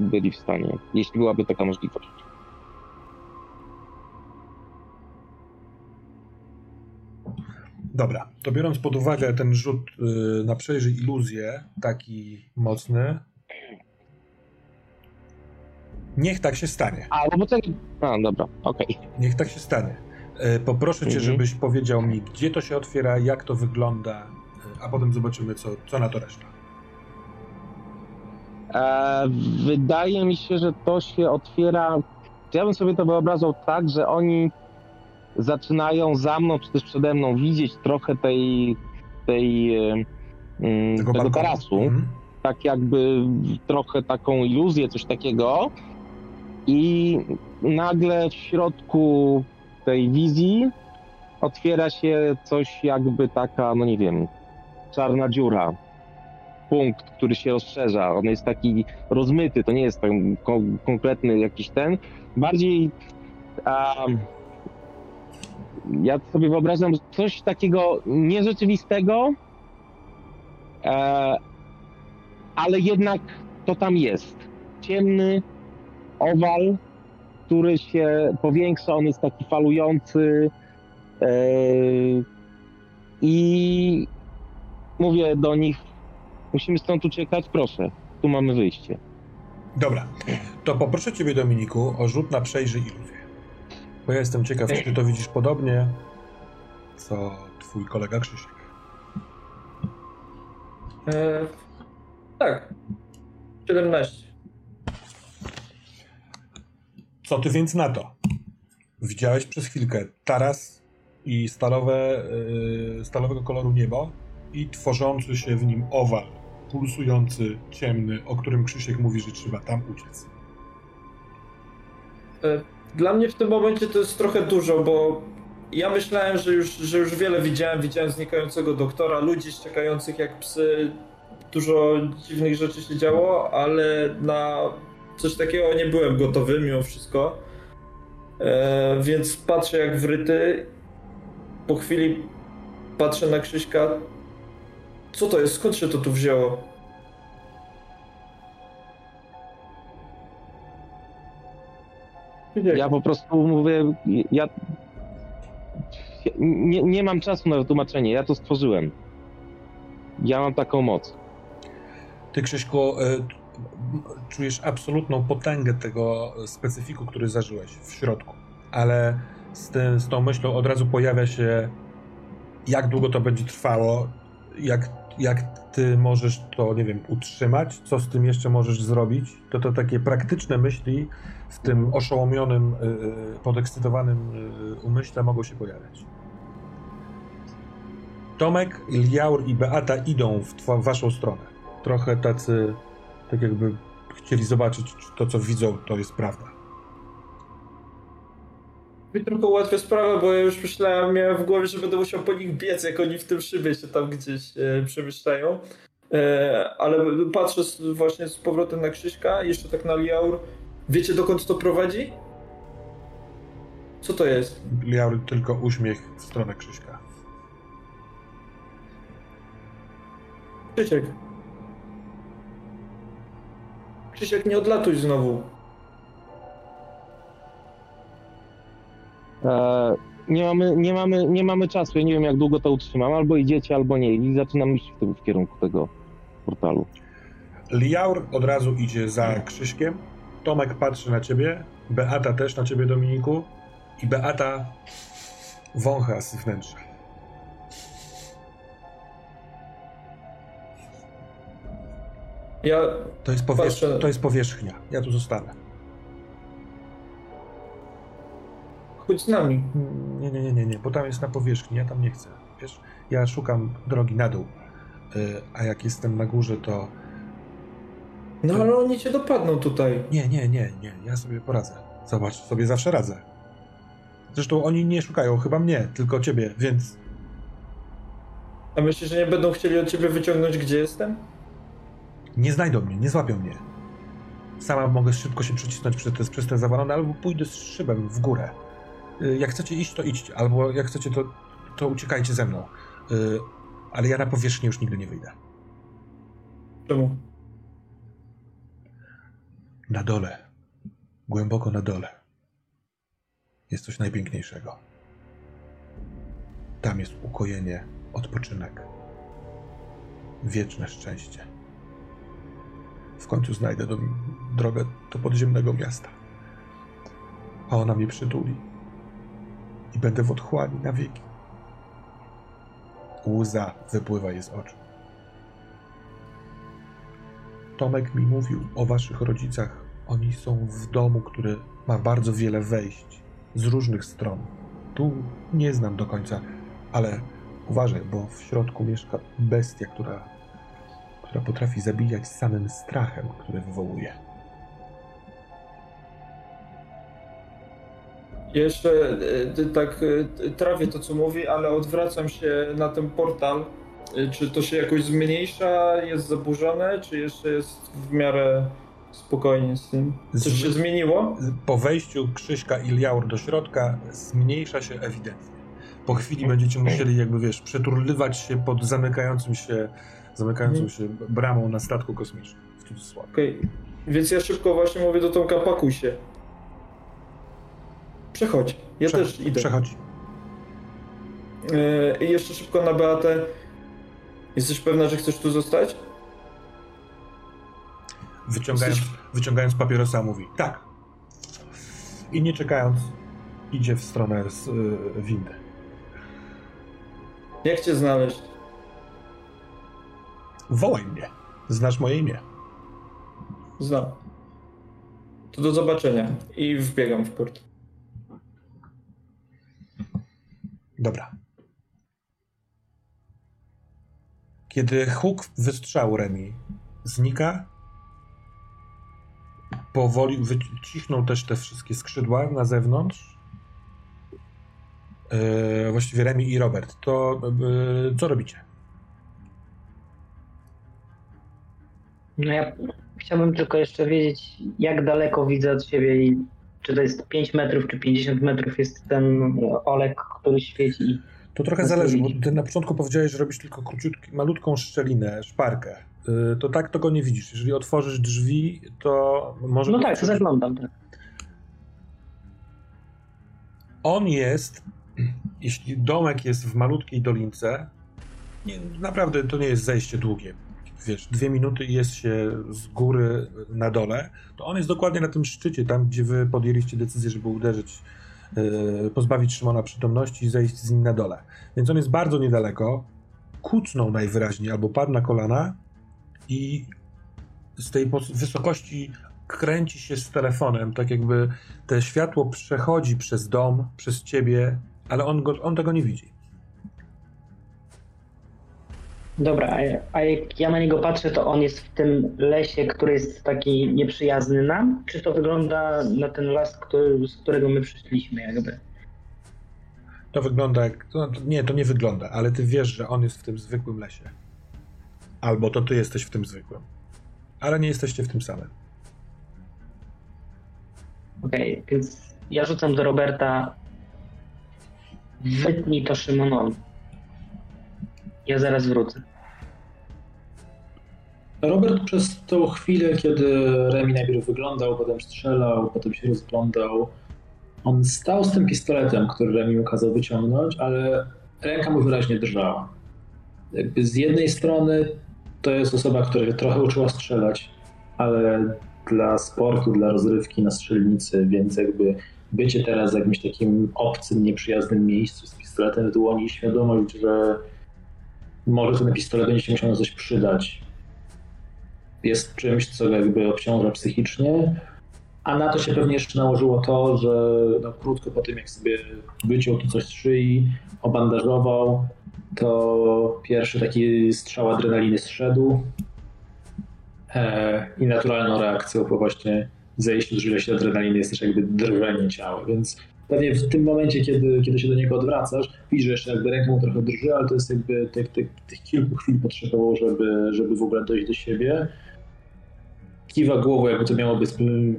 byli w stanie, jeśli byłaby taka możliwość. Dobra, to biorąc pod uwagę ten rzut na przejrzyj iluzję, taki mocny, niech tak się stanie. A, no bo ten... A, dobra, okej. Okay. Niech tak się stanie. Y, poproszę cię, mhm. żebyś powiedział mi, gdzie to się otwiera, jak to wygląda, y, a potem zobaczymy, co, co na to reszta. E, wydaje mi się, że to się otwiera. Ja bym sobie to wyobrażał tak, że oni zaczynają za mną, czy też przede mną widzieć trochę tej, tej e, mm, tego, tego tarasu. Mhm. Tak jakby trochę taką iluzję, coś takiego. I nagle w środku tej wizji otwiera się coś jakby taka, no nie wiem, czarna dziura punkt, który się rozszerza. On jest taki rozmyty, to nie jest ten konkretny jakiś ten. Bardziej um, ja sobie wyobrażam coś takiego nierzeczywistego, e, ale jednak to tam jest. Ciemny owal, który się powiększa, on jest taki falujący e, i mówię do nich Musimy stąd uciekać, proszę. Tu mamy wyjście. Dobra. To poproszę ciebie, Dominiku, o rzut na przejrzyj iluzję. Bo ja jestem ciekaw, czy ty to widzisz podobnie, co twój kolega Krzysiek. Eee, tak. 17. Co ty więc na to? Widziałeś przez chwilkę taras i stalowe, yy, stalowego koloru niebo i tworzący się w nim owal pulsujący, ciemny, o którym Krzysiek mówi, że trzeba tam uciec. E, dla mnie w tym momencie to jest trochę dużo, bo ja myślałem, że już, że już wiele widziałem. Widziałem znikającego doktora, ludzi czekających jak psy. Dużo dziwnych rzeczy się działo, ale na coś takiego nie byłem gotowy mimo wszystko. E, więc patrzę jak wryty. Po chwili patrzę na Krzyśka. Co to jest? Skąd się to tu wzięło? Ja po prostu mówię, ja nie, nie mam czasu na wytłumaczenie, ja to stworzyłem. Ja mam taką moc. Ty, Krzyśku, e, czujesz absolutną potęgę tego specyfiku, który zażyłeś w środku, ale z, tym, z tą myślą od razu pojawia się, jak długo to będzie trwało, jak jak ty możesz to, nie wiem, utrzymać, co z tym jeszcze możesz zrobić, to to takie praktyczne myśli w tym oszołomionym, y, y, podekscytowanym umyśle mogą się pojawiać. Tomek, Liaur i Beata idą w waszą stronę. Trochę tacy, tak jakby chcieli zobaczyć, czy to, co widzą, to jest prawda mi trochę ułatwia sprawę, bo ja już myślałem, miałem w głowie, że będę musiał po nich biec, jak oni w tym szybie się tam gdzieś e, przemieszczają. E, ale patrzę właśnie z powrotem na Krzyśka, jeszcze tak na Liaur. Wiecie dokąd to prowadzi? Co to jest? Liaur tylko uśmiech w stronę Krzyśka. Krzysiek. Krzysiek, nie odlatuj znowu. E, nie mamy, nie, mamy, nie mamy czasu, ja nie wiem jak długo to utrzymam, albo idziecie, albo nie i zaczynam iść w, w kierunku tego portalu. Liaur od razu idzie za Krzyśkiem, Tomek patrzy na ciebie, Beata też na ciebie Dominiku i Beata wącha z wnętrza. Ja to jest, powierz... to jest powierzchnia. Ja tu zostanę. Chodź z nami. Nie, nie, nie, nie, nie, bo tam jest na powierzchni, ja tam nie chcę. Wiesz, ja szukam drogi na dół, y, a jak jestem na górze, to... No ale oni cię dopadną tutaj. Nie, nie, nie, nie, ja sobie poradzę. Zobacz, sobie zawsze radzę. Zresztą oni nie szukają chyba mnie, tylko ciebie, więc... A myślisz, że nie będą chcieli od ciebie wyciągnąć, gdzie jestem? Nie znajdą mnie, nie złapią mnie. Sama mogę szybko się przycisnąć przez, przez ten zawalony, albo pójdę z szybem w górę. Y, jak chcecie iść, to idźcie, albo jak chcecie, to, to uciekajcie ze mną. Y, ale ja na powierzchnię już nigdy nie wyjdę. Czemu? Na dole, głęboko na dole, jest coś najpiękniejszego. Tam jest ukojenie, odpoczynek, wieczne szczęście. W końcu znajdę do, drogę do podziemnego miasta. A ona mnie przytuli. I będę w otchłani na wieki. Łza wypływa jej z oczu. Tomek mi mówił o waszych rodzicach. Oni są w domu, który ma bardzo wiele wejść z różnych stron. Tu nie znam do końca, ale uważaj, bo w środku mieszka bestia, która, która potrafi zabijać samym strachem, który wywołuje. Jeszcze e, tak e, trawię to, co mówi, ale odwracam się na ten portal. E, czy to się jakoś zmniejsza, jest zaburzone, czy jeszcze jest w miarę spokojnie z tym? Coś się zmieniło? Po wejściu Krzyśka i Liaur do środka zmniejsza się ewidentnie. Po chwili będziecie musieli jakby, wiesz, przeturlywać się pod zamykającym się, zamykającą się bramą na statku kosmicznym, w cudzysłowie. Okej, okay. więc ja szybko właśnie mówię do Tomka, pakuj się. Przechodź. Ja Prze też idę. Przechodź. Yy, jeszcze szybko na Beatę. Jesteś pewna, że chcesz tu zostać? Wyciągając, Jesteś... wyciągając papierosa mówi tak. I nie czekając idzie w stronę z yy, windy. Jak cię znaleźć? Wołaj mnie. Znasz moje imię. Znam. To do zobaczenia. I wbiegam w port. Dobra. Kiedy huk wystrzału Remi znika, powoli wycichną też te wszystkie skrzydła na zewnątrz. Yy, właściwie Remi i Robert. To yy, co robicie? No ja chciałbym tylko jeszcze wiedzieć, jak daleko widzę od siebie i czy to jest 5 metrów, czy 50 metrów jest ten olek, który świeci. To trochę zależy, bo ty na początku powiedziałeś, że robisz tylko króciutki, malutką szczelinę, szparkę. Y, to tak tego nie widzisz. Jeżeli otworzysz drzwi, to może... No tak, to zaglądam. Tak. On jest, jeśli domek jest w malutkiej dolince, nie, naprawdę to nie jest zejście długie wiesz, dwie minuty i jest się z góry na dole, to on jest dokładnie na tym szczycie, tam gdzie wy podjęliście decyzję, żeby uderzyć, yy, pozbawić Szymona przytomności i zejść z nim na dole. Więc on jest bardzo niedaleko, kucnął najwyraźniej albo padł na kolana i z tej wysokości kręci się z telefonem, tak jakby te światło przechodzi przez dom, przez ciebie, ale on, go, on tego nie widzi. Dobra, a jak ja na niego patrzę, to on jest w tym lesie, który jest taki nieprzyjazny nam? Czy to wygląda na ten las, który, z którego my przyszliśmy jakby? To wygląda jak... To, nie, to nie wygląda, ale ty wiesz, że on jest w tym zwykłym lesie. Albo to ty jesteś w tym zwykłym. Ale nie jesteście w tym samym. Okej, okay, więc ja rzucam do Roberta wytnij to Szymonowi. Ja zaraz wrócę. Robert przez tą chwilę, kiedy Remi najpierw wyglądał, potem strzelał, potem się rozglądał, on stał z tym pistoletem, który Remi mu kazał wyciągnąć, ale ręka mu wyraźnie drżała. Jakby z jednej strony to jest osoba, która się trochę uczyła strzelać, ale dla sportu, dla rozrywki na strzelnicy, więc jakby bycie teraz w jakimś takim obcym, nieprzyjaznym miejscu z pistoletem w dłoni, świadomość, że może ten pistolet będzie się musiał na coś przydać, jest czymś, co jakby obciąża psychicznie, a na to się pewnie jeszcze nałożyło to, że no, krótko po tym, jak sobie wyciął tu coś z szyi, obandażował, to pierwszy taki strzał adrenaliny zszedł e, i naturalną reakcją po właśnie zejściu z ilości adrenaliny jest też jakby drżenie ciała, więc pewnie w tym momencie, kiedy, kiedy się do niego odwracasz, widzisz, że jeszcze jakby ręką trochę drży, ale to jest jakby tych, tych, tych kilku chwil potrzebowało, żeby, żeby w ogóle dojść do siebie kiwa głową, jakby to miałoby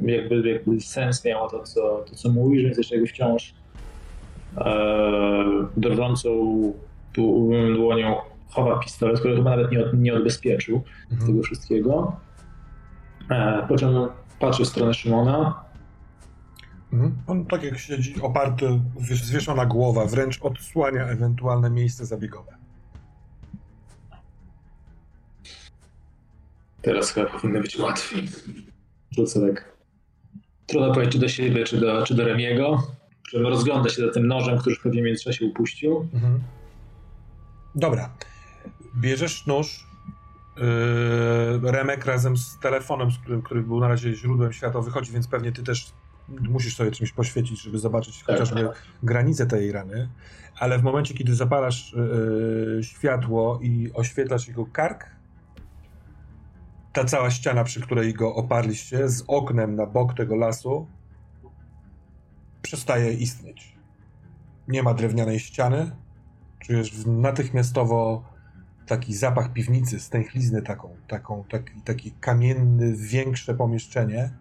jakby, jakby sens miało to co, to, co mówisz, więc jeszcze jakby wciąż e, drżącą dłonią chowa pistolet, który chyba nawet nie, nie odbezpieczył mhm. tego wszystkiego. E, po czym patrzy w stronę Szymona. Mhm. On tak jak siedzi oparty, zwieszona głowa, wręcz odsłania ewentualne miejsce zabiegowe. Teraz chyba powinno być łatwiej. Rzucę tak. Trudno powiedzieć, czy do siebie, czy do, czy do Remiego. Żeby rozgląda się za tym nożem, który już pewnie w międzyczasie upuścił. Mhm. Dobra. Bierzesz nóż, yy, Remek razem z telefonem, z którym, który był na razie źródłem światła, wychodzi, więc pewnie ty też musisz sobie czymś poświecić, żeby zobaczyć tak, chociażby tak. granicę tej rany. Ale w momencie, kiedy zapalasz yy, światło i oświetlasz jego kark, ta cała ściana, przy której go oparliście, z oknem na bok tego lasu, przestaje istnieć. Nie ma drewnianej ściany. Czujesz natychmiastowo taki zapach piwnicy, stęchlizny taką, taką taki, taki kamienny, większe pomieszczenie.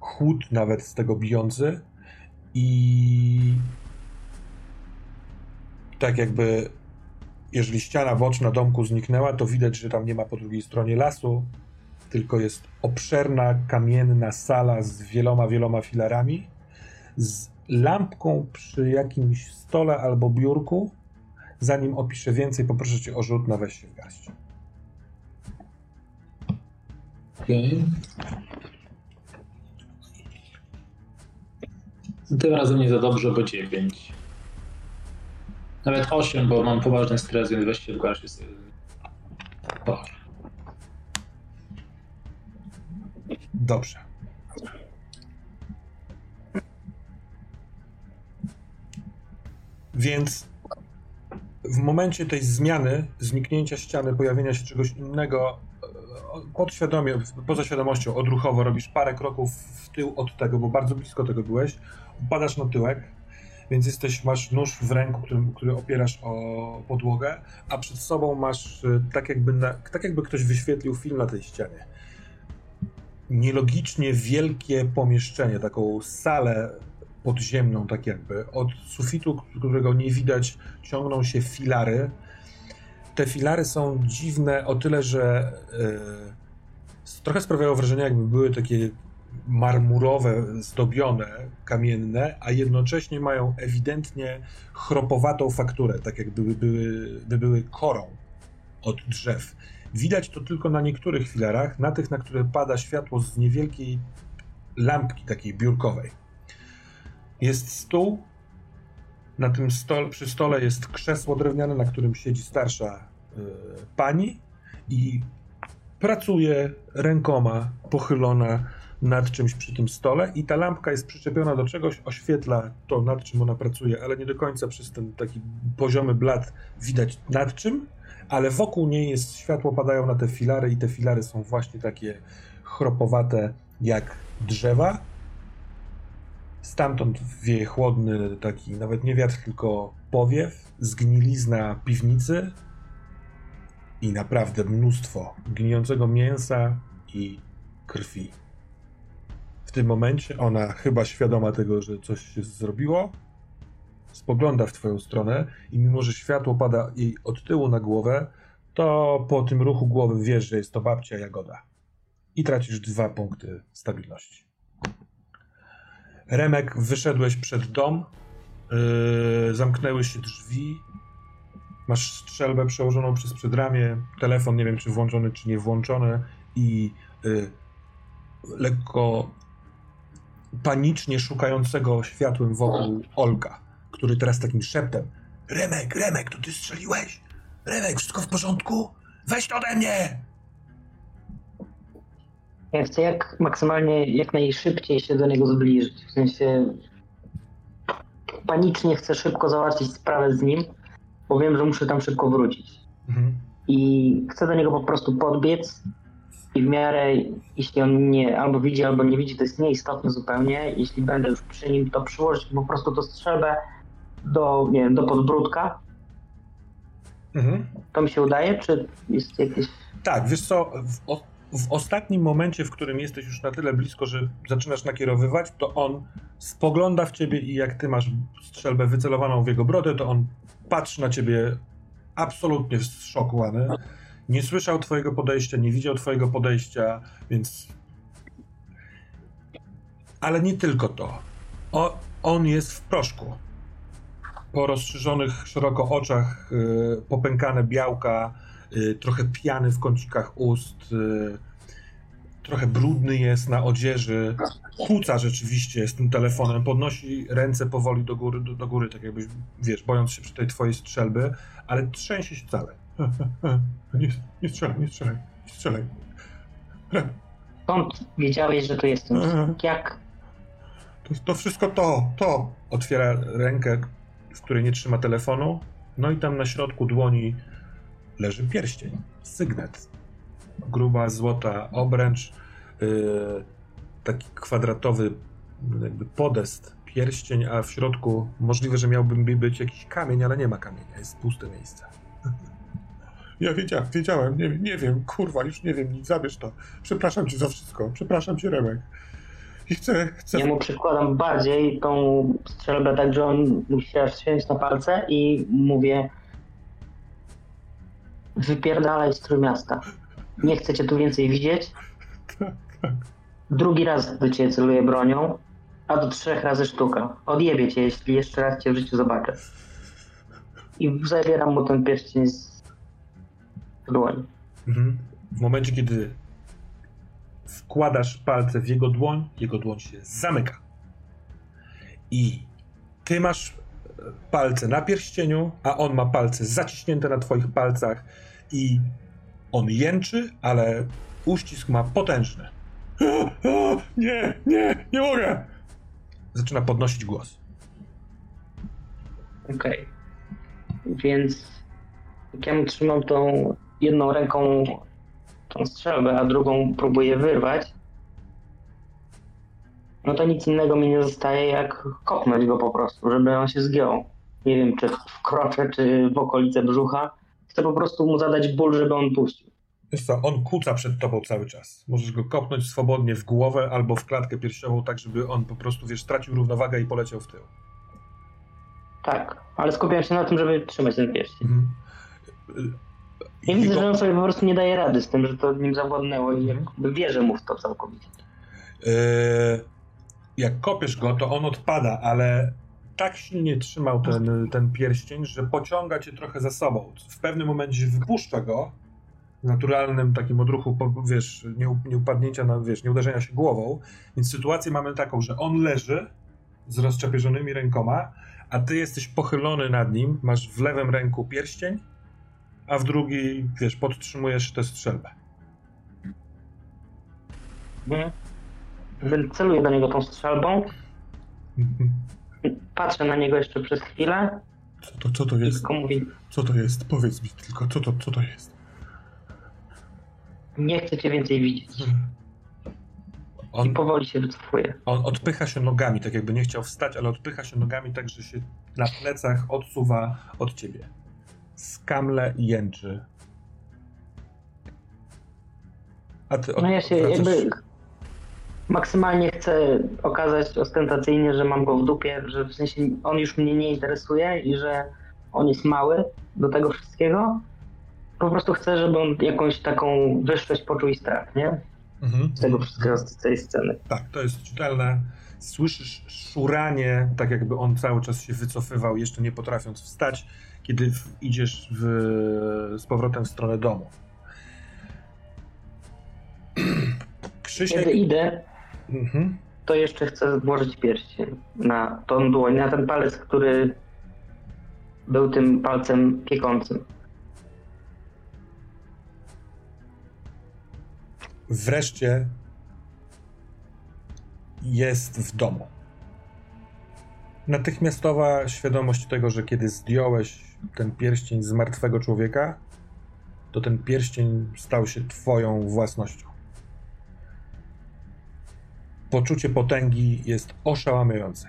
Chłód nawet z tego bijący. I tak jakby jeżeli ściana boczna domku zniknęła, to widać, że tam nie ma po drugiej stronie lasu, tylko jest obszerna, kamienna sala z wieloma, wieloma filarami, z lampką przy jakimś stole albo biurku. Zanim opiszę więcej, poproszę cię o rzut na weź się w garść. Okay. Tym razem nie za dobrze, bo 9. Nawet 8, bo mam poważny stres, więc weź się w garść. Jest... Dobrze. Więc w momencie tej zmiany, zniknięcia ściany, pojawienia się czegoś innego, e, podświadomie, poza świadomością, odruchowo robisz parę kroków w tył od tego, bo bardzo blisko tego byłeś, upadasz na tyłek, więc jesteś, masz nóż w ręku, który, który opierasz o podłogę, a przed sobą masz e, tak jakby, na, tak jakby ktoś wyświetlił film na tej ścianie nielogicznie wielkie pomieszczenie, taką salę podziemną, tak jakby. Od sufitu, którego nie widać, ciągną się filary. Te filary są dziwne o tyle, że yy, trochę sprawiają wrażenie, jakby były takie marmurowe, zdobione, kamienne, a jednocześnie mają ewidentnie chropowatą fakturę, tak jakby były, by były korą od drzew. Widać to tylko na niektórych filarach, na tych, na które pada światło z niewielkiej lampki takiej biurkowej. Jest stół. Na tym stole, przy stole jest krzesło drewniane, na którym siedzi starsza y, pani i pracuje rękoma pochylona nad czymś przy tym stole i ta lampka jest przyczepiona do czegoś, oświetla to, nad czym ona pracuje, ale nie do końca przez ten taki poziomy blat widać nad czym, ale wokół niej jest światło, padają na te filary i te filary są właśnie takie chropowate jak drzewa. Stamtąd wieje chłodny taki, nawet nie wiatr, tylko powiew, zgnilizna piwnicy i naprawdę mnóstwo gnijącego mięsa i krwi. W tym momencie ona, chyba świadoma tego, że coś się zrobiło, spogląda w twoją stronę i mimo, że światło pada jej od tyłu na głowę, to po tym ruchu głowy wiesz, że jest to babcia Jagoda. I tracisz dwa punkty stabilności. Remek, wyszedłeś przed dom, yy, zamknęły się drzwi, masz strzelbę przełożoną przez przedramię, telefon nie wiem czy włączony, czy nie włączony i yy, lekko panicznie szukającego światłem wokół Olka który teraz takim szeptem Remek, Remek, to ty strzeliłeś? Remek, wszystko w porządku? Weź to ode mnie! Ja chcę jak maksymalnie, jak najszybciej się do niego zbliżyć. W sensie panicznie chcę szybko załatwić sprawę z nim, bo wiem, że muszę tam szybko wrócić. Mhm. I chcę do niego po prostu podbiec i w miarę, jeśli on nie albo widzi, albo nie widzi, to jest nieistotne zupełnie. Jeśli będę już przy nim, to przyłożyć po prostu to strzelbę do, nie wiem, do podbródka. Mhm. To mi się udaje, czy jest jakieś... Tak, wiesz co, w, w ostatnim momencie, w którym jesteś już na tyle blisko, że zaczynasz nakierowywać, to on spogląda w ciebie i jak ty masz strzelbę wycelowaną w jego brodę, to on patrzy na ciebie absolutnie zszokowany. Nie słyszał twojego podejścia, nie widział twojego podejścia, więc... Ale nie tylko to O, on jest w proszku. Po rozszerzonych szeroko oczach, y, popękane białka, y, trochę piany w kącikach ust, y, trochę brudny jest na odzieży, kłóca rzeczywiście z tym telefonem, podnosi ręce powoli do góry, do, do góry, tak jakbyś, wiesz, bojąc się przy tej twojej strzelby, ale trzęsie się cały. Nie, nie strzelaj, nie strzelaj, nie strzelaj. Skąd wiedziałeś, że to jestem? Jak? To, to wszystko to, to. Otwiera rękę, w której nie trzyma telefonu, no i tam na środku dłoni leży pierścień, sygnet. Gruba, złota obręcz, yy, taki kwadratowy jakby podest, pierścień, a w środku możliwe, że miałby być jakiś kamień, ale nie ma kamienia, jest puste miejsce. Ja wiedziałem, wiedziałem, nie, nie wiem, kurwa, już nie wiem nic, zabierz to. Przepraszam cię za wszystko, przepraszam cię, Remek. I chcę, chcę... Ja mu przykładam bardziej tą strzelbę tak, że on musi aż święć na palce i mówię wypierdalaj z miasta. Nie chcę cię tu więcej widzieć. Tak, tak. Drugi raz do ciebie celuję bronią, a do trzech razy sztuka. Odjebie cię, jeśli jeszcze raz cię w życiu zobaczę. I zabieram mu ten pierścień z dłoni. Mhm. W momencie, kiedy wkładasz palce w jego dłoń, jego dłoń się zamyka. I ty masz e, palce na pierścieniu, a on ma palce zaciśnięte na twoich palcach i on jęczy, ale uścisk ma potężny. Nie, nie, nie mogę! Zaczyna podnosić głos. Okej. Okay. Więc jak ja mu trzymam tą jedną ręką tą strzelbę, a drugą próbuję wyrwać, no to nic innego mi nie zostaje jak kopnąć go po prostu, żeby on się zgiął. Nie wiem, czy w krocze, czy w okolice brzucha. Chcę po prostu mu zadać ból, żeby on puścił. Wiesz co, on kuca przed tobą cały czas. Możesz go kopnąć swobodnie w głowę albo w klatkę piersiową, tak żeby on po prostu, wiesz, stracił równowagę i poleciał w tył. Tak, ale skupiam się na tym, żeby trzymać ten pierścień. Mhm. Ja widzę, że on sobie po prostu nie daje rady z tym, że to nim zawładnęło i jakby wierzę mu w to całkowicie. Yy, jak kopiesz go, to on odpada, ale tak silnie trzymał ten, ten pierścień, że pociąga cię trochę za sobą. W pewnym momencie wypuszcza go w naturalnym takim odruchu, wiesz, nie, nie upadnięcia, na, wiesz, nie uderzenia się głową. Więc sytuację mamy taką, że on leży z rozczapierzonymi rękoma, a ty jesteś pochylony nad nim, masz w lewym ręku pierścień, a w drugiej, wiesz, podtrzymujesz tę strzelbę. Mhm. Celuję do niego tą strzelbą. Mhm. Patrzę na niego jeszcze przez chwilę. Co to, co to jest? Mówi, co to jest? Powiedz mi tylko, co to, co to jest? Nie chcę cię więcej widzieć. Mhm. On, I powoli się wycofuje. On odpycha się nogami, tak jakby nie chciał wstać, ale odpycha się nogami tak, że się na plecach odsuwa od ciebie skamle i jęczy. A ty od, no ja się jakby maksymalnie chcę okazać ostentacyjnie, że mam go w dupie, że w sensie on już mnie nie interesuje i że on jest mały do tego wszystkiego. Po prostu chcę, żeby on jakąś taką wyższość poczuł i strach, nie? Mhm. Z tego wszystkiego, z tej sceny. Tak, to jest czytelne. Słyszysz szuranie, tak jakby on cały czas się wycofywał, jeszcze nie potrafiąc wstać kiedy idziesz w, z powrotem w stronę domu. Krzysiek... Kiedy idę, mhm. to jeszcze chcę włożyć pierścień na tą dłoń, na ten palec, który był tym palcem piekącym. Wreszcie jest w domu. Natychmiastowa świadomość tego, że kiedy zdjąłeś ten pierścień z martwego człowieka, to ten pierścień stał się Twoją własnością. Poczucie potęgi jest oszałamiające.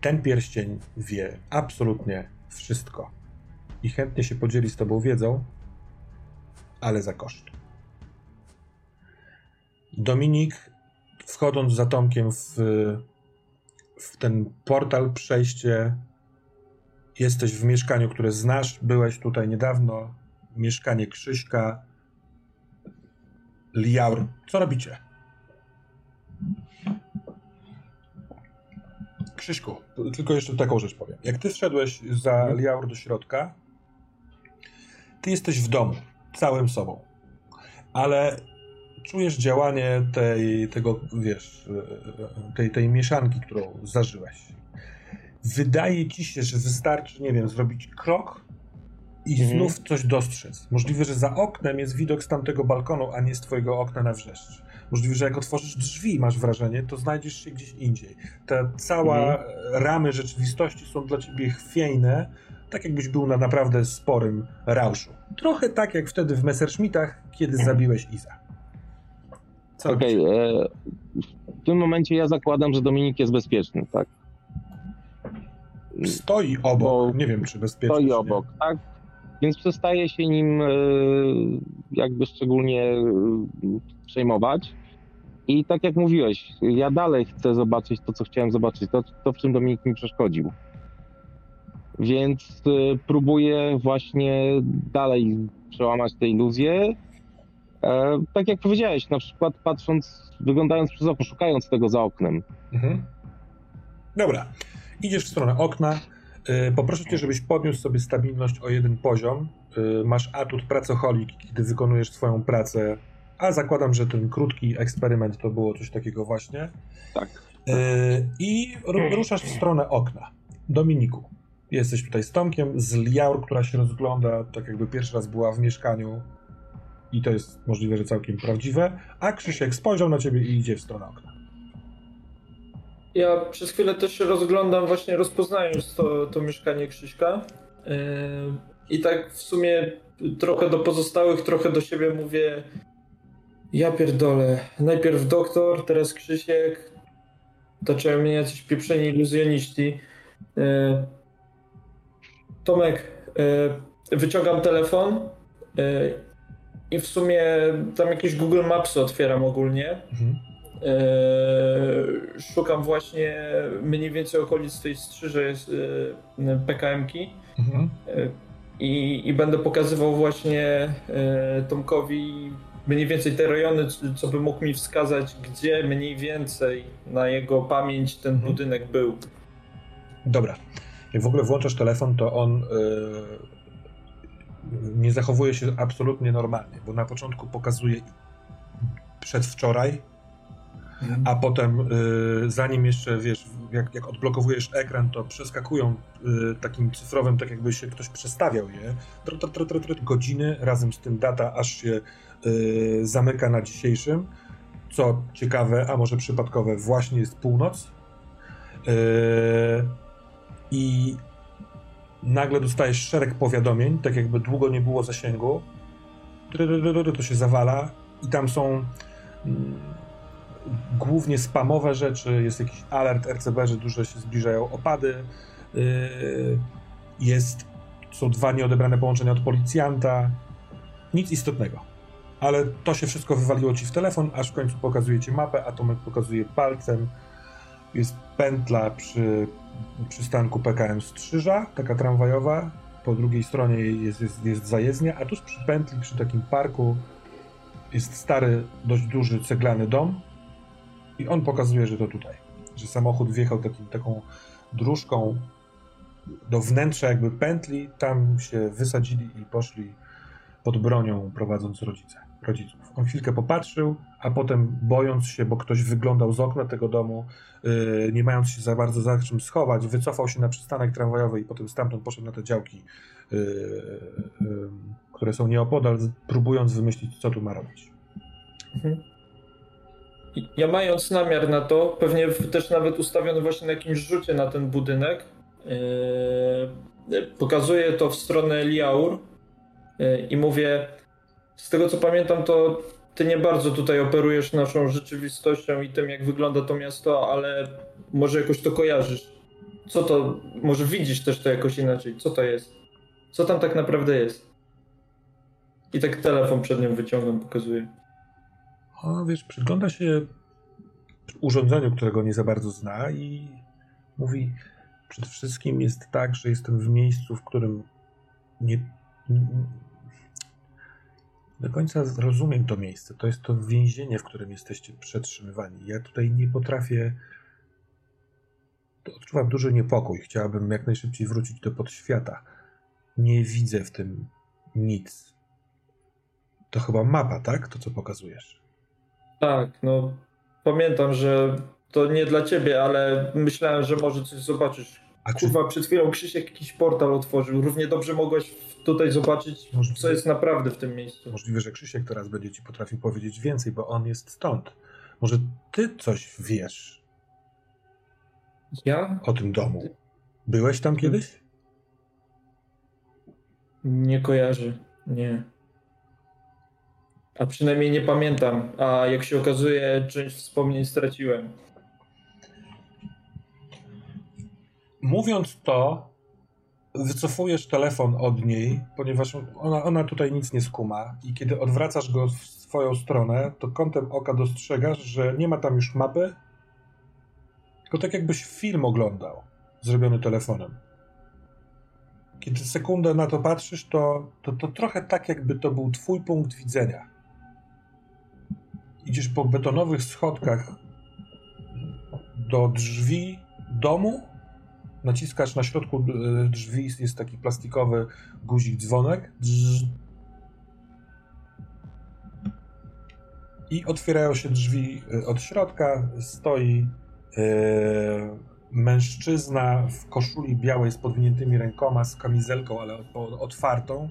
Ten pierścień wie absolutnie wszystko i chętnie się podzieli z Tobą wiedzą, ale za koszt. Dominik, wchodząc za Tomkiem w, w ten portal, przejście Jesteś w mieszkaniu, które znasz, byłeś tutaj niedawno. Mieszkanie Krzyśka. Liaur. Co robicie? Krzyśku, tylko jeszcze taką rzecz powiem. Jak ty wszedłeś za mhm. Liaur do środka, ty jesteś w domu, całym sobą. Ale czujesz działanie tej, tego, wiesz, tej, tej mieszanki, którą zażyłeś. Wydaje ci się, że wystarczy, nie wiem, zrobić krok i mhm. znów coś dostrzec. Możliwe, że za oknem jest widok z tamtego balkonu, a nie z twojego okna na wrzeszcz. Możliwe, że jak otworzysz drzwi, masz wrażenie, to znajdziesz się gdzieś indziej. Te cała mhm. ramy rzeczywistości są dla ciebie chwiejne, tak jakbyś był na naprawdę sporym rauszu. Trochę tak jak wtedy w Messerschmittach, kiedy zabiłeś Iza. Okej, okay, e, w tym momencie ja zakładam, że Dominik jest bezpieczny, tak? Stoi obok, Bo nie wiem czy bezpieczny. Stoi obok, tak? Więc przestaje się nim e, jakby szczególnie e, przejmować. I tak jak mówiłeś, ja dalej chcę zobaczyć to, co chciałem zobaczyć, to, to w czym Dominik mi przeszkodził. Więc próbuję właśnie dalej przełamać tę iluzję E, tak jak powiedziałeś, na przykład patrząc, wyglądając przez okno, szukając tego za oknem. Mhm. Dobra, idziesz w stronę okna. E, poproszę cię, żebyś podniósł sobie stabilność o jeden poziom. E, masz atut pracocholik, kiedy wykonujesz swoją pracę, a zakładam, że ten krótki eksperyment to było coś takiego właśnie. Tak. I ruszasz w stronę okna. Dominiku, jesteś tutaj z Tomkiem, z Liaur, która się rozgląda, tak jakby pierwszy raz była w mieszkaniu i to jest możliwe, że całkiem prawdziwe, a Krzysiek spojrzał na ciebie i idzie w stronę okna. Ja przez chwilę też rozglądam, właśnie rozpoznając to, to mieszkanie Krzyśka. Yy, I tak w sumie trochę do pozostałych, trochę do siebie mówię. Ja pierdolę. Najpierw doktor, teraz Krzysiek. Zaczęły mnie jacyś pieprzeni iluzjoniści. Yy, Tomek, yy, wyciągam telefon i w sumie tam jakieś Google Maps otwieram ogólnie. Mhm. E, szukam właśnie mniej więcej okolic tej strzyże e, PKM-ki. Mhm. E, I, I będę pokazywał właśnie Tomkowi mniej więcej te rejony, co by mógł mi wskazać, gdzie mniej więcej na jego pamięć ten mhm. budynek był. Dobra. Jak w ogóle włączasz telefon, to on nie zachowuje się absolutnie normalnie, bo na początku pokazuje przedwczoraj, a potem y, zanim jeszcze, wiesz, jak, jak odblokowujesz ekran, to przeskakują y, takim cyfrowym, tak jakby się ktoś przestawiał je, godziny, razem z tym data, aż się y, zamyka na dzisiejszym. Co ciekawe, a może przypadkowe, właśnie jest północ. I nagle dostajesz szereg powiadomień, tak jakby długo nie było zasięgu, to się zawala i tam są mm, głównie spamowe rzeczy, jest jakiś alert RCB, że duże się zbliżają opady, yy, jest, są dwa nieodebrane połączenia od policjanta, nic istotnego. Ale to się wszystko wywaliło ci w telefon, aż w końcu pokazuje ci mapę, a Tomek pokazuje palcem. Jest pętla przy przystanku PKM Strzyża, taka tramwajowa. Po drugiej stronie jest, jest, jest zajezdnia, a tuż przy pętli, przy takim parku jest stary, dość duży ceglany dom i on pokazuje, że to tutaj. Że samochód wjechał taką dróżką do wnętrza jakby pętli, tam się wysadzili i poszli pod bronią prowadząc rodzice, rodziców. On chwilkę popatrzył, a potem bojąc się, bo ktoś wyglądał z okna tego domu, yy, nie mając się za bardzo za czym schować, wycofał się na przystanek tramwajowy i potem stamtąd poszedł na te działki, yy, yy, które są nieopodal, próbując wymyślić, co tu ma robić. Mhm. Ja mając namiar na to, pewnie też nawet ustawiony właśnie na jakimś rzucie na ten budynek, yy, pokazuję to w stronę Liaur yy, i mówię, z tego co pamiętam, to ty nie bardzo tutaj operujesz naszą rzeczywistością i tym, jak wygląda to miasto, ale może jakoś to kojarzysz. Co to, może widzisz też to jakoś inaczej. Co to jest? Co tam tak naprawdę jest? I tak telefon przed nią wyciągam, pokazuję. O, wiesz, przygląda się urządzeniu, którego nie za bardzo zna i mówi, przede wszystkim jest tak, że jestem w miejscu, w którym nie, do końca rozumiem to miejsce. To jest to więzienie, w którym jesteście przetrzymywani. Ja tutaj nie potrafię odczuwam duży niepokój. Chciałabym jak najszybciej wrócić do podświata. Nie widzę w tym nic. To chyba mapa, tak? To, co pokazujesz. Tak, no pamiętam, że to nie dla ciebie, ale myślałem, że może coś zobaczysz. A Kurwa, czy... przed chwilą Krzysiek jakiś portal otworzył. Równie dobrze mogłeś tutaj zobaczyć, Możliwe... co jest naprawdę w tym miejscu. Możliwe, że Krzysiek teraz będzie ci potrafił powiedzieć więcej, bo on jest stąd. Może ty coś wiesz? Ja? O tym domu. Byłeś tam kiedyś? Nie kojarzy. Nie. A przynajmniej nie pamiętam. A jak się okazuje, część wspomnień straciłem. Mówiąc to, wycofujesz telefon od niej, ponieważ ona, ona tutaj nic nie skuma i kiedy odwracasz go w swoją stronę, to kątem oka dostrzegasz, że nie ma tam już mapy, tylko tak jakbyś film oglądał, zrobiony telefonem. Kiedy sekundę na to patrzysz, to, to, to trochę tak, jakby to był twój punkt widzenia. Idziesz po betonowych schodkach do drzwi domu, naciskasz na środku e, drzwi, jest taki plastikowy guzik dzwonek. I otwierają się drzwi e, od środka. Stoi yy, mężczyzna w koszuli białej z podwiniętymi rękoma, z kamizelką, ale otwartą.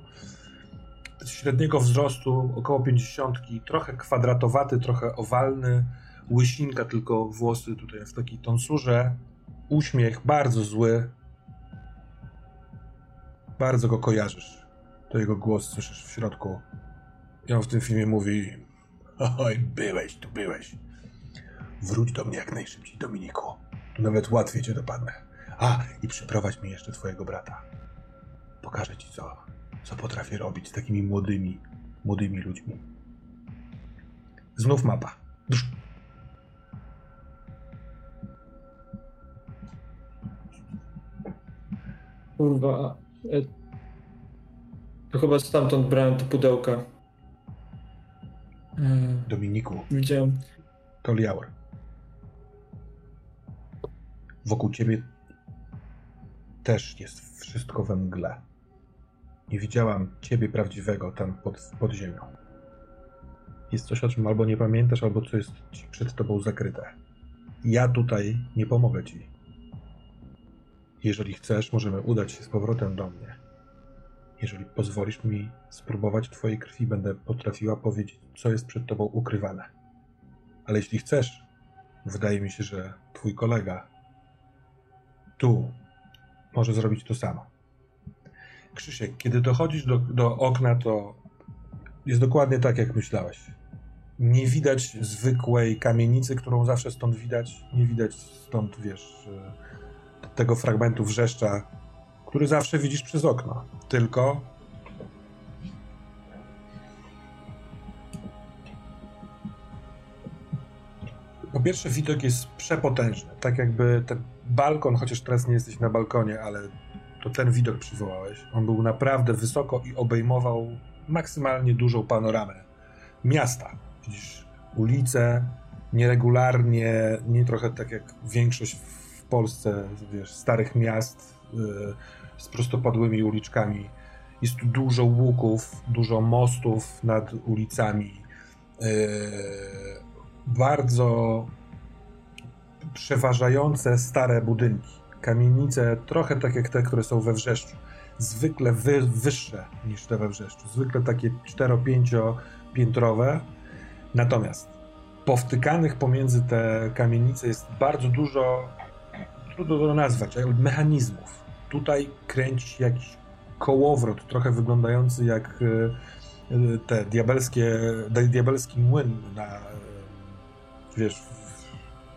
Średniego wzrostu, około 50, trochę kwadratowaty, trochę owalny. Łysinka, tylko włosy tutaj w takiej tonsurze uśmiech bardzo zły. Bardzo go kojarzysz. To jego głos słyszysz w środku. I on w tym filmie mówi: Oj, byłeś, tu byłeś. Wróć do mnie jak najszybciej, Dominiku. Tu nawet łatwiej cię dopadnę. A, i przyprowadź mi jeszcze twojego brata. Pokażę ci, co, co potrafię robić z takimi młodymi, młodymi ludźmi. Znów mapa. Kurwa. E, to chyba stamtąd brałem te pudełka. E, Dominiku. Widziałem. To Liaur. Wokół ciebie też jest wszystko we mgle. Nie widziałam ciebie prawdziwego tam pod, pod ziemią. Jest coś, o czym albo nie pamiętasz, albo co jest przed tobą zakryte. Ja tutaj nie pomogę ci. Jeżeli chcesz, możemy udać się z powrotem do mnie. Jeżeli pozwolisz mi spróbować Twojej krwi, będę potrafiła powiedzieć, co jest przed Tobą ukrywane. Ale jeśli chcesz, wydaje mi się, że Twój kolega tu może zrobić to samo. Krzysiek, kiedy dochodzisz do, do okna, to jest dokładnie tak, jak myślałeś. Nie widać zwykłej kamienicy, którą zawsze stąd widać. Nie widać stąd, wiesz, tego fragmentu wrzeszcza, który zawsze widzisz przez okno. Tylko Po pierwsze, widok jest przepotężny. Tak jakby ten balkon, chociaż teraz nie jesteś na balkonie, ale to ten widok przywołałeś. On był naprawdę wysoko i obejmował maksymalnie dużą panoramę miasta. Widzisz ulice, nieregularnie, nie trochę tak jak większość w Polsce, wiesz, starych miast yy, z prostopadłymi uliczkami. Jest tu dużo łuków, dużo mostów nad ulicami. Yy, bardzo przeważające stare budynki. Kamienice trochę tak jak te, które są we Wrzeszczu. Zwykle wy, wyższe niż te we Wrzeszczu. Zwykle takie 4-5 piętrowe. Natomiast powtykanych pomiędzy te kamienice jest bardzo dużo trudno to nazwać, mechanizmów. Tutaj kręci jakiś kołowrot, trochę wyglądający jak e, e, te diabelskie, diabelski młyn na, e, wiesz,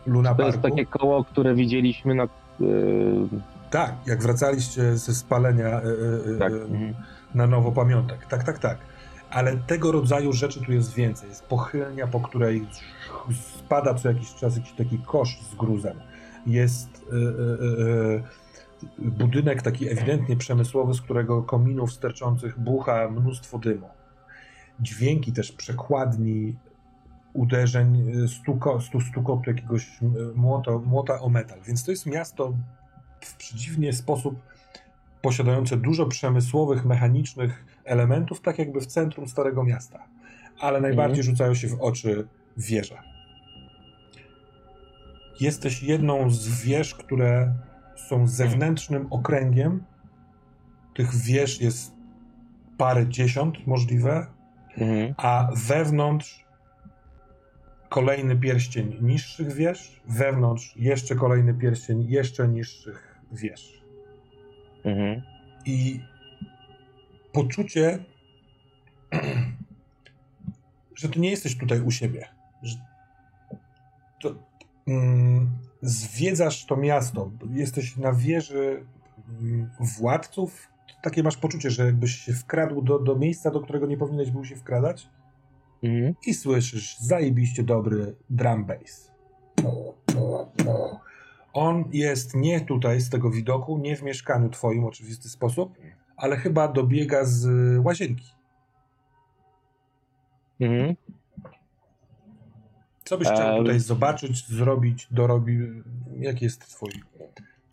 Luna To jest takie koło, które widzieliśmy na... Yy... Tak, jak wracaliście ze spalenia yy, tak. yy, na nowo pamiątek. Tak, tak, tak. Ale tego rodzaju rzeczy tu jest więcej. Jest pochylnia, po której spada co jakiś czas jakiś taki kosz z gruzem jest e, e, e, budynek taki ewidentnie przemysłowy, z którego kominów sterczących bucha mnóstwo dymu. Dźwięki też przekładni uderzeń, stuko, stu, stukotu jakiegoś młota, młota o metal. Więc to jest miasto w przedziwnie sposób posiadające dużo przemysłowych, mechanicznych elementów, tak jakby w centrum Starego Miasta. Ale najbardziej mhm. rzucają się w oczy wieże. Jesteś jedną z wież, które są zewnętrznym okręgiem. Tych wież jest parę dziesiąt możliwe, mhm. a wewnątrz kolejny pierścień niższych wież, wewnątrz jeszcze kolejny pierścień jeszcze niższych wież. Mhm. I poczucie, że ty nie jesteś tutaj u siebie. Że to, mm, zwiedzasz to miasto. Jesteś na wieży mm, władców. Takie masz poczucie, że jakbyś się wkradł do, do miejsca, do którego nie powinieneś był się wkradać. Mhm. I słyszysz zajebiście dobry drum bass. On jest nie tutaj z tego widoku, nie w mieszkaniu twoim w oczywisty sposób, ale chyba dobiega z łazienki. Mhm. Co byś chciał tutaj zobaczyć, zrobić, dorobić? Jaki jest twój?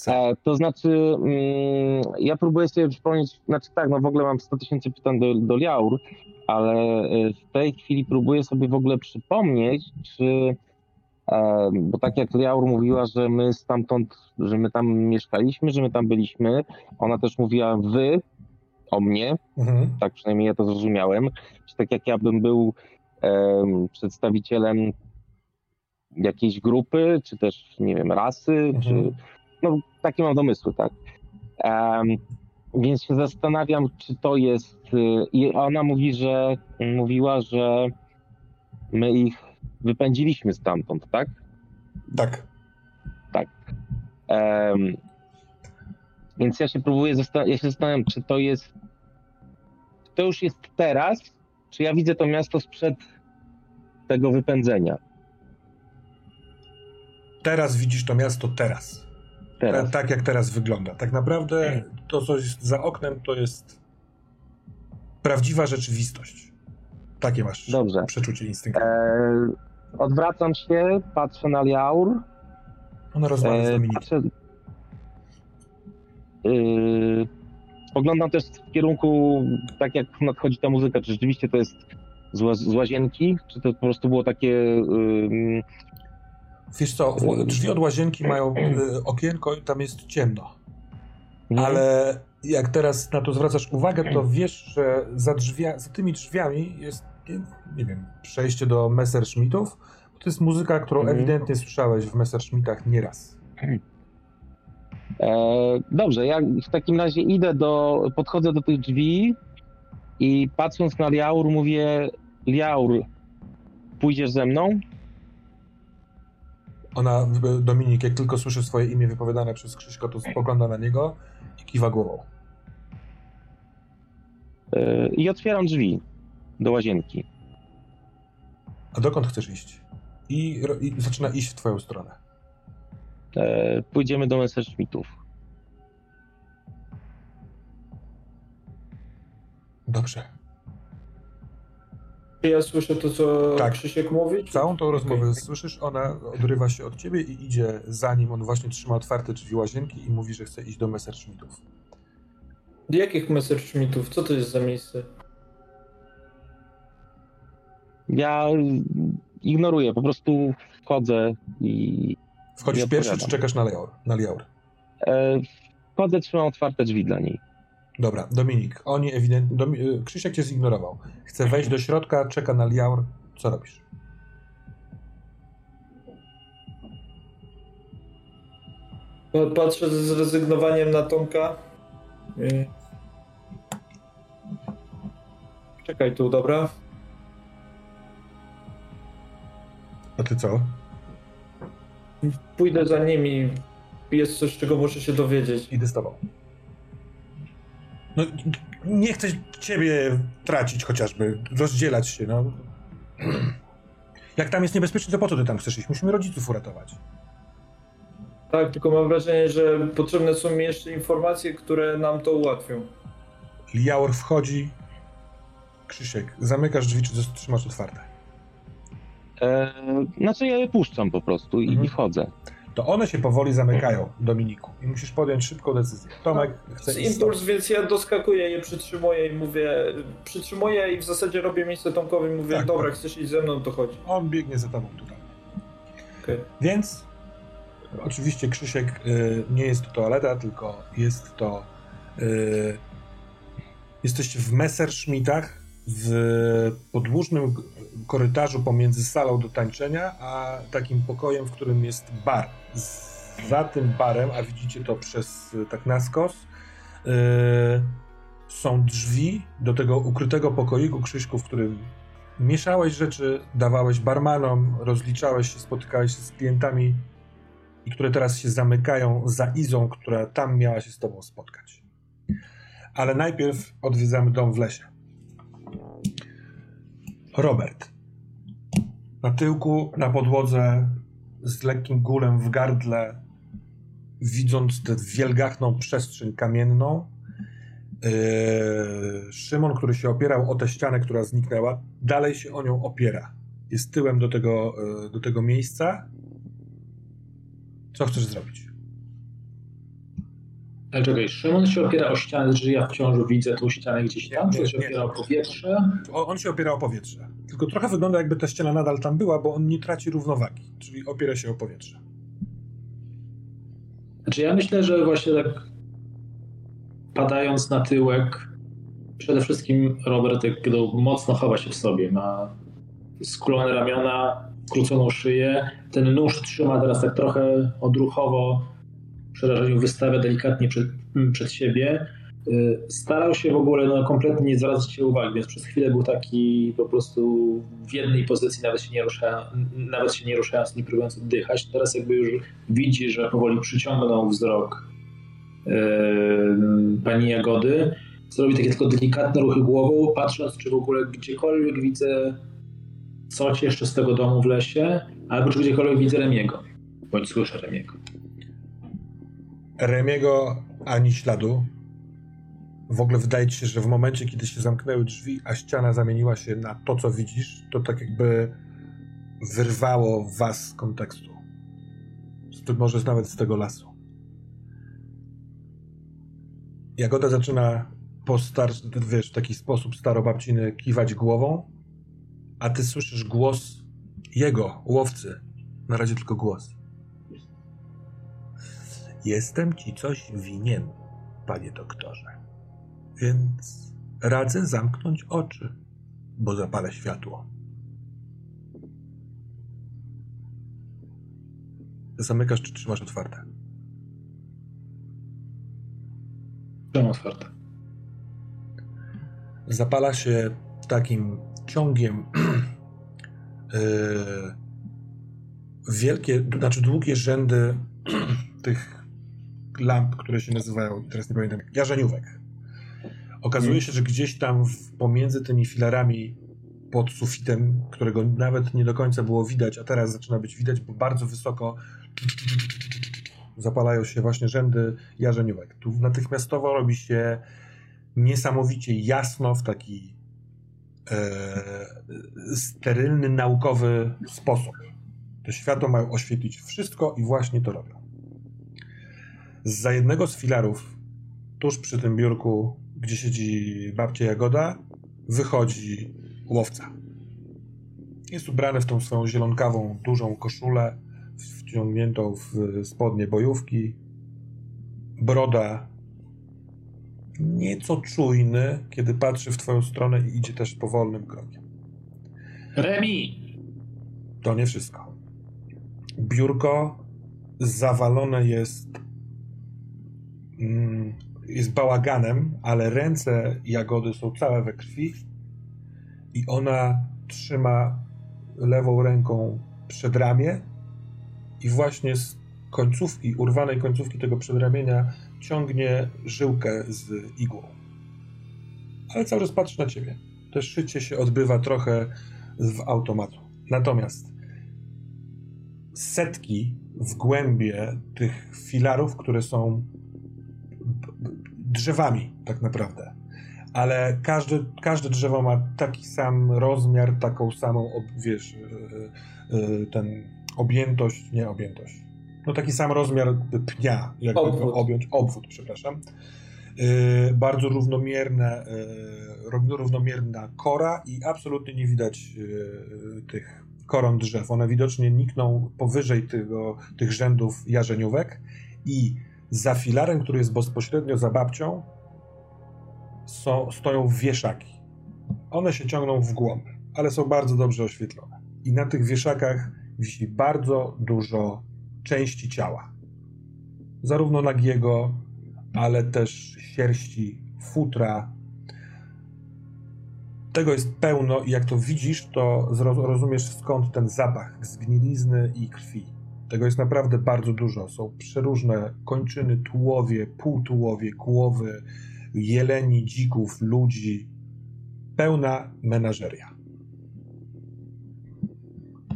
E, to znaczy, mm, ja próbuję sobie przypomnieć, znaczy tak, no w ogóle mam 100 tysięcy pytań do, do Liaur, ale e, w tej chwili próbuję sobie w ogóle przypomnieć, czy E, bo tak jak Liaur mówiła, że my stamtąd, że my tam mieszkaliśmy, że my tam byliśmy, ona też mówiła wy o mnie, mhm. tak przynajmniej ja to zrozumiałem, czy tak jak ja bym był um, przedstawicielem jakiejś grupy, czy też, nie wiem, rasy, mhm. czy, no takie mam domysły, tak. Um, więc się zastanawiam, czy to jest, y, i ona mówi, że, mówiła, że my ich wypędziliśmy stamtąd, tak? Tak. Tak. Um, więc ja się próbuję, ja się zastanawiam, czy to jest, to już jest teraz, czy ja widzę to miasto sprzed tego wypędzenia. Teraz widzisz to miasto teraz. Teraz. Tak jak teraz wygląda. Tak naprawdę to, co jest za oknem, to jest prawdziwa rzeczywistość. Takie masz Dobrze. przeczucie instynktowne. E, Odwracam się, patrzę na Liaur. Ona rozmawia z e, Dominikiem. Patrzę, yy, spoglądam też w kierunku, tak jak nadchodzi ta muzyka, czy rzeczywiście to jest z, z łazienki, czy to po prostu było takie... Yy, Wiesz co, drzwi od łazienki mają yy, okienko i tam jest ciemno. Ale jak teraz na to zwracasz uwagę, to wiesz, że za, drzwia, za tymi drzwiami jest nie wiem, przejście do Messerschmittów. To jest muzyka, którą mhm. ewidentnie słyszałeś w Messerschmittach nieraz. E, dobrze, ja w takim razie idę do, podchodzę do tych drzwi i patrząc na Liaur mówię, Liaur, pójdziesz ze mną? Ona, Dominik, jak tylko słyszy swoje imię wypowiadane przez Krzyśko, to spogląda na niego i kiwa głową. E, I otwieram drzwi do łazienki. A dokąd chcesz iść? I, i zaczyna iść w twoją stronę. E, pójdziemy do Messerschmittów. Dobrze. Czy ja słyszę to, co tak. Krzysiek mówi? Całą tą rozmowę okay. słyszysz, ona odrywa się od ciebie i idzie za nim. On właśnie trzyma otwarte drzwi łazienki i mówi, że chce iść do Messerschmittów. Jakich Messerschmittów? Co to jest za miejsce? Ja ignoruję, po prostu wchodzę i. Wchodzisz pierwszy, czy czekasz na Liaur? Na Liaur? E, wchodzę, trzymam otwarte drzwi dla niej. Dobra, Dominik, oni ewidentnie. Domi... E, Krzysiek cię zignorował. Chce wejść do środka, czeka na Liaur. Co robisz? Patrzę z zrezygnowaniem na Tomka. Czekaj tu, dobra? A ty co? Pójdę za nimi. Jest coś, czego muszę się dowiedzieć. Idę z tobą. No, nie chcę ciebie tracić chociażby, rozdzielać się, no. Jak tam jest niebezpiecznie, to po co ty tam chcesz iść? Musimy rodziców uratować. Tak, tylko mam wrażenie, że potrzebne są mi jeszcze informacje, które nam to ułatwią. Liaur wchodzi. Krzysiek, zamykasz drzwi, czy trzymasz otwarte? E, znaczy ja je puszczam po prostu i, mhm. i wchodzę. To one się powoli zamykają, Dominiku, i musisz podjąć szybką decyzję. Tomek no, chce iść impuls, więc ja doskakuję je, przytrzymuję i mówię, przytrzymuję i w zasadzie robię miejsce Tomkowi i mówię, tak, dobra, tak. chcesz iść ze mną, to chodzi. On biegnie za tobą tutaj. Okay. Więc oczywiście Krzysiek y, nie jest to toaleta, tylko jest to y, jesteście w Messerschmittach w podłużnym korytarzu pomiędzy salą do tańczenia, a takim pokojem, w którym jest bar. Za tym barem, a widzicie to przez tak na skos, yy, są drzwi do tego ukrytego pokoiku, Krzyśku, w którym mieszałeś rzeczy, dawałeś barmanom, rozliczałeś się, spotykałeś się z klientami i które teraz się zamykają za Izą, która tam miała się z tobą spotkać. Ale najpierw odwiedzamy dom w lesie. Robert. Na tyłku, na podłodze, z lekkim gulem w gardle, widząc tę wielgachną przestrzeń kamienną, yy, Szymon, który się opierał o tę ścianę, która zniknęła, dalej się o nią opiera. Jest tyłem do tego, yy, do tego miejsca. Co chcesz zrobić? Ale czekaj, Szymon się opiera o ścianę, czy ja wciąż widzę tą ścianę gdzieś tam? Czy się opiera o powietrze? on się opiera o powietrze. Tylko trochę wygląda jakby ta ściana nadal tam była, bo on nie traci równowagi, czyli opiera się o powietrze. Znaczy ja myślę, że właśnie tak padając na tyłek, przede wszystkim Robert tak mocno chowa się w sobie. Ma skulone ramiona, skróconą szyję. Ten nóż trzyma teraz tak trochę odruchowo przerażeniu wystawia delikatnie przed, mm, przed siebie. Y, starał się w ogóle no, kompletnie nie zwracać się uwagi, więc przez chwilę był taki po prostu w jednej pozycji, nawet się nie ruszając, nawet się nie ruszając, nie próbując oddychać. Teraz jakby już widzi, że powoli przyciągnął wzrok yy, pani Jagody. Zrobi takie tylko delikatne ruchy głową, patrząc, czy w ogóle gdziekolwiek widzę coś jeszcze z tego domu w lesie, albo czy gdziekolwiek widzę Remiego, bądź słyszę Remiego. Remiego ani śladu. W ogóle wydaje ci się, że w momencie, kiedy się zamknęły drzwi, a ściana zamieniła się na to, co widzisz, to tak jakby wyrwało was z kontekstu. Może nawet z tego lasu. Jagoda zaczyna po star- wiesz, w taki sposób starobabciny kiwać głową, a ty słyszysz głos jego, łowcy. Na razie tylko głos. Jestem ci coś winien, panie doktorze. Więc radzę zamknąć oczy, bo zapalę światło. Zamykasz czy trzymasz otwarte? Trzymam otwarte. Zapala się takim ciągiem yy, wielkie, znaczy długie rzędy tych lamp, które się nazywają, teraz nie pamiętam, jarzeniówek. Okazuje się, że gdzieś tam pomiędzy tymi filarami pod sufitem, którego nawet nie do końca było widać, a teraz zaczyna być widać, bo bardzo wysoko zapalają się właśnie rzędy jarzeniówek. Tu natychmiastowo robi się niesamowicie jasno w taki e, sterylny, naukowy sposób. Te światło mają oświetlić wszystko i właśnie to robią. Za jednego z filarów, tuż przy tym biurku, gdzie siedzi babcia Jagoda, wychodzi łowca. Jest ubrany w tą swoją zielonkawą, dużą koszulę, wciągniętą w spodnie bojówki. Broda nieco czujny, kiedy patrzy w twoją stronę i idzie też powolnym krokiem. Remi! To nie wszystko. Biurko zawalone jest jest bałaganem, ale ręce Jagody są całe we krwi i ona trzyma lewą ręką przedramię i właśnie z końcówki, urwanej końcówki tego przedramienia ciągnie żyłkę z igłą. Ale cały czas patrzy na ciebie. To szycie się odbywa trochę w automatu. Natomiast setki w głębie tych filarów, które są drzewami, tak naprawdę. ale każde, każde drzewo ma taki sam rozmiar, taką samą, wiesz, yy, yy, ten objętość, nie objętość, no taki sam rozmiar pnia, jakby obwód. objąć, obwód, przepraszam. Yy, bardzo równomierne, yy, równomierna kora i absolutnie nie widać yy, tych koron drzew. One widocznie nikną powyżej tego, tych rzędów jarzeniówek i za filarem, który jest bezpośrednio za babcią, stoją wieszaki. One się ciągną w głąb, ale są bardzo dobrze oświetlone. I na tych wieszakach wisi bardzo dużo części ciała. Zarówno nagiego, ale też sierści, futra. Tego jest pełno i jak to widzisz, to rozumiesz skąd ten zapach zgnilizny i krwi. Tego jest naprawdę bardzo dużo. Są przeróżne kończyny, tułowie, półtułowie, głowy, jeleni, dzików, ludzi. Pełna menażeria.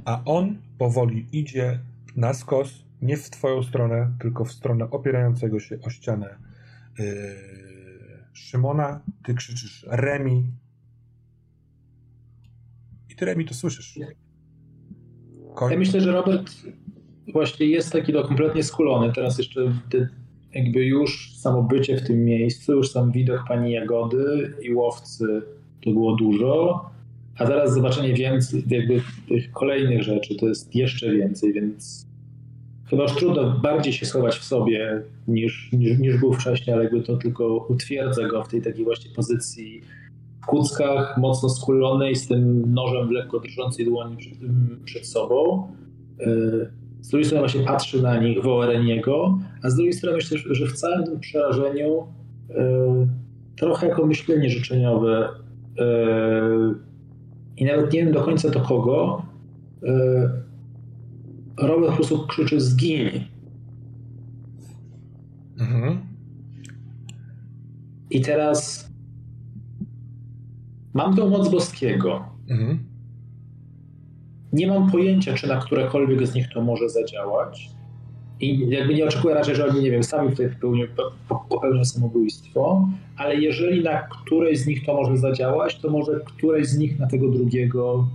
A on powoli idzie na skos, nie w twoją stronę, tylko w stronę opierającego się o ścianę yy, Szymona. Ty krzyczysz Remi. I ty Remi to słyszysz. Koń... Ja myślę, że Robert właśnie jest taki do kompletnie skulony. Teraz jeszcze jakby już samo bycie w tym miejscu, już sam widok pani Jagody i łowcy to było dużo, a teraz zobaczenie więcej, jakby tych kolejnych rzeczy to jest jeszcze więcej, więc chyba już trudno bardziej się schować w sobie niż, niż, niż był wcześniej, ale jakby to tylko utwierdza go w tej takiej właśnie pozycji w kuckach, mocno skulonej, z tym nożem lekko drżącej dłoni przed, przed sobą. Y, z drugiej strony właśnie patrzy na nich Wołereniego, a z drugiej strony myślę, że w całym tym przerażeniu y, trochę jako myślenie życzeniowe y, i nawet nie wiem do końca do kogo, Robert po prostu krzyczy zgiń. Mhm. I teraz mam tą moc boskiego. Mhm. Nie mam pojęcia, czy na którekolwiek z nich to może zadziałać. I jakby nie oczekuję raczej, że oni, nie wiem, sami tutaj popełnią, popełnią samobójstwo, ale jeżeli na którejś z nich to może zadziałać, to może któreś z nich na tego drugiego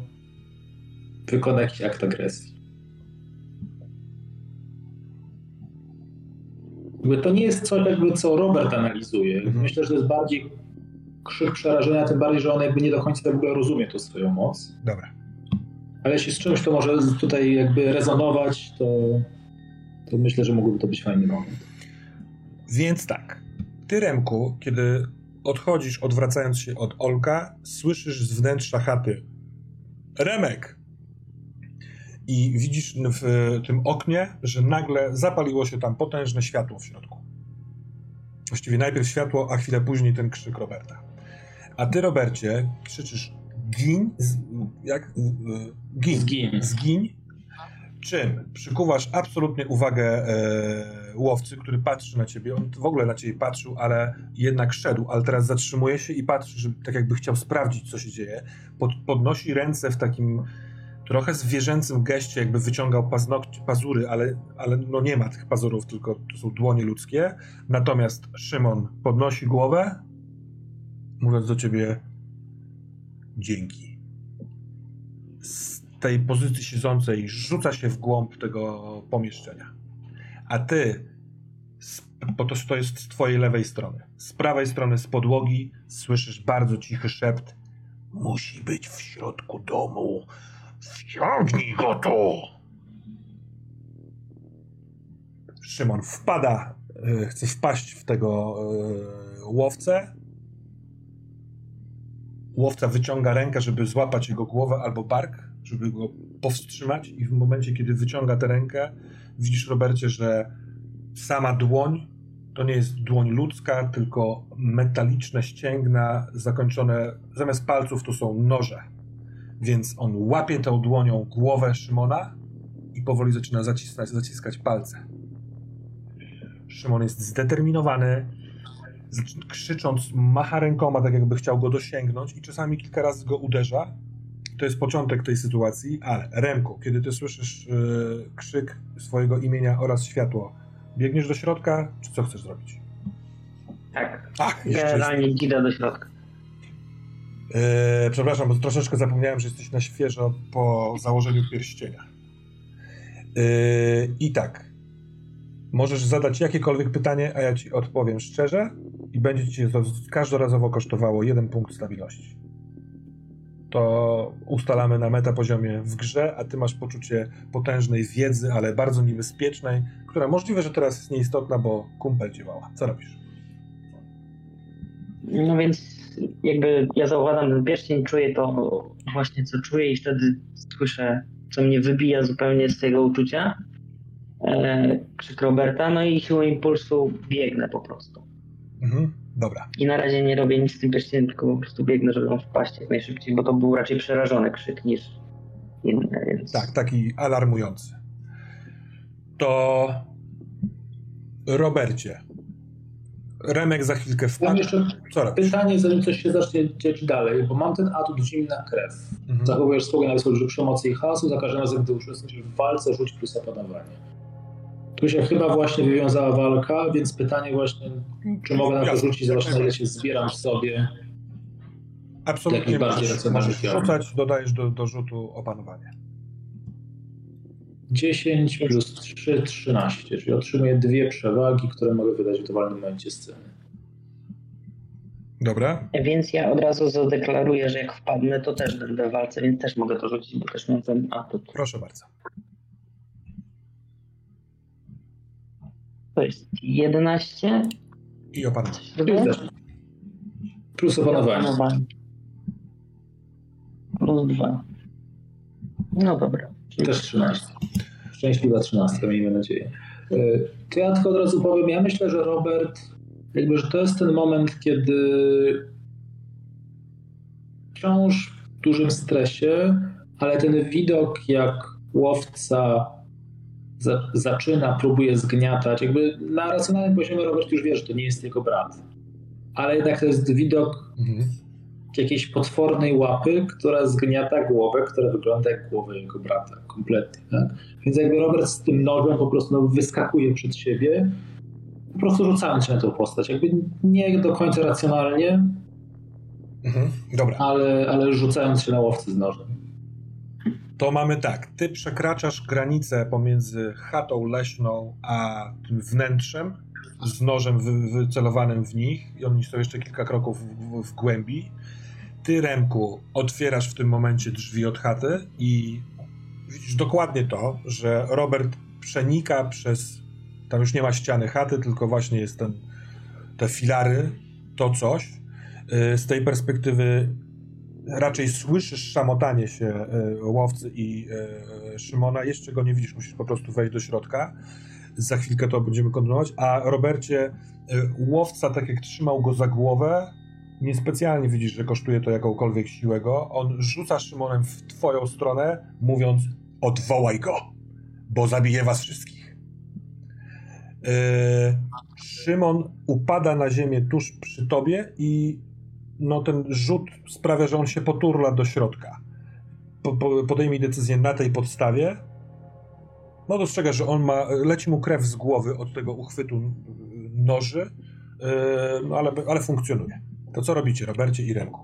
wykona jakiś akt agresji. Jakby to nie jest coś, jakby, co Robert analizuje. Mhm. Myślę, że to jest bardziej krzyk przerażenia, tym bardziej, że on jakby nie do końca w ogóle rozumie to swoją moc. Dobra. Ale jeśli z czymś to może tutaj jakby rezonować, to, to myślę, że mógłby to być fajny moment. Więc tak. Ty, Remku, kiedy odchodzisz, odwracając się od Olka, słyszysz z wnętrza chaty Remek! i widzisz w tym oknie, że nagle zapaliło się tam potężne światło w środku. Właściwie najpierw światło, a chwilę później ten krzyk Roberta. A ty, Robercie, krzyczysz gin, jak, gin, zgin. zgin, czym przykuwasz absolutnie uwagę e, łowcy, który patrzy na ciebie. On w ogóle na ciebie patrzył, ale jednak szedł, ale teraz zatrzymuje się i patrzy, że tak jakby chciał sprawdzić, co się dzieje. Pod, podnosi ręce w takim trochę zwierzęcym geście, jakby wyciągał paznokcie, pazury, ale, ale no nie ma tych pazurów, tylko to są dłonie ludzkie. Natomiast Szymon podnosi głowę, mówiąc do ciebie dzięki. Z tej pozycji siedzącej rzuca się w głąb tego pomieszczenia. A ty, bo to, to jest z twojej lewej strony, z prawej strony, z podłogi, słyszysz bardzo cichy szept. Musi być w środku domu Ściągnij go tu! Szymon wpada, e, chce wpaść w tego e, łowcę. Łowca wyciąga rękę, żeby złapać jego głowę albo bark, żeby go powstrzymać i w momencie, kiedy wyciąga tę rękę, widzisz, Robercie, że sama dłoń to nie jest dłoń ludzka, tylko metaliczne ścięgna zakończone, zamiast palców to są noże więc on łapie tą dłonią głowę Szymona i powoli zaczyna zaciskać, zaciskać palce. Szymon jest zdeterminowany, krzycząc, macha rękoma, tak jakby chciał go dosięgnąć i czasami kilka razy go uderza. To jest początek tej sytuacji, ale Remku, kiedy ty słyszysz yy, krzyk swojego imienia oraz światło, biegniesz do środka, czy co chcesz zrobić? Tak. Ach, Generalnie jest... idę do środka. Yy, przepraszam, bo troszeczkę zapomniałem, że jesteś na świeżo po założeniu pierścienia. Yy, I tak. Możesz zadać jakiekolwiek pytanie, a ja ci odpowiem szczerze i będzie ci to każdorazowo kosztowało jeden punkt stabilności. To ustalamy na metapoziomie w grze, a ty masz poczucie potężnej wiedzy, ale bardzo niebezpiecznej, która możliwe, że teraz jest nieistotna, bo kumpel cię woła. Co robisz? No więc jakby ja zauważam ten pierścień, czuję to właśnie co czuję i wtedy słyszę, co mnie wybija zupełnie z tego uczucia. E, krzyk Roberta, no i siłą impulsu biegnę po prostu. Mhm, dobra. I na razie nie robię nic z tym pierścieniem, tylko po prostu biegnę, żeby on wpaść jak najszybciej, bo to był raczej przerażony krzyk niż inny, więc... Tak, taki alarmujący. To Robercie, Remek za chwilkę wpadł. Mam jeszcze Co pytanie, zanim coś się zacznie dziać dalej, bo mam ten atut zimna krew. Mhm. Zachowujesz spokój na wysłaniu przemocy i chaosu, za każdym razem, gdy uczestniczysz w walce, rzuć plus opanowanie. Tu się chyba właśnie wywiązała walka, więc pytanie właśnie, czy mogę na to rzucić, zobaczyć na ile się zbieram w sobie. Absolutnie bardziej racjonalnych rzucać, dodajesz do, do rzutu opanowanie. 10 plus 3, 13, czyli otrzymuję dwie przewagi, które mogę wydać w dowolnym momencie sceny. Dobra. Więc ja od razu zadeklaruję, że jak wpadnę, to też będę w walce, więc też mogę to rzucić, bo też mam ten atut. Proszę bardzo. To jest 11. I opanowanie. Plus opanowanie. Plus 2. No dobra. Też 13. Szczęśliwa 13, miejmy nadzieję. E, to ja tylko od razu powiem, ja myślę, że Robert, jakby, że to jest ten moment, kiedy wciąż w dużym stresie, ale ten widok, jak łowca za, zaczyna, próbuje zgniatać, jakby na racjonalnym poziomie Robert już wie, że to nie jest jego brat. Ale jednak to jest widok mhm jakiejś potwornej łapy, która zgniata głowę, która wygląda jak głowa jego brata, kompletnie. Tak? Więc jakby Robert z tym nożem po prostu no, wyskakuje przed siebie, po prostu rzucając się na tą postać. Jakby nie do końca racjonalnie, mhm, dobra. Ale, ale rzucając się na łowcy z nożem. To mamy tak, ty przekraczasz granicę pomiędzy chatą leśną a tym wnętrzem z nożem wycelowanym w nich i oni są jeszcze kilka kroków w, w głębi ty, Remku, otwierasz w tym momencie drzwi od chaty i widzisz dokładnie to, że Robert przenika przez. Tam już nie ma ściany chaty, tylko właśnie jest ten, te filary, to coś. Y, z tej perspektywy raczej słyszysz szamotanie się y, łowcy i y, Szymona. Jeszcze go nie widzisz, musisz po prostu wejść do środka. Za chwilkę to będziemy kontynuować. A Robercie, łowca, tak jak trzymał go za głowę, niespecjalnie widzisz, że kosztuje to jakąkolwiek siłę go. On rzuca Szymonem w twoją stronę, mówiąc odwołaj go, bo zabije was wszystkich. Yy, Szymon upada na ziemię tuż przy tobie i no, ten rzut sprawia, że on się poturla do środka. Po, po, podejmij decyzję na tej podstawie. No dostrzega, że on ma, leci mu krew z głowy od tego uchwytu noży, yy, ale, ale funkcjonuje. To co robicie, Robercie i Remku?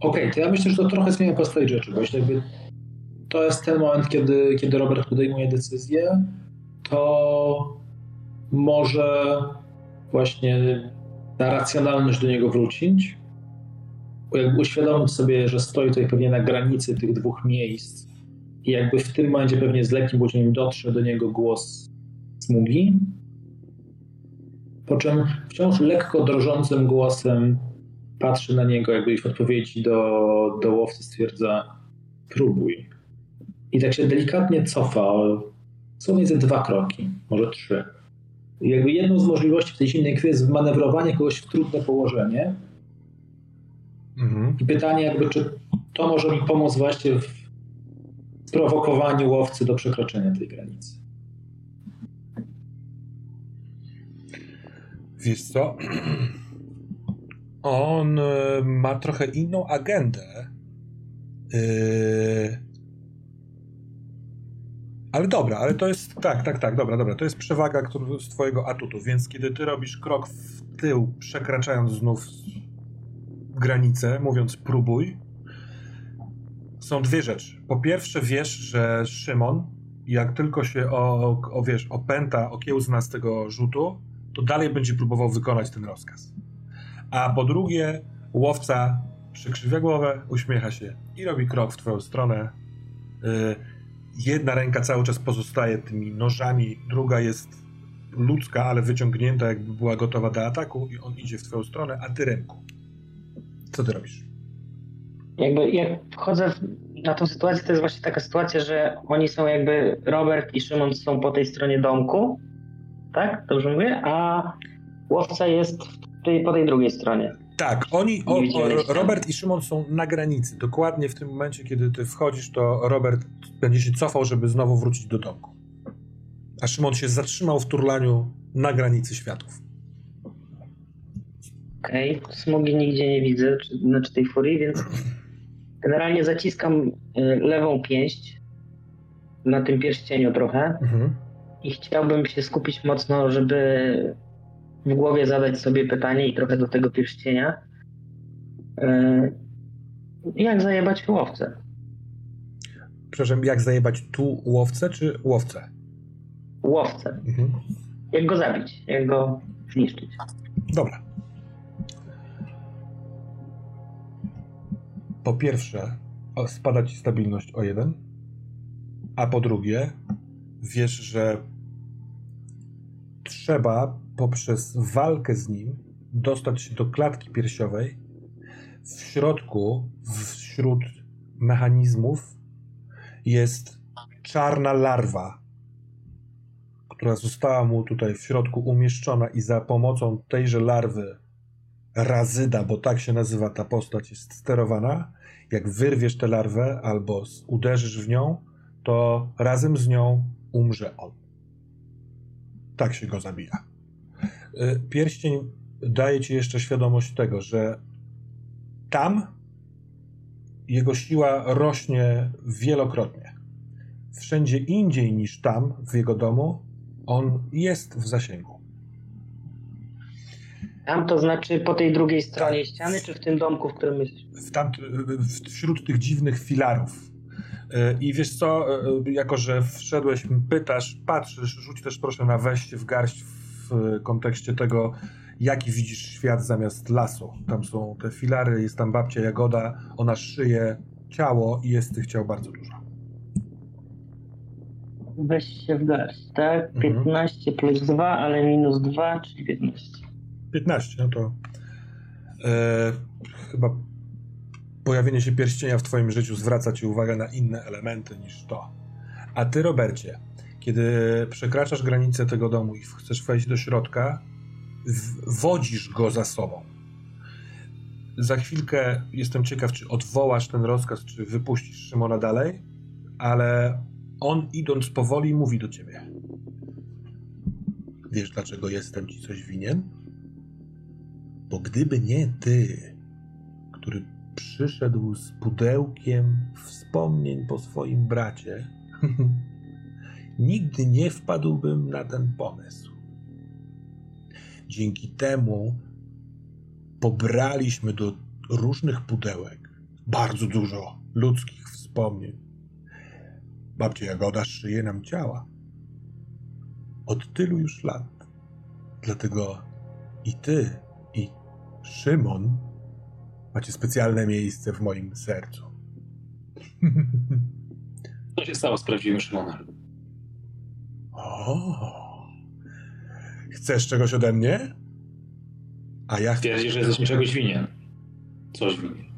Okej, okay, to ja myślę, że to trochę zmienia postać rzeczy, bo jakby to jest ten moment, kiedy, kiedy Robert podejmuje decyzję, to może właśnie ta racjonalność do niego wrócić, jakby uświadomić sobie, że stoi tutaj pewnie na granicy tych dwóch miejsc i jakby w tym momencie pewnie z lekkim budzeniem dotrze do niego głos smugi, po czym wciąż lekko drżącym głosem patrzy na niego, jakby w odpowiedzi do, do łowcy stwierdza próbuj. I tak się delikatnie cofa, co między dwa kroki, może trzy. Jakby jedną z możliwości w tej zimnej krwi jest manewrowanie kogoś w trudne położenie. Mhm. I pytanie jakby, czy to może mi pomóc właśnie w sprowokowaniu łowcy do przekroczenia tej granicy. Wiesz co? On e, ma trochę inną agendę. Yy... Ale dobra, ale to jest. Tak, tak, tak, dobra, dobra. To jest przewaga z Twojego atutu, więc kiedy Ty robisz krok w tył, przekraczając znów granicę, mówiąc próbuj, są dwie rzeczy. Po pierwsze, wiesz, że Szymon, jak tylko się o, o, wiesz, opęta, okiełzna z tego rzutu, to dalej będzie próbował wykonać ten rozkaz. A po drugie, łowca przykrzywia głowę, uśmiecha się i robi krok w twoją stronę. Y, jedna ręka cały czas pozostaje tymi nożami, druga jest ludzka, ale wyciągnięta, jakby była gotowa do ataku i on idzie w twoją stronę, a ty ręku. Co ty robisz? Jakby jak wchodzę na tą sytuację, to jest właśnie taka sytuacja, że oni są jakby, Robert i Szymon są po tej stronie domku, tak? Dobrze mówię? A łowca jest tej, po tej drugiej stronie. Tak, oni, o, o, Robert i Szymon są na granicy. Dokładnie w tym momencie, kiedy ty wchodzisz, to Robert będzie się cofał, żeby znowu wrócić do domku. A Szymon się zatrzymał w turlaniu na granicy światów. Okej, okay. smugi nigdzie nie widzę, czy, znaczy tej furii, więc generalnie zaciskam y, lewą pięść na tym pierścieniu trochę mhm. i chciałbym się skupić mocno, żeby w głowie zadać sobie pytanie i trochę do tego pierścienia. Y, jak zajebać łowcę? Przepraszam, jak zajebać tu łowcę czy łowcę? Łowcę. Mhm. Jak go zabić, jak go zniszczyć. Dobra. Po pierwsze, spada ci stabilność o jeden, a po drugie, wiesz, że trzeba poprzez walkę z nim dostać się do klatki piersiowej. W środku, wśród mechanizmów, jest czarna larwa, która została mu tutaj w środku umieszczona i za pomocą tejże larwy Razyda, bo tak się nazywa ta postać, jest sterowana. Jak wyrwiesz tę larwę albo uderzysz w nią, to razem z nią umrze on. Tak się go zabija. Y, pierścień daje ci jeszcze świadomość tego, że tam jego siła rośnie wielokrotnie. Wszędzie indziej niż tam, w jego domu, on jest w zasięgu. Tam to znaczy po tej drugiej stronie tak. ściany, czy w tym domku, w którym jesteśmy? W tam, wśród tych dziwnych filarów. E, I wiesz co, e, jako że wszedłeś, pytasz, patrzysz, rzuć też proszę na wejście w garść w kontekście tego, jaki widzisz świat zamiast lasu. Tam są te filary, jest tam babcia Jagoda, ona szyje ciało i jest tych ciał bardzo dużo. Weź się w garść, tak? 15 mhm. plus 2, ale minus 2, czyli 15. 15, no to e, chyba pojawienie się pierścienia w twoim życiu zwraca ci uwagę na inne elementy niż to. A ty, Robercie, kiedy przekraczasz granicę tego domu i chcesz wejść do środka, wodzisz go za sobą. Za chwilkę jestem ciekaw, czy odwołasz ten rozkaz, czy wypuścisz Szymona dalej, ale on idąc powoli mówi do ciebie. Wiesz, dlaczego jestem ci coś winien? Bo gdyby nie ty, który przyszedł z pudełkiem wspomnień po swoim bracie, nigdy nie wpadłbym na ten pomysł. Dzięki temu pobraliśmy do różnych pudełek bardzo dużo ludzkich wspomnień. Babcia Jagoda szyje nam ciała. Od tylu już lat. Dlatego i ty, i Szymon macie specjalne miejsce w moim sercu. Co się stało z prawdziwym Szymonem? O, chcesz czegoś ode mnie? A ja Twierdzi, że jesteś mi czegoś winien. Coś winien.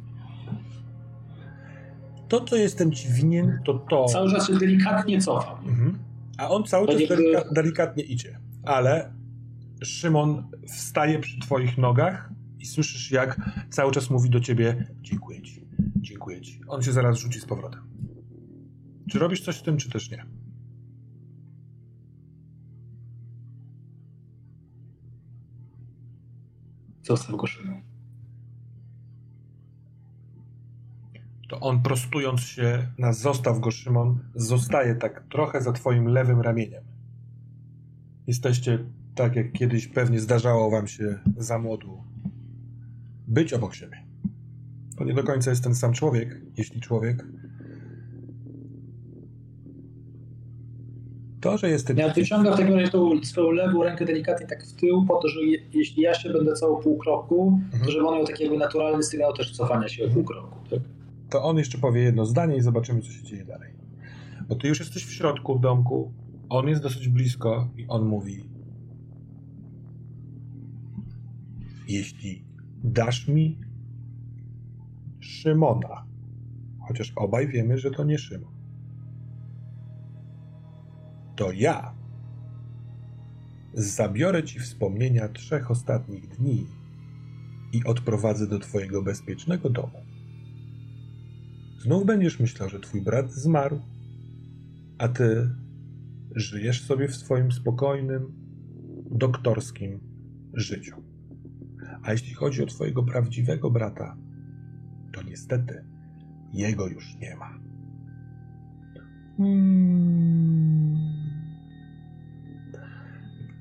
To, co jestem ci winien, to to... Cały czas się delikatnie cofam. Mhm. A on cały czas delika delikatnie idzie. Ale Szymon wstaje przy twoich nogach i słyszysz, jak cały czas mówi do ciebie: Dziękuję ci, dziękuję ci. On się zaraz rzuci z powrotem. Czy robisz coś z tym, czy też nie? Zostaw go Szymon. To on prostując się na zostaw go Szymon, zostaje tak trochę za twoim lewym ramieniem. Jesteście tak jak kiedyś pewnie zdarzało wam się za młodu być obok siebie. to nie do końca jest ten sam człowiek, jeśli człowiek. To, że jest ten. Ja wyciągam w takim razie tą swoją lewą rękę delikatnie tak w tył, po to, że je, jeśli ja się będę cało pół kroku, mhm. to żeby on miał taki jakby naturalny sygnał też cofania się o pół kroku. Tak? To on jeszcze powie jedno zdanie i zobaczymy, co się dzieje dalej. Bo ty już jesteś w środku w domku, on jest dosyć blisko i on mówi: Jeśli dasz mi Szymona, chociaż obaj wiemy, że to nie Szymon, to ja zabiorę ci wspomnienia trzech ostatnich dni i odprowadzę do twojego bezpiecznego domu. Znów będziesz myślał, że twój brat zmarł, a ty żyjesz sobie w swoim spokojnym, doktorskim życiu. A jeśli chodzi o twojego prawdziwego brata, to niestety jego już nie ma.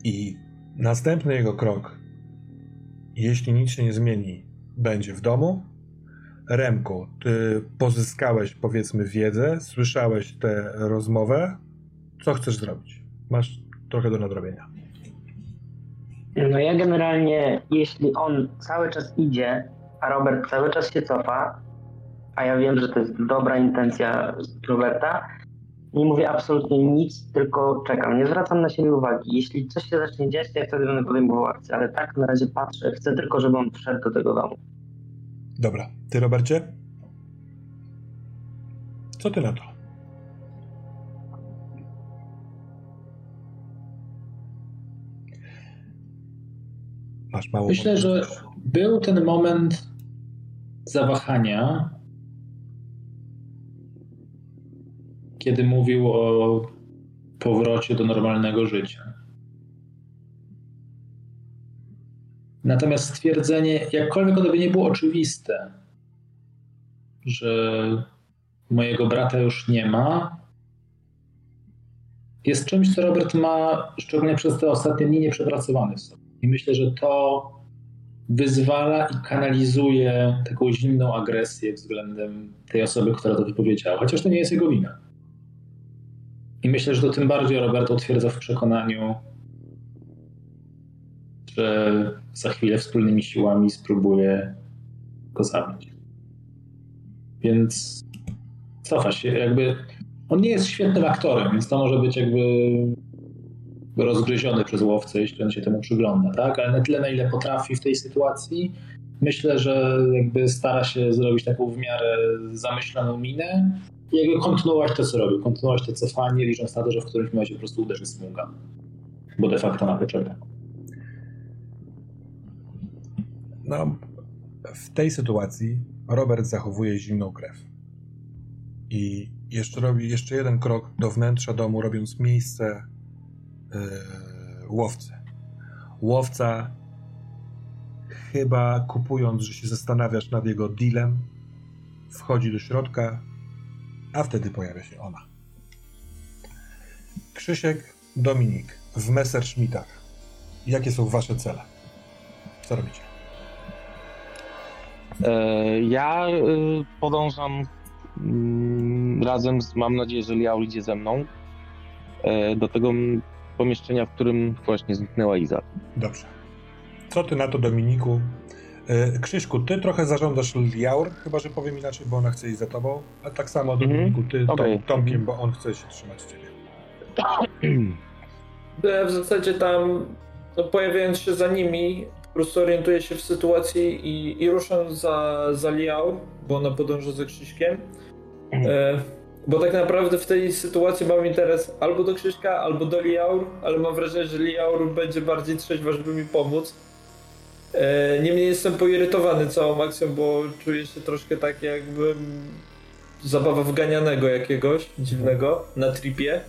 I następny jego krok, jeśli nic się nie zmieni, będzie w domu. Remku, ty pozyskałeś powiedzmy wiedzę, słyszałeś tę rozmowę. Co chcesz zrobić? Masz trochę do nadrobienia. No ja generalnie, jeśli on cały czas idzie, a Robert cały czas się cofa, a ja wiem, że to jest dobra intencja Roberta, nie mówię absolutnie nic, tylko czekam. Nie zwracam na siebie uwagi. Jeśli coś się zacznie dziać, to ja wtedy będę podejmował akcję, ale tak na razie patrzę. Chcę tylko, żeby on wszedł do tego domu. Dobra. Ty, Robercie? Co ty na to? Masz mało Myślę, że był ten moment zawahania, kiedy mówił o powrocie do normalnego życia. Natomiast stwierdzenie, jakkolwiek ono by nie było oczywiste, że mojego brata już nie ma, jest czymś, co Robert ma szczególnie przez te ostatnie dni nieprzepracowane w sobie. I myślę, że to wyzwala i kanalizuje taką zimną agresję względem tej osoby, która to wypowiedziała, chociaż to nie jest jego wina. I myślę, że to tym bardziej Robert utwierdza w przekonaniu, że za chwilę wspólnymi siłami spróbuje go zabić. Więc cofa się, jakby. On nie jest świetnym aktorem, więc to może być jakby rozgryziony przez łowcę, jeśli on się temu przygląda, tak? Ale na tyle, na ile potrafi w tej sytuacji, myślę, że jakby stara się zrobić taką w miarę zamyśloną minę i jakby kontynuować to, co robił, kontynuować to cofanie, licząc na to, że w którymś momencie po prostu uderzy smuga, bo de facto na to. No, w tej sytuacji Robert zachowuje zimną krew. I jeszcze robi jeszcze jeden krok do wnętrza domu, robiąc miejsce yy, łowcy. Łowca, chyba kupując, że się zastanawiasz nad jego dealem, wchodzi do środka, a wtedy pojawia się ona. Krzysiek, Dominik, w Messerschmittach. Jakie są wasze cele? Co robicie? E, ja e, podążam mm, razem z, mam nadzieję, że Liao idzie ze mną, e, do tego pomieszczenia, w którym właśnie zniknęła Iza. Dobrze. Co ty na to, Dominiku? Krzyśku, ty trochę zarządzasz Liaur, chyba że powiem inaczej, bo ona chce iść za tobą, a tak samo mhm. Dominiku, ty okay. Tomkiem, bo on chce się trzymać ciebie. Ja w zasadzie tam, no, pojawiając się za nimi, po prostu orientuję się w sytuacji i, i ruszam za, za Liaur, bo ona podąża za Krzyśkiem. E, bo tak naprawdę w tej sytuacji mam interes albo do Krzyśka, albo do Liaur, ale mam wrażenie, że Liaur będzie bardziej trzeźwa, żeby mi pomóc. E, niemniej jestem poirytowany całą akcją, bo czuję się troszkę tak jakbym zabawa wganianego jakiegoś dziwnego na tripie.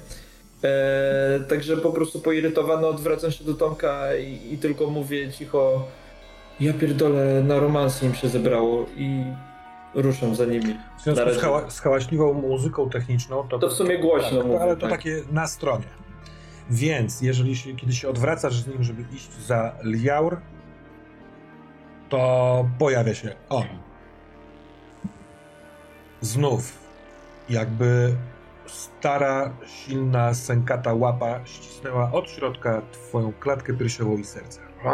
E, także po prostu poirytowany odwracam się do Tomka i, i, tylko mówię cicho ja pierdolę, na romans im się zebrało i ruszam za nimi. W związku z, hała, z hałaśliwą muzyką techniczną to... To w sumie głośno tak, mówię, Ale to tak. takie na stronie. Więc jeżeli się, kiedy się odwracasz z nim, żeby iść za Liaur, to pojawia się on. Znów, jakby stara, silna, sękata łapa ścisnęła od środka twoją klatkę piersiową i serce.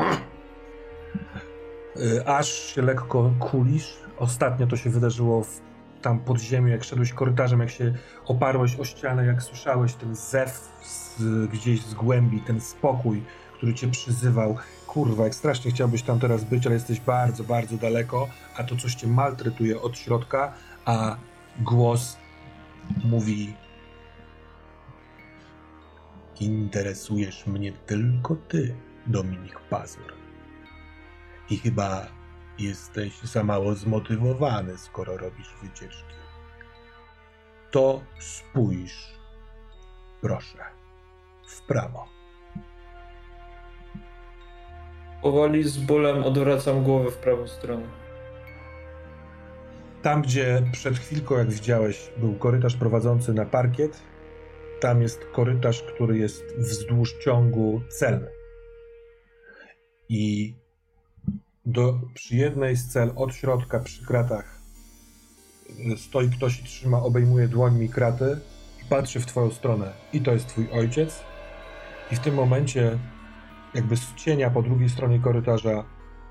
Aż się lekko kulisz. Ostatnio to się wydarzyło w, tam pod ziemią, jak szedłeś korytarzem, jak się oparłeś o ścianę, jak słyszałeś ten zew z, gdzieś z głębi, ten spokój, który cię przyzywał. Kurwa, jak strasznie chciałbyś tam teraz być, ale jesteś bardzo, bardzo daleko, a to coś cię maltretuje od środka, a głos mówi Interesujesz mnie tylko ty, Dominik Pazur. I chyba jesteś za mało zmotywowany, skoro robisz wycieczki. To spójrz, proszę, w prawo. Powoli z bólem odwracam głowę w prawą stronę. Tam, gdzie przed chwilką, jak widziałeś, był korytarz prowadzący na parkiet, tam jest korytarz, który jest wzdłuż ciągu cel. I do, przy jednej z cel od środka przy kratach stoi ktoś i trzyma, obejmuje dłońmi kraty i patrzy w twoją stronę. I to jest twój ojciec. I w tym momencie, jakby z cienia po drugiej stronie korytarza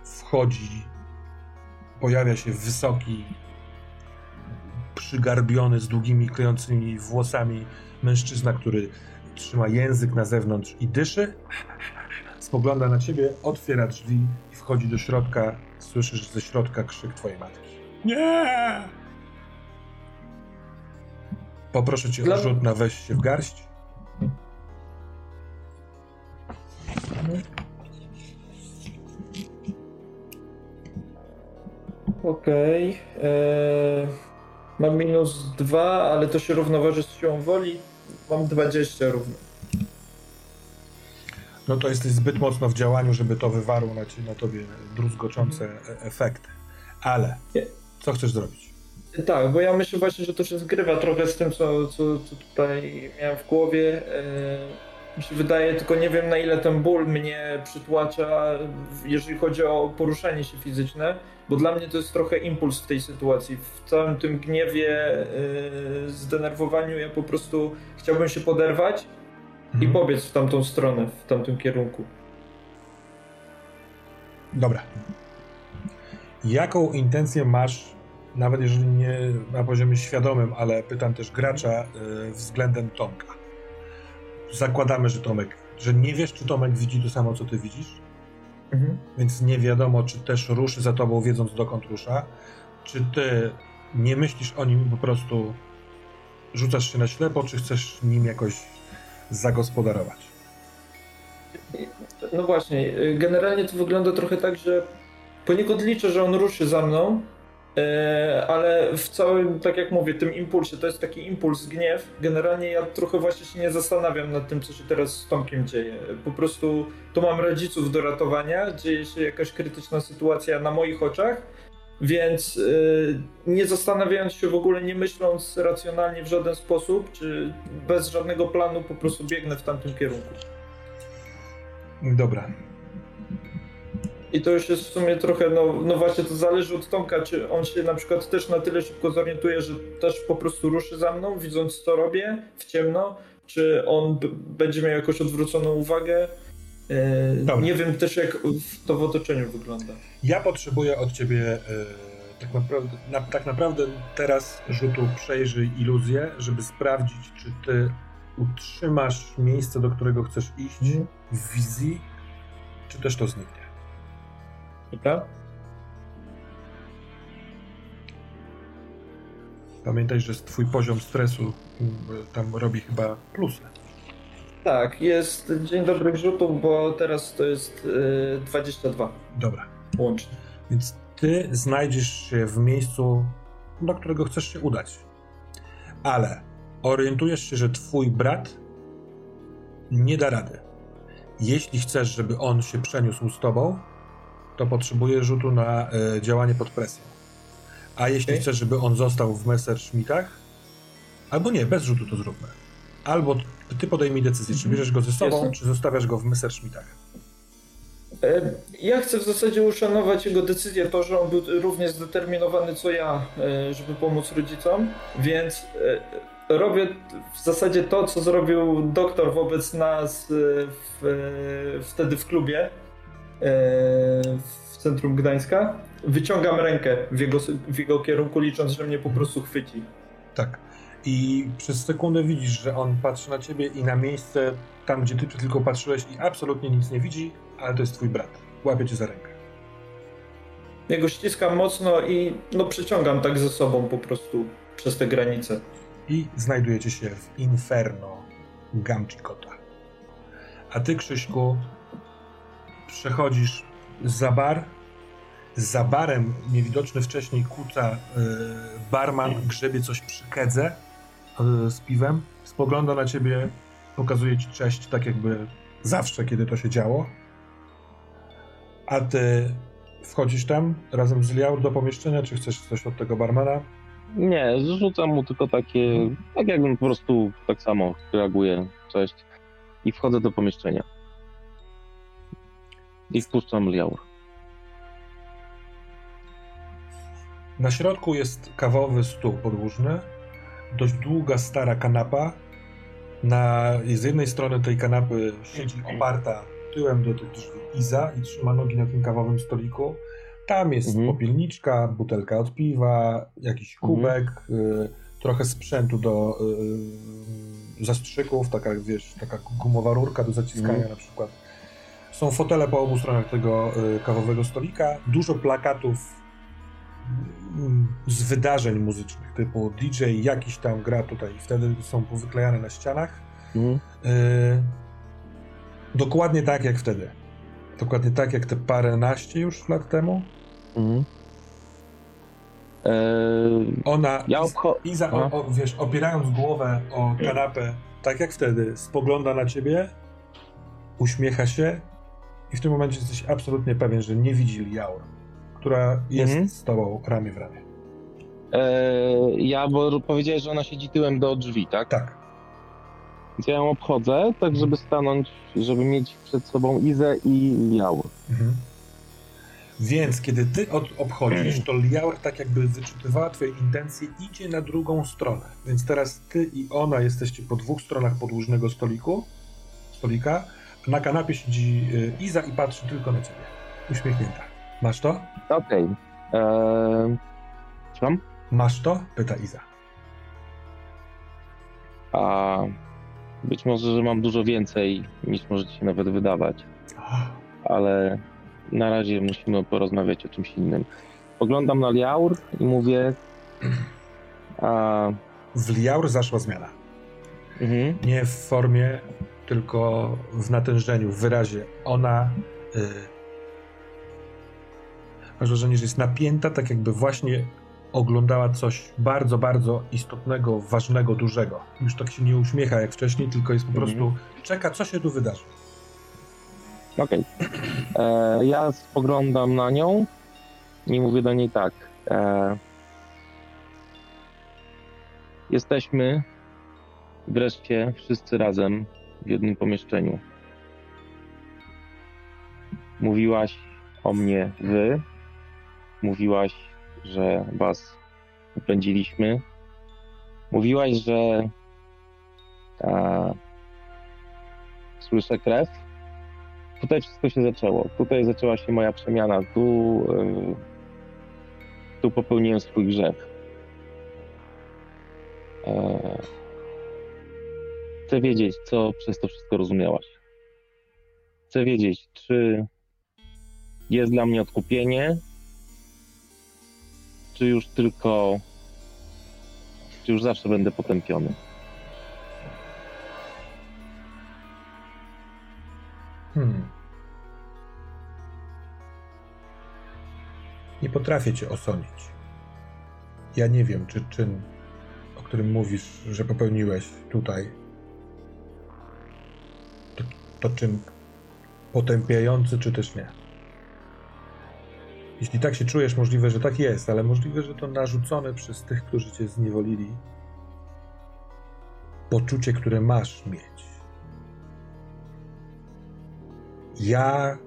wchodzi, pojawia się wysoki, przygarbiony, z długimi, klejącymi włosami mężczyzna, który trzyma język na zewnątrz i dyszy, spogląda na ciebie, otwiera drzwi i wchodzi do środka. Słyszysz ze środka krzyk twojej matki. Nie! Poproszę cię Dla... o rzut na weź się w garść. Okej. Okay. Eee, mam minus dwa, ale to się równoważy z siłą woli. Mam 20 równo. No to jesteś zbyt mocno w działaniu, żeby to wywarło na, na tobie druzgoczące e efekty. Ale co chcesz zrobić? Tak, bo ja myślę właśnie, że to się zgrywa trochę z tym, co, co, co tutaj miałem w głowie. Yy, mi się wydaje, tylko nie wiem na ile ten ból mnie przytłacza, jeżeli chodzi o poruszanie się fizyczne, bo dla mnie to jest trochę impuls w tej sytuacji. W całym tym gniewie, yy, zdenerwowaniu ja po prostu chciałbym się poderwać mhm. i pobiec w tamtą stronę, w tamtym kierunku. Dobra. Jaką intencję masz, nawet jeżeli nie na poziomie świadomym, ale pytam też gracza, yy, względem Tomka? Zakładamy, że Tomek, że nie wiesz, czy Tomek widzi to samo, co ty widzisz? Mhm. Więc nie wiadomo, czy też ruszy za tobą, wiedząc dokąd rusza, czy ty nie myślisz o nim po prostu rzucasz się na ślepo, czy chcesz nim jakoś zagospodarować? No właśnie, generalnie to wygląda trochę tak, że poniekąd liczę, że on ruszy za mną, ale w całym, tak jak mówię, tym impulsie, to jest taki impuls, gniew. Generalnie ja trochę właśnie się nie zastanawiam nad tym, co się teraz z Tomkiem dzieje. Po prostu tu mam rodziców do ratowania, dzieje się jakaś krytyczna sytuacja na moich oczach, więc e, nie zastanawiając się w ogóle, nie myśląc racjonalnie w żaden sposób, czy bez żadnego planu, po prostu biegnę w tamtym kierunku. Dobra, i to już jest w sumie trochę, no, no właśnie to zależy od Tomka, czy on się na przykład też na tyle szybko zorientuje, że też po prostu ruszy za mną, widząc co robię w ciemno, czy on będzie miał jakąś odwróconą uwagę. Yy, nie wiem też jak to w otoczeniu wygląda. Ja potrzebuję od ciebie yy, tak, naprawdę, na, tak naprawdę teraz rzutu przejrzyj iluzję, żeby sprawdzić, czy ty utrzymasz miejsce, do którego chcesz iść mm. w wizji, czy też to zniknie. Dobra? Pamiętaj, że twój poziom stresu mm, tam robi chyba plusy. Tak, jest dzień dobrych rzutów, bo teraz to jest yy, 22. Dobra. Łącznie. Więc ty znajdziesz się w miejscu, do którego chcesz się udać. Ale orientujesz się, że twój brat nie da rady. Jeśli chcesz, żeby on się przeniósł z tobą, to potrzebuje rzutu na y, działanie pod presją. A jeśli okay. chcesz, żeby on został w Messerschmittach, albo nie, bez rzutu to zróbmy. Albo ty podejmij decyzję, czy mhm. bierzesz go ze sobą, Jestem. czy zostawiasz go w Messerschmittach. E, Ja chcę w zasadzie uszanować jego decyzję, to, że on był równie zdeterminowany co ja, e, żeby pomóc rodzicom, więc robię w zasadzie to, co zrobił doktor wobec nas w, wtedy w klubie w centrum Gdańska. Wyciągam rękę w jego, w jego kierunku, licząc, że mnie po prostu chwyci. Tak. I przez sekundę widzisz, że on patrzy na ciebie i na miejsce tam, gdzie ty tylko patrzyłeś i absolutnie nic nie widzi, ale to jest twój brat. Łapie cię za rękę. Jego ściskam mocno i no przeciągam tak ze sobą po prostu przez te granice. I znajdujecie się w Inferno Gamchikota. A ty, Krzyśku, przechodzisz za bar. Za barem niewidoczny wcześniej kuca yy, barman grzebie coś przy kedze yy, z piwem. Spogląda na ciebie, pokazuje ci cześć, tak jakby zawsze, kiedy to się działo. A ty wchodzisz tam razem z Liaur do pomieszczenia, czy chcesz coś od tego barmana? Nie, zrzucam mu tylko takie, tak jakbym po prostu tak samo reaguje, cześć. I wchodzę do pomieszczenia. I wpuszczam Liaur. Na środku jest kawowy stół podłużny, dość długa, stara kanapa. Na, z jednej strony tej kanapy siedzi oparta tyłem do tych drzwi Iza i trzyma nogi na tym kawowym stoliku. Tam jest mhm. popielniczka, butelka od piwa, jakiś mhm. kubek, mhm. y, trochę sprzętu do y, zastrzyków, taka wiesz, taka gumowa rurka do zaciskania mhm. na przykład. Są fotele po obu stronach tego y, kawowego stolika, dużo plakatów mm, z wydarzeń muzycznych, typu DJ jakiś tam gra tutaj i wtedy są powyklejane na ścianach. Mhm. Y, dokładnie tak jak wtedy. Dokładnie tak jak te paręnaście już lat temu. Mhm. Eee, Ona, ja obcho- Iza, o, o, wiesz, opierając głowę o kanapę, tak jak wtedy, spogląda na ciebie, uśmiecha się i w tym momencie jesteś absolutnie pewien, że nie widzi Liaur, która jest mhm. z tobą ramię w ramię. Eee, ja, bo powiedziałeś, że ona siedzi tyłem do drzwi, tak? Tak. Więc ja ją obchodzę, tak żeby stanąć, żeby mieć przed sobą Izę i Liaur. Mhm. Więc kiedy ty od, obchodzisz, to Liaur tak jakby wyczytywała twoje intencje, idzie na drugą stronę. Więc teraz ty i ona jesteście po dwóch stronach podłużnego stoliku, stolika. Na kanapie siedzi y, Iza i patrzy tylko na ciebie. Uśmiechnięta. Masz to? Okej. Okay. Eee... Słucham? Masz to? Pyta Iza. A być może, że mam dużo więcej niż możecie się nawet wydawać. Ale na razie musimy porozmawiać o czymś innym. Poglądam na Liaur i mówię. A... W Liaur zaszła zmiana. Mhm. Nie w formie, tylko w natężeniu, w wyrazie. Ona. Y... Masz wrażenie, że jest napięta, tak jakby właśnie oglądała coś bardzo, bardzo istotnego, ważnego, dużego. Już tak się nie uśmiecha jak wcześniej, tylko jest po mhm. prostu czeka, co się tu wydarzy. Okej. Okay. E, ja spoglądam na nią i mówię do niej tak. E, jesteśmy wreszcie wszyscy razem w jednym pomieszczeniu. Mówiłaś o mnie wy, mówiłaś że was upędziliśmy. Mówiłaś, że a, słyszę krew. Tutaj wszystko się zaczęło. Tutaj zaczęła się moja przemiana. Tu, y, tu popełniłem swój grzech. E, chcę wiedzieć, co przez to wszystko rozumiałaś. Chcę wiedzieć, czy jest dla mnie odkupienie, czy już tylko. Czy już zawsze będę potępiony? Hmm. Nie potrafię cię osądzić. Ja nie wiem, czy czyn, o którym mówisz, że popełniłeś tutaj, to, czyn potępiający, czy też nie. Jeśli tak się czujesz, możliwe, że tak jest, ale możliwe, że to narzucone przez tych, którzy cię zniewolili poczucie, które masz mieć. Ja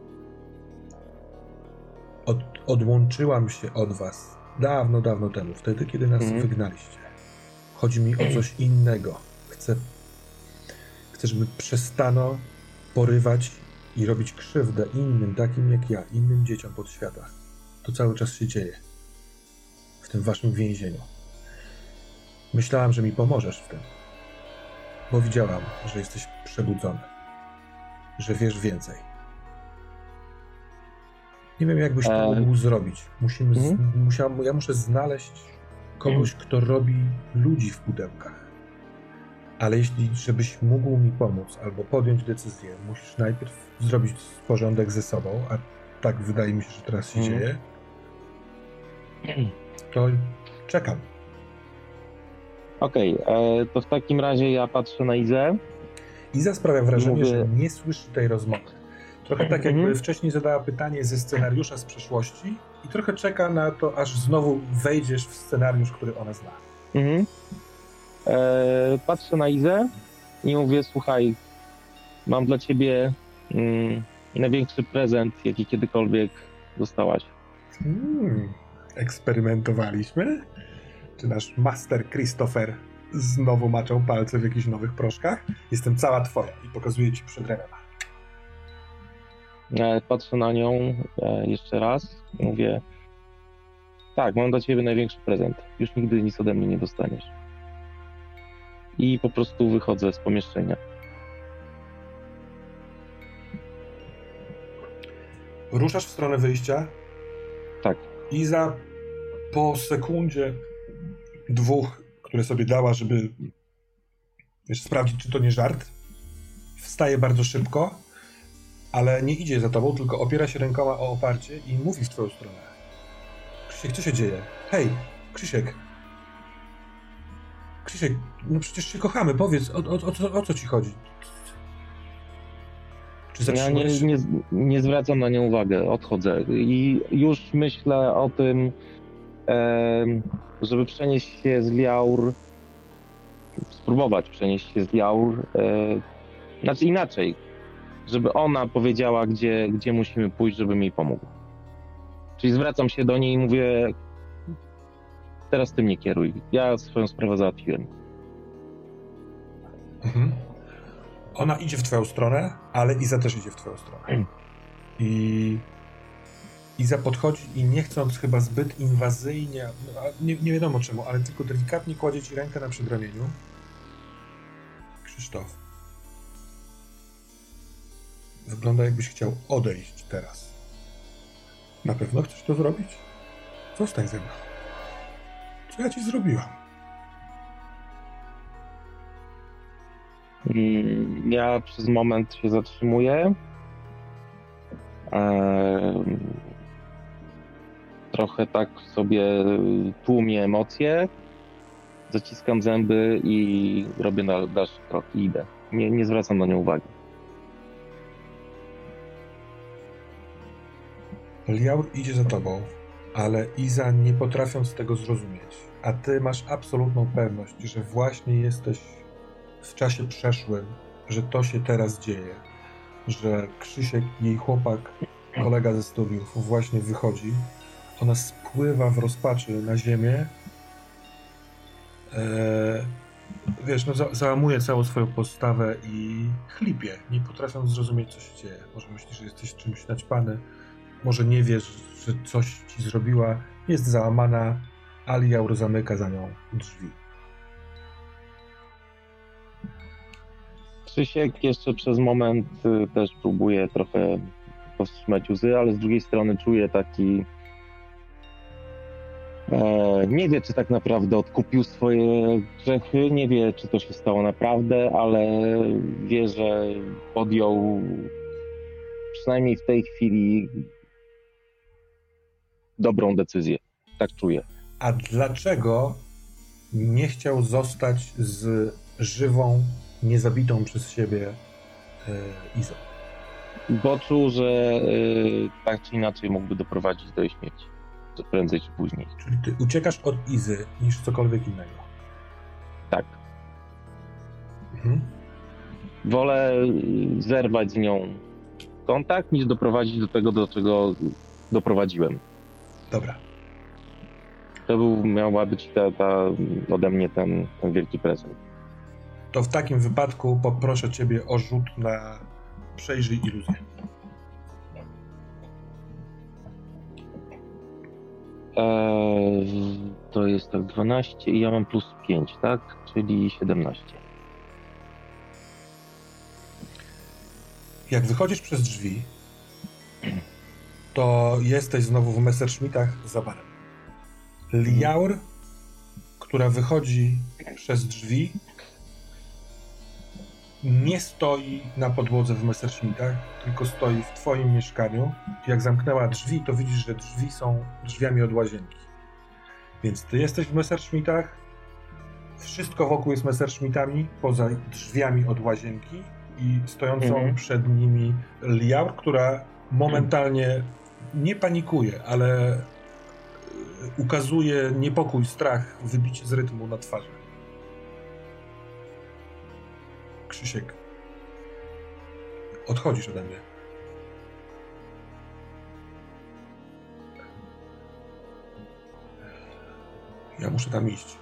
odłączyłam się od was dawno, dawno temu, wtedy, kiedy nas mhm. wygnaliście. Chodzi mi o coś innego. Chcę, chcę, żeby przestano porywać i robić krzywdę innym, takim jak ja, innym dzieciom pod świata. To cały czas się dzieje. W tym waszym więzieniu. Myślałam, że mi pomożesz w tym. Bo widziałam, że jesteś przebudzony. Że wiesz więcej. Nie wiem, jakbyś to mógł zrobić. Musimy mhm. musiałam, ja muszę znaleźć kogoś, kto robi ludzi w pudełkach. Ale jeśli, żebyś mógł mi pomóc albo podjąć decyzję, musisz najpierw zrobić porządek ze sobą, a tak wydaje mi się, że teraz się mhm. dzieje, to czekam. Okej, okay, e, to w takim razie ja patrzę na Izę. Iza sprawia wrażenie, Mówię... że nie słyszy tej rozmowy. Trochę tak jakby mhm. wcześniej zadała pytanie ze scenariusza z przeszłości i trochę czeka na to, aż znowu wejdziesz w scenariusz, który ona zna. Mhm. E, patrzę na Izę i mówię, słuchaj, mam dla ciebie mm, największy prezent, jaki kiedykolwiek dostałaś. Hmm, eksperymentowaliśmy? Czy nasz master Christopher znowu maczał palce w jakichś nowych proszkach? Jestem cała twoja i pokazuję ci przed Renema. E, patrzę na nią e, jeszcze raz. Mówię, tak, mam dla ciebie największy prezent. Już nigdy nic ode mnie nie dostaniesz. I po prostu wychodzę z pomieszczenia. Ruszasz w stronę wyjścia? Tak. I za po sekundzie, dwóch, które sobie dała, żeby wiesz, sprawdzić, czy to nie żart, wstaje bardzo szybko ale nie idzie za tobą, tylko opiera się rękoma o oparcie i mówi w twoją stronę. Krzysiek, co się dzieje? Hej, Krzysiek. Krzysiek, no przecież się kochamy, powiedz, o, o, o, o co ci chodzi? Czy ja nie, nie, nie, zwracam na nią uwagę, odchodzę i już myślę o tym, e, żeby przenieść się z Liaur, spróbować przenieść się z Liaur, e, znaczy inaczej, żeby ona powiedziała, gdzie, gdzie musimy pójść, żeby mi pomógł. Czyli zwracam się do niej i mówię, teraz tym nie kieruj. Ja swoją sprawę załatwiłem. Mhm. Ona idzie w twoją stronę, ale Iza też idzie w twoją stronę. Mm. I Iza podchodzi i nie chcąc chyba zbyt inwazyjnie, no, nie, nie wiadomo czemu, ale tylko delikatnie kładzie ci rękę na przedramieniu. Krzysztof, Wygląda jakbyś chciał odejść teraz. Na pewno chcesz to zrobić? Zostań ze mną. Co ja ci zrobiłam? Mm, ja przez moment się zatrzymuję. trochę tak sobie tłumię emocje. Zaciskam zęby i robię dalszy krok i idę. Nie, nie zwracam na nią uwagi. Liaur idzie za tobą, ale Iza nie potrafiąc tego zrozumieć, a ty masz absolutną pewność, że właśnie jesteś w czasie przeszłym, że to się teraz dzieje, że Krzysiek, jej chłopak, kolega ze studiów właśnie wychodzi, ona spływa w rozpaczy na ziemię, eee, wiesz, no, za załamuje całą swoją postawę i chlipie, nie potrafiąc zrozumieć, co się dzieje. Może myślisz, że jesteś czymś naćpany, może nie wiesz, że coś ci zrobiła, jest załamana, Aliaur zamyka za nią drzwi. Krzysiek jeszcze przez moment y, też próbuje trochę powstrzymać łzy, ale z drugiej strony czuje taki. E, nie wie, czy tak naprawdę odkupił swoje grzechy, nie wie, czy to się stało naprawdę, ale wie, że podjął przynajmniej w tej chwili dobrą decyzję. Tak czuję. A dlaczego nie chciał zostać z żywą, niezabitą przez siebie e, Izą? Bo czuł, że e, tak czy inaczej mógłby doprowadzić do jej śmierci. Prędzej czy później. Czyli ty uciekasz od Izy niż cokolwiek innego. Tak. Mhm. Wolę zerwać z nią kontakt, niż doprowadzić do tego, do czego doprowadziłem. Dobra. To był, miała być ta, ta ode mnie ten, ten wielki prezent. To w takim wypadku poproszę ciebie o rzut na przejrzyj iluzję. Eee, to jest tak 12 i ja mam plus 5, tak? Czyli 17. Jak wychodzisz przez drzwi, to jesteś znowu w Messerschmittach za barem. Liaur, która wychodzi przez drzwi, nie stoi na podłodze w Messerschmittach, tylko stoi w twoim mieszkaniu. Jak zamknęła drzwi, to widzisz, że drzwi są drzwiami od łazienki. Więc ty jesteś w Messerschmittach, wszystko wokół jest Messerschmittami, poza drzwiami od łazienki i stojącą mhm. przed nimi Liaur, która momentalnie nie panikuje, ale e, ukazuje niepokój, strach, wybicie z rytmu na twarzy. Krzysiek, odchodzisz ode mnie. Ja muszę tam iść.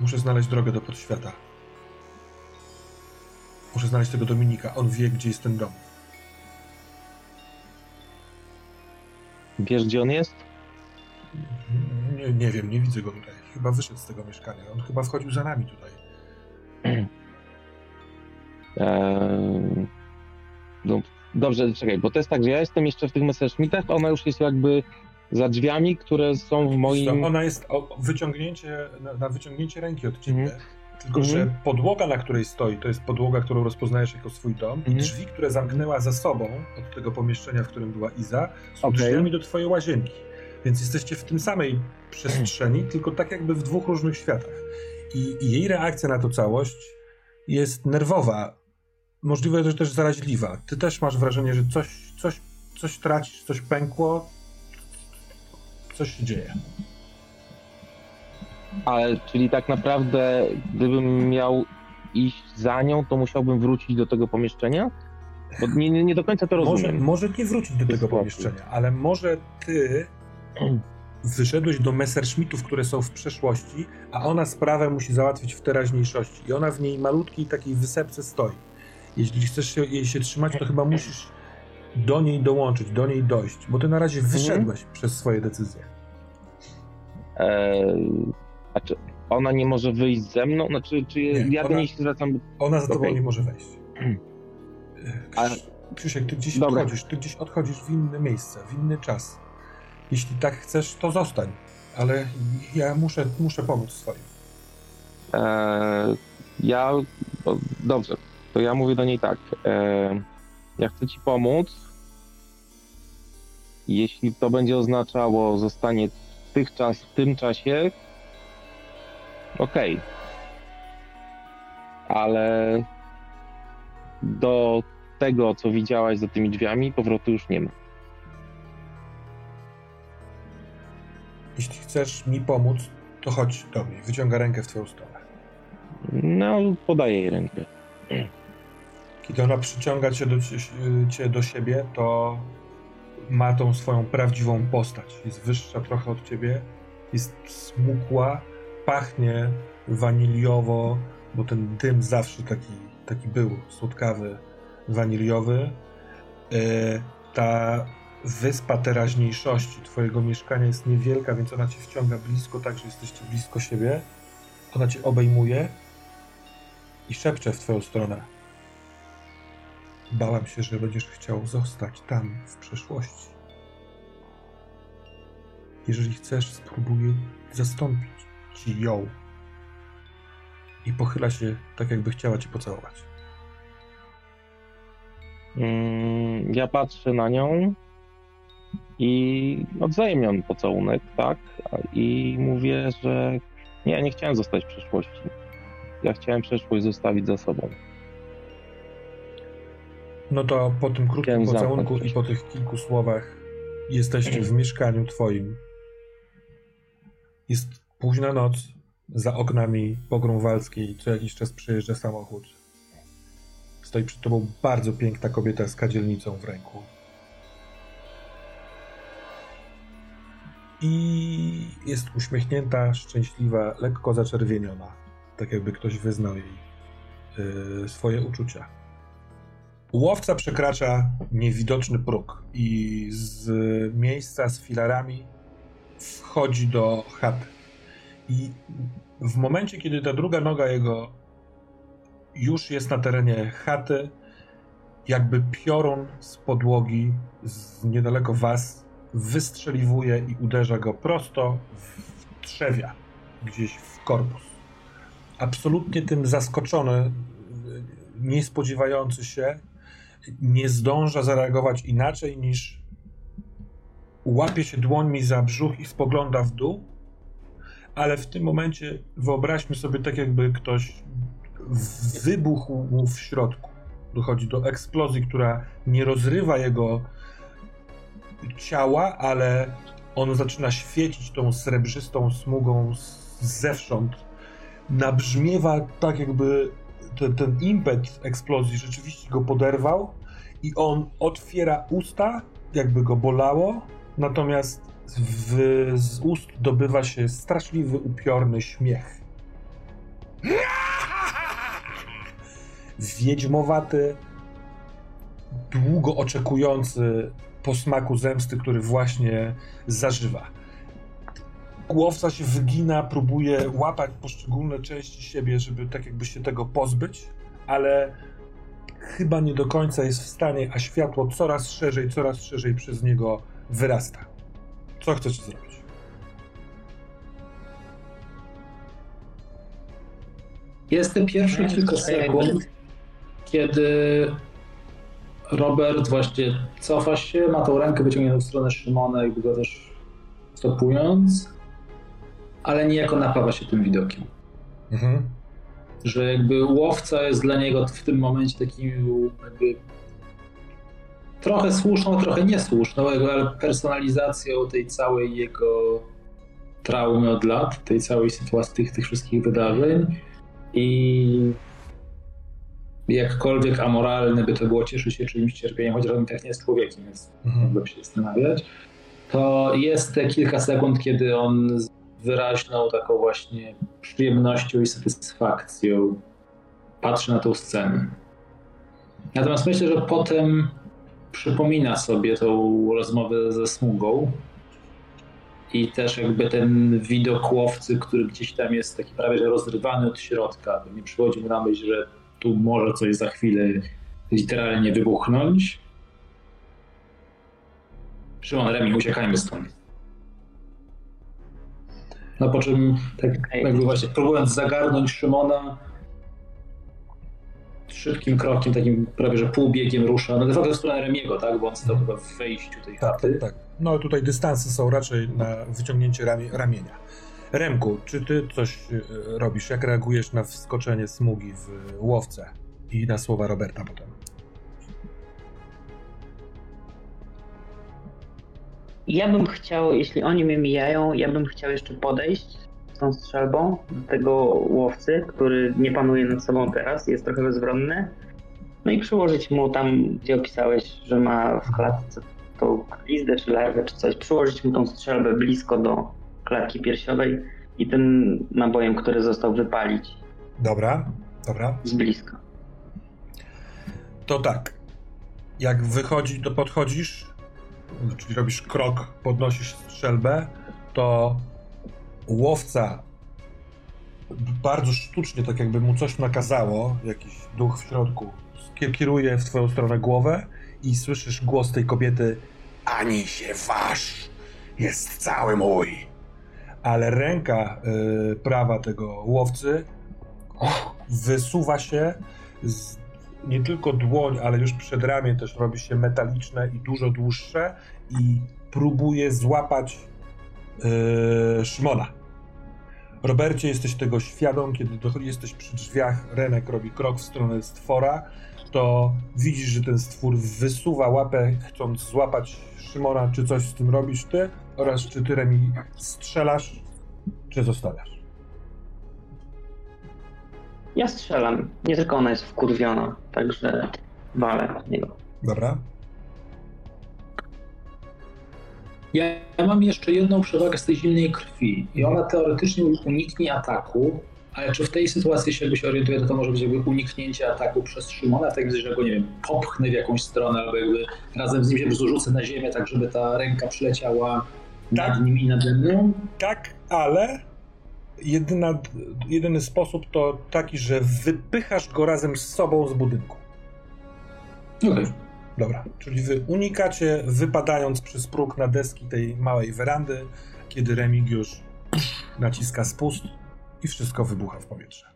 Muszę znaleźć drogę do podświata. Muszę znaleźć tego Dominika. On wie, gdzie jest ten dom. Wiesz, gdzie on jest? Nie, nie wiem, nie widzę go tutaj. Chyba wyszedł z tego mieszkania. On chyba wchodził za nami tutaj. Eee, no, dobrze, czekaj, bo to jest tak, że ja jestem jeszcze w tych Messerschmittach, ona już jest jakby za drzwiami, które są w moim... Ona jest o wyciągnięcie, na, na wyciągnięcie ręki od ciebie. Mm. Tylko, mm. że podłoga, na której stoi, to jest podłoga, którą rozpoznajesz jako swój dom. Mm. I drzwi, które zamknęła za sobą od tego pomieszczenia, w którym była Iza, są okay. drzwiami do twojej łazienki. Więc jesteście w tym samej przestrzeni, tylko tak jakby w dwóch różnych światach. I, I, jej reakcja na to całość jest nerwowa, możliwe, że też zaraźliwa. Ty też masz wrażenie, że coś, coś, coś tracisz, coś pękło, coś się dzieje. Ale czyli tak naprawdę, gdybym miał iść za nią, to musiałbym wrócić do tego pomieszczenia? Bo nie, nie, nie do końca to rozumiem. Może, może nie wrócić do tego pomieszczenia, ale może ty wyszedłeś do Messerschmittów, które są w przeszłości, a ona sprawę musi załatwić w teraźniejszości. I ona w niej malutkiej takiej wysepce stoi. Jeśli chcesz się, jej się trzymać, to chyba musisz do niej dołączyć, do niej dojść, bo ty na razie mhm. wyszedłeś mhm. przez swoje decyzje. Eee, a czy ona nie może wyjść ze mną? Znaczy, czy nie, ja ona, do niej się zwracam? Ona za tobą okay. nie może wejść. Krzysiek, ty gdzieś Dobra. odchodzisz, ty gdzieś odchodzisz w inne miejsce, w inny czas. Jeśli tak chcesz, to zostań, ale ja muszę, muszę pomóc swoim. Eee, ja, dobrze, to ja mówię do niej tak. E, ja chcę ci pomóc. Jeśli to będzie oznaczało zostanie tych czas, w tym czasie, okej. Okay. Ale do tego, co widziałaś za tymi drzwiami, powrotu już nie ma. Jeśli chcesz mi pomóc, to chodź do mnie. Wyciąga rękę w twoją stronę. No, podaję jej rękę. Kiedy ona przyciąga cię do, cię do siebie, to ma tą swoją prawdziwą postać. Jest wyższa trochę od ciebie, jest smukła, pachnie waniliowo, bo ten dym zawsze taki, taki był, słodkawy, waniliowy. E, ta wyspa teraźniejszości twojego mieszkania jest niewielka, więc ona cię wciąga blisko, tak, że jesteście blisko siebie. Ona cię obejmuje i szepcze w twoją stronę. Bałam się, że będziesz chciał zostać tam w przeszłości. Jeżeli chcesz, spróbuję zastąpić ci ją. I pochyla się tak, jakby chciała cię pocałować. Mm, ja patrzę na nią i odwzajemniam pocałunek, tak? I mówię, że nie, nie chciałem zostać w przeszłości. Ja chciałem przeszłość zostawić za sobą. No to po tym krótkim pocałunku i po tych kilku słowach jesteście w mieszkaniu twoim. Jest późna noc, za oknami pogrąwalskiej co jakiś czas przejeżdża samochód. Stoi przed tobą bardzo piękna kobieta z kadzielnicą w ręku. i jest uśmiechnięta, szczęśliwa, lekko zaczerwieniona. Tak jakby ktoś wyznał jej yy, swoje uczucia. Łowca przekracza niewidoczny próg i z miejsca z filarami wchodzi do chaty. I w momencie, kiedy ta druga noga jego już jest na terenie chaty, jakby piorun z podłogi z niedaleko was wystrzeliwuje i uderza go prosto w trzewia, gdzieś w korpus. Absolutnie tym zaskoczony, nie spodziewający się, nie zdąża zareagować inaczej niż łapie się dłońmi za brzuch i spogląda w dół, ale w tym momencie wyobraźmy sobie tak, jakby ktoś wybuchł mu w środku. Dochodzi do eksplozji, która nie rozrywa jego ciała, ale on zaczyna świecić tą srebrzystą smugą zewsząd. Nabrzmiewa tak, jakby ten, ten impet eksplozji rzeczywiście go poderwał i on otwiera usta, jakby go bolało, natomiast w, z ust dobywa się straszliwy, upiorny śmiech. Wiedźmowaty, długo oczekujący posmaku zemsty, który właśnie zażywa. Głowca się wygina, próbuje łapać poszczególne części siebie, żeby tak jakby się tego pozbyć, ale chyba nie do końca jest w stanie, a światło coraz szerzej, coraz szerzej przez niego wyrasta. Co chcesz zrobić? Jest te pierwsze kilka sekund, kiedy Robert właśnie cofa się, ma tą rękę wyciągniętą w stronę Szymona, jakby go też stopując, ale niejako napawa się tym widokiem. Mhm. Że jakby łowca jest dla niego w tym momencie takim jakby trochę słuszną, trochę niesłuszną, ale personalizacją tej całej jego traumy od lat, tej całej sytuacji, tych, tych wszystkich wydarzeń i jakkolwiek amoralne by to było cieszyć się czyimś cierpieniem, chociaż on tak nie jest człowiekiem, więc mhm. mogę się zastanawiać, to jest te kilka sekund, kiedy on z wyraźną taką właśnie przyjemnością i satysfakcją patrzy na tą scenę. Natomiast myślę, że potem przypomina sobie tą rozmowę ze Smugą i też jakby ten widok łowcy, który gdzieś tam jest taki prawie że rozrywany od środka. Mi przychodzi mu na myśl, że tu może coś za chwilę literalnie wybuchnąć. Szymon, Remi, uciekajmy stąd. No po czym tak jakby właśnie próbując zagarnąć Szymona, szybkim krokiem, takim prawie że półbiegiem rusza, no de facto w stronę Remiego, tak? Bo on stał chyba w wejściu tej tak, chaty. Tak, tak. No tutaj dystanse są raczej na wyciągnięcie ramie, ramienia. Remku, czy ty coś e, robisz? Jak reagujesz na wskoczenie smugi w łowce i na słowa Roberta potem? Ja bym chciał, jeśli oni mnie mijają, ja bym chciał jeszcze podejść tą strzelbą do tego łowcy, który nie panuje nad sobą teraz, jest trochę bezbronny. No i przyłożyć mu tam, gdzie opisałeś, że ma w klatce tą glizdę czy larwę czy coś, przyłożyć mu tą strzelbę blisko do klatki piersiowej i tym nabojem, który został wypalić. Dobra, dobra. Z bliska. To tak. Jak wychodzi, to podchodzisz, czyli robisz krok, podnosisz strzelbę, to łowca bardzo sztucznie, tak jakby mu coś nakazało, jakiś duch w środku, kieruje w twoją stronę głowę i słyszysz głos tej kobiety ani się wasz, jest cały mój. Ale ręka y, prawa tego łowcy wysuwa się z, nie tylko dłoń, ale już przed ramię też robi się metaliczne i dużo dłuższe i próbuje złapać yy, Szymona. Robercie, jesteś tego świadom, kiedy jesteś przy drzwiach, Renek robi krok w stronę stwora, to widzisz, że ten stwór wysuwa łapę, chcąc złapać Szymona, czy coś z tym robisz ty, oraz czy ty Remi strzelasz, czy zostawiasz. Ja strzelam. Nie tylko ona jest wkurwiona, także walę w niego. Dobra. Ja, ja mam jeszcze jedną przewagę z tej zimnej krwi i ona teoretycznie uniknie ataku, ale czy w tej sytuacji się jakby się orientuje, to to może być jakby uniknięcie ataku przez Szymona, tak że go, nie wiem, popchnę w jakąś stronę, albo jakby razem z nim się rzucę na ziemię, tak żeby ta ręka przyleciała tak. nad nim i nade mną? Tak, ale jedyna, jedyny sposób to taki, że wypychasz go razem z sobą z budynku. Okej. Okay. Dobra, czyli wy unikacie, wypadając przez próg na deski tej małej werandy, kiedy Remigiusz naciska spust i wszystko wybucha w powietrze.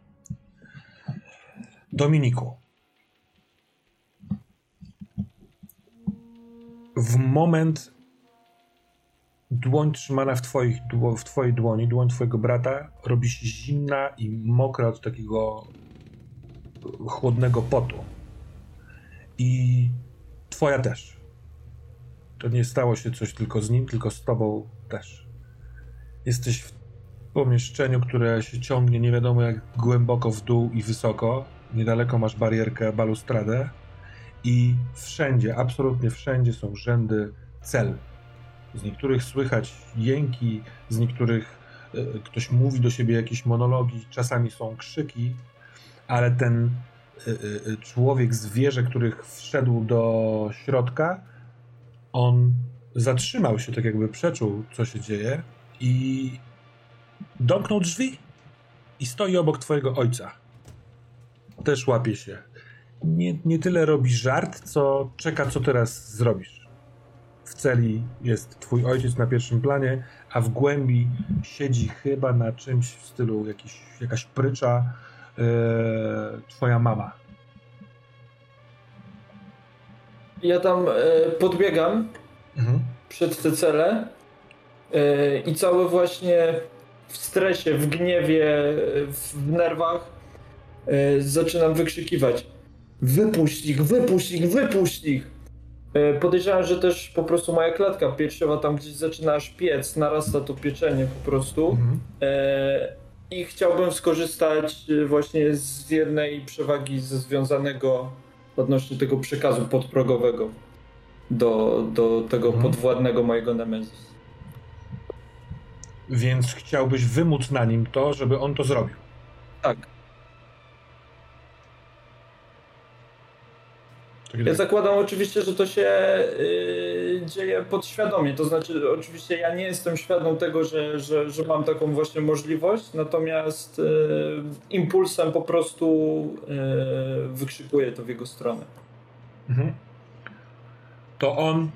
Dominiku. W moment dłoń trzymana w, twoich, w twojej dłoni, dłoń twojego brata, robi się zimna i mokra od takiego chłodnego potu. I twoja też. To nie stało się coś tylko z nim, tylko z tobą też. Jesteś w pomieszczeniu, które się ciągnie nie wiadomo jak głęboko w dół i wysoko. Niedaleko masz barierkę, balustradę i wszędzie, absolutnie wszędzie są rzędy cel. Z niektórych słychać jęki, z niektórych y, ktoś mówi do siebie jakieś monologi, czasami są krzyki, ale ten człowiek, zwierzę, który wszedł do środka, on zatrzymał się, tak jakby przeczuł, co się dzieje i domknął drzwi i stoi obok twojego ojca. Też łapie się. Nie, nie tyle robi żart, co czeka, co teraz zrobisz. W celi jest twój ojciec na pierwszym planie, a w głębi siedzi chyba na czymś w stylu jakiś, jakaś prycza twoja mama. Ja tam yy, podbiegam mhm. przed te cele yy, i cały właśnie w stresie, w gniewie, w nerwach e, zaczynam wykrzykiwać wypuść ich, wypuść ich, wypuść ich. E, podejrzewam, że też po prostu moja klatka piersiowa tam gdzieś zaczyna aż piec, narasta to pieczenie po prostu. Mhm. E, I chciałbym skorzystać właśnie z jednej przewagi ze związanego odnośnie tego przekazu podprogowego do, do tego mhm. podwładnego mojego Nemezis. Więc chciałbyś wymóc na nim to, żeby on to zrobił. Tak. Ja zakładam oczywiście, że to się yy, dzieje podświadomie. To znaczy, oczywiście ja nie jestem świadom tego, że, że, że mam taką właśnie możliwość, natomiast yy, impulsem po prostu yy, wykrzykuję to w jego stronę. Mhm. To on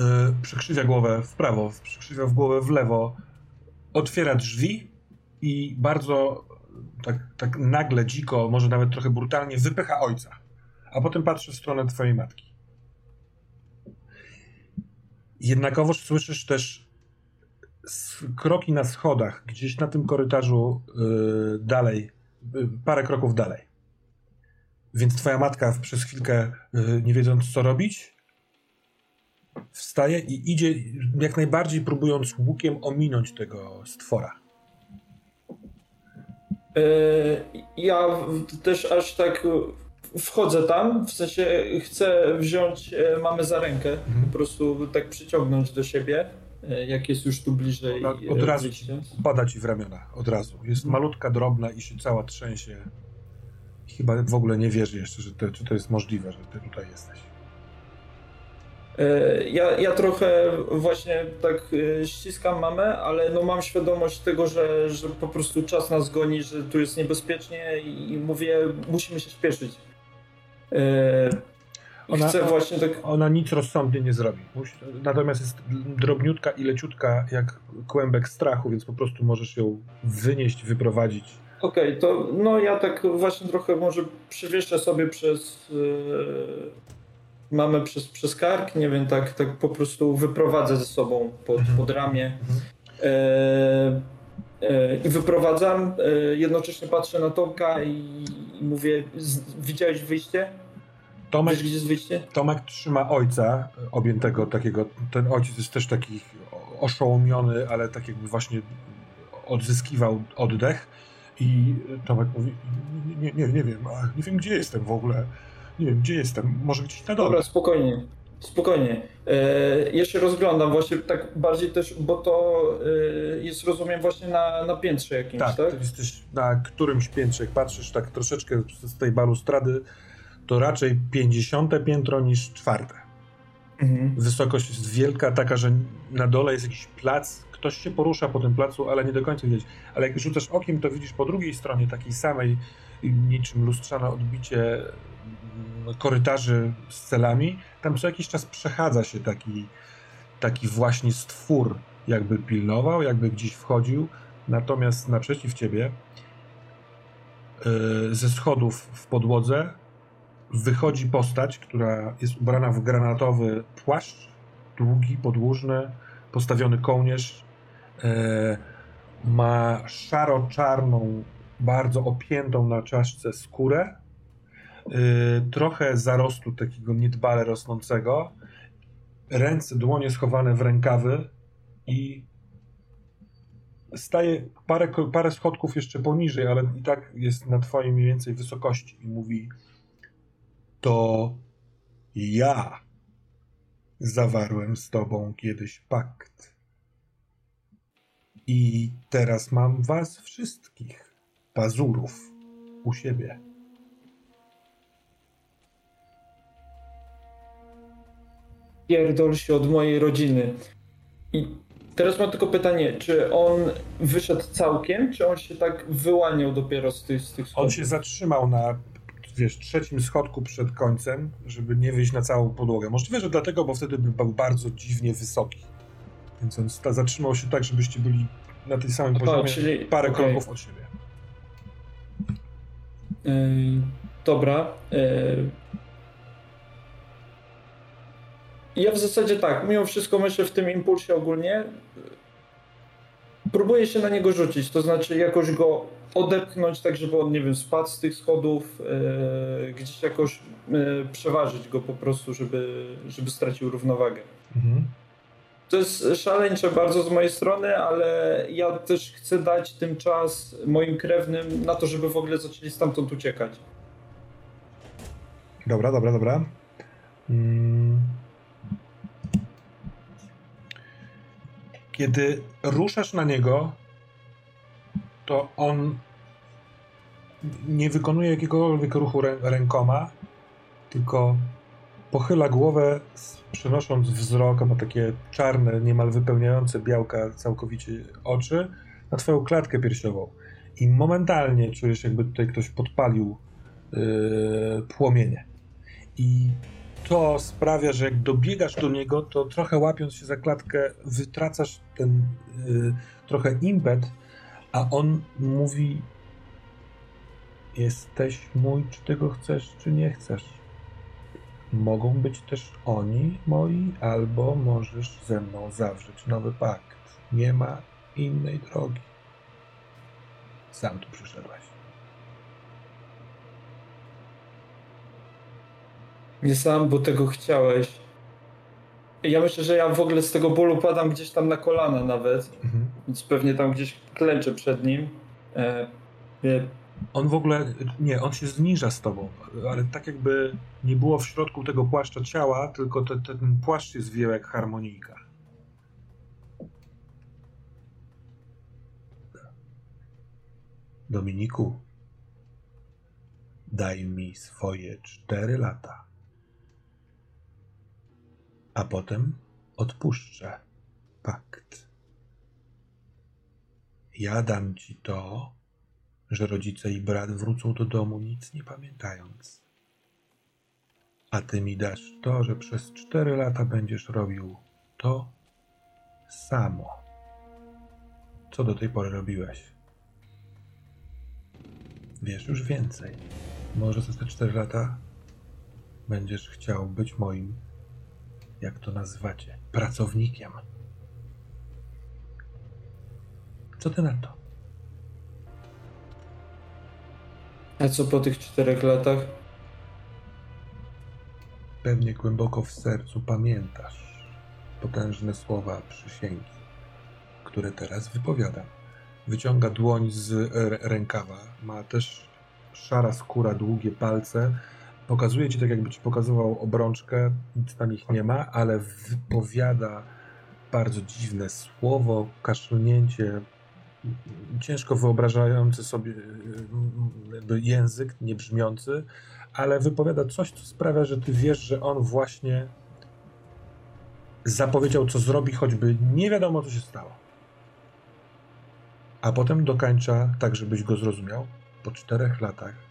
yy, przykrzywia głowę w prawo, przykrzywia w głowę w lewo, otwiera drzwi i bardzo tak, tak nagle, dziko, może nawet trochę brutalnie wypycha ojca. A potem patrzy w stronę twojej matki. Jednakowoż słyszysz też kroki na schodach, gdzieś na tym korytarzu yy, dalej, yy, parę kroków dalej. Więc twoja matka przez chwilkę, yy, nie wiedząc co robić, wstaje i idzie jak najbardziej próbując łukiem ominąć tego stwora. Ja też aż tak wchodzę tam, w sensie chcę wziąć e, mamę za rękę, mhm. po prostu tak przyciągnąć do siebie, e, jak jest już tu bliżej. Od, od razu pada ci w ramiona, od razu. Jest mhm. malutka, drobna i się cała trzęsie. Chyba w ogóle nie wierzy jeszcze, że to, czy to jest możliwe, że ty tutaj jesteś. E, ja, ja trochę właśnie tak e, ściskam mamę, ale no mam świadomość tego, że, że po prostu czas nas goni, że tu jest niebezpiecznie i mówię, musimy się śpieszyć. E, ona, Chcę właśnie tak... ona nic rozsądnie nie zrobi. Natomiast jest drobniutka i leciutka jak kłębek strachu, więc po prostu możesz ją wynieść, wyprowadzić. Okej, okay, to no ja tak właśnie trochę może przywieszę sobie przez mamy przez, przez kark, nie wiem, tak, tak po prostu wyprowadzę ze sobą pod, mhm. pod ramię. Mhm. E, e, I wyprowadzam, e, jednocześnie patrzę na Tomka i, i mówię, widziałeś wyjście? Tomek, Wiesz, gdzie jest wyjście? Tomek trzyma ojca objętego takiego, ten ojciec jest też taki oszołomiony, ale tak jakby właśnie odzyskiwał oddech i Tomek mówi, nie, nie, nie wiem, nie wiem gdzie jestem w ogóle. Nie wiem, gdzie jestem. Może gdzieś na dole. Dobra, spokojnie. Spokojnie. E, ja się rozglądam właśnie tak bardziej też, bo to e, jest rozumiem właśnie na, na piętrze jakimś, tak? Tak, jesteś na którymś piętrze. Jak patrzysz tak troszeczkę z tej balustrady, to raczej 50 piętro niż czwarte. Mhm. Wysokość jest wielka, taka, że na dole jest jakiś plac. Ktoś się porusza po tym placu, ale nie do końca widać. Ale jak rzucasz okiem, to widzisz po drugiej stronie takiej samej, niczym lustrzane odbicie korytarzy z celami, tam co jakiś czas przechadza się taki, taki właśnie stwór, jakby pilnował, jakby gdzieś wchodził, natomiast naprzeciw ciebie yy, ze schodów w podłodze wychodzi postać, która jest ubrana w granatowy płaszcz, długi, podłużny, postawiony kołnierz, yy, ma szaro-czarną, bardzo opiętą na czaszce skórę, trochę zarostu takiego niedbale rosnącego, ręce, dłonie schowane w rękawy i staje parę, parę schodków jeszcze poniżej, ale i tak jest na twojej mniej więcej wysokości i mówi to ja zawarłem z tobą kiedyś pakt. I teraz mam was wszystkich, pazurów, u siebie. Pierdol się od mojej rodziny. I teraz mam tylko pytanie, czy on wyszedł całkiem, czy on się tak wyłaniał dopiero z tych, z tych schodów? On się zatrzymał na wiesz, trzecim schodku przed końcem, żeby nie wyjść na całą podłogę. Możliwe, że dlatego, bo wtedy był bardzo dziwnie wysoki. Więc on zatrzymał się tak, żebyście byli na tej samym poziomie, czyli... parę okay. kroków od siebie. Yy, dobra. Yy, ja w zasadzie tak, mimo wszystko myślę w tym impulsie ogólnie, próbuję się na niego rzucić, to znaczy jakoś go odepchnąć tak, żeby on, nie wiem, spadł z tych schodów, yy, gdzieś jakoś yy, przeważyć go po prostu, żeby, żeby stracił równowagę. Mhm. To jest szaleńcze bardzo z mojej strony, ale ja też chcę dać tym czas moim krewnym na to, żeby w ogóle zaczęli stamtąd uciekać. Dobra, dobra, dobra. Mm. Kiedy ruszasz na niego, to on nie wykonuje jakiegokolwiek ruchu rękoma, tylko pochyla głowę, przenosząc wzrok, ma takie czarne, niemal wypełniające białka całkowicie oczy, na twoją klatkę piersiową. I momentalnie czujesz, jakby tutaj ktoś podpalił yy, płomienie. I to sprawia, że jak dobiegasz do niego, to trochę łapiąc się za klatkę, wytracasz ten y, trochę impet, a on mówi: Jesteś mój, czy tego chcesz, czy nie chcesz. Mogą być też oni moi, albo możesz ze mną zawrzeć nowy pakt. Nie ma innej drogi. Sam tu przyszedłeś. Nie sam, bo tego chciałeś. Ja myślę, że ja w ogóle z tego bólu padam gdzieś tam na kolana nawet, mhm. więc pewnie tam gdzieś klęczę przed nim. E, on w ogóle, nie, on się zniża z tobą, ale tak jakby nie było w środku tego płaszcza ciała, tylko te, te, ten płaszcz jest wieł jak harmonijka. Dominiku, daj mi swoje cztery lata a potem odpuszczę pakt. Ja dam ci to, że rodzice i brat wrócą do domu nic nie pamiętając. A ty mi dasz to, że przez cztery lata będziesz robił to samo, co do tej pory robiłeś. Wiesz już więcej. Może za te cztery lata będziesz chciał być moim jak to nazywacie, pracownikiem. Co ty na to? A co po tych czterech latach? Pewnie głęboko w sercu pamiętasz potężne słowa przysięgi, które teraz wypowiadam. Wyciąga dłoń z rękawa. Ma też szara skóra, długie palce, Pokazuje ci tak, jakby ci pokazywał obrączkę, nic na nich nie ma, ale wypowiada bardzo dziwne słowo, kaszlnięcie, ciężko wyobrażający sobie y, język, niebrzmiący, ale wypowiada coś, co sprawia, że ty wiesz, że on właśnie zapowiedział, co zrobi, choćby nie wiadomo, co się stało. A potem dokańcza tak, żebyś go zrozumiał. Po czterech latach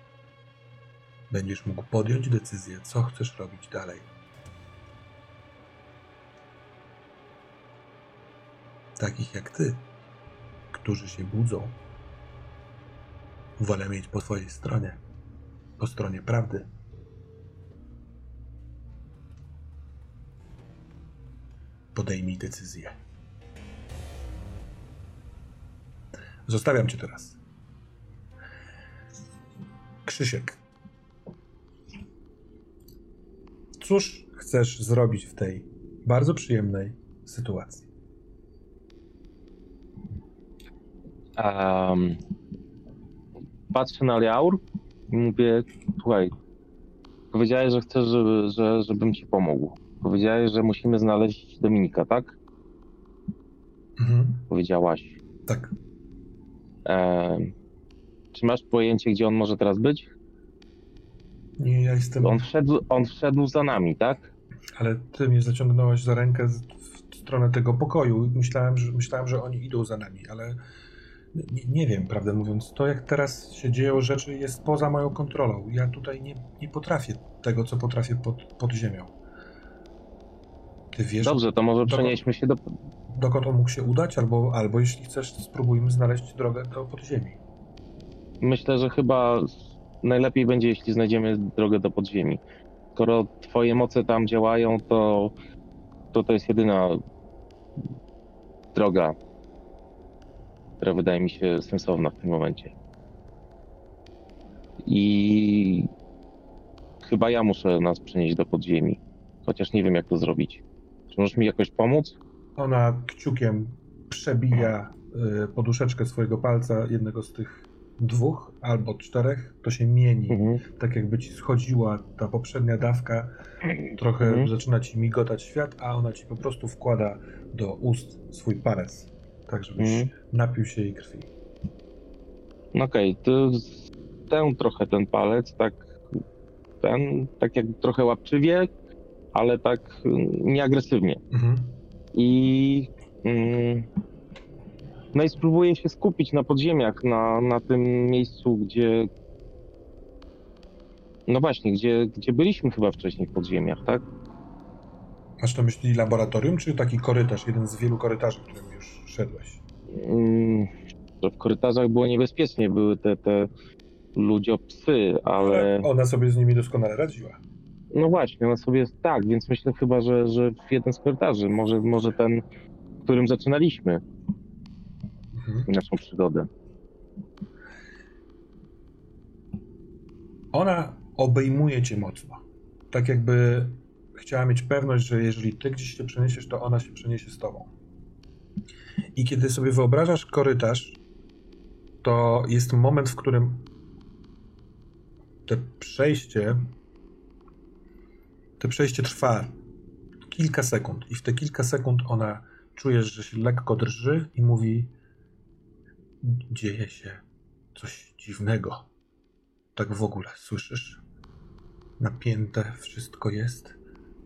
będziesz mógł podjąć decyzję, co chcesz robić dalej. Takich jak ty, którzy się budzą, wolę mieć po swojej stronie, po stronie prawdy. Podejmij decyzję. Zostawiam cię teraz. Krzysiek. Cóż chcesz zrobić w tej bardzo przyjemnej sytuacji? Um, patrzę na Liaur i mówię, słuchaj, powiedziałeś, że chcesz, żeby, że, żebym ci pomógł. Powiedziałeś, że musimy znaleźć Dominika, tak? Mhm. Powiedziałaś. Tak. Um, czy masz pojęcie, gdzie on może teraz być? Nie, ja jestem. On wszedł, on wszedł za nami, tak? Ale ty mnie zaciągnąłeś za rękę w stronę tego pokoju. Myślałem, że, myślałem, że oni idą za nami, ale nie, nie, wiem, prawdę mówiąc. To, jak teraz się dzieją rzeczy, jest poza moją kontrolą. Ja tutaj nie, nie potrafię tego, co potrafię pod, pod ziemią. Ty wiesz. Dobrze, to może przenieśmy się do. Dokąd on mógł się udać, albo, albo jeśli chcesz, spróbujmy znaleźć drogę do podziemi. Myślę, że chyba najlepiej będzie, jeśli znajdziemy drogę do podziemi. Skoro twoje moce tam działają, to to, to jest jedyna droga, która wydaje mi się sensowna w tym momencie. I chyba ja muszę nas przenieść do podziemi. Chociaż nie wiem, jak to zrobić. Czy możesz mi jakoś pomóc? Ona kciukiem przebija y, poduszeczkę swojego palca, jednego z tych dwóch albo czterech, to się mieni. Mhm. Tak jakby ci schodziła ta poprzednia dawka, trochę mhm. zaczyna ci migotać świat, a ona ci po prostu wkłada do ust swój palec, tak żebyś mhm. napił się jej krwi. Okej, okay, to ten trochę ten palec, tak ten, tak jak trochę łapczywie, ale tak nieagresywnie. Mhm. I mm, no i spróbuję się skupić na podziemiach, na, na tym miejscu, gdzie. No właśnie, gdzie, gdzie byliśmy chyba wcześniej w podziemiach, tak? Masz na myśli laboratorium, czy taki korytarz, jeden z wielu korytarzy, którym już szedłeś? Mm, w korytarzach było niebezpiecznie, były te, te ludziopsy, ale... ale... Ona sobie z nimi doskonale radziła. No właśnie, ona sobie tak, więc myślę chyba, że, że w jeden z korytarzy, może, może ten, w którym zaczynaliśmy mhm. naszą przygodę. Ona obejmuje cię mocno. Tak jakby chciała mieć pewność, że jeżeli ty gdzieś się przeniesiesz, to ona się przeniesie z tobą. I kiedy sobie wyobrażasz korytarz, to jest moment, w którym te przejście to przejście trwa kilka sekund i w te kilka sekund ona czujesz, że się lekko drży i mówi dzieje się coś dziwnego. Tak w ogóle, słyszysz? Napięte wszystko jest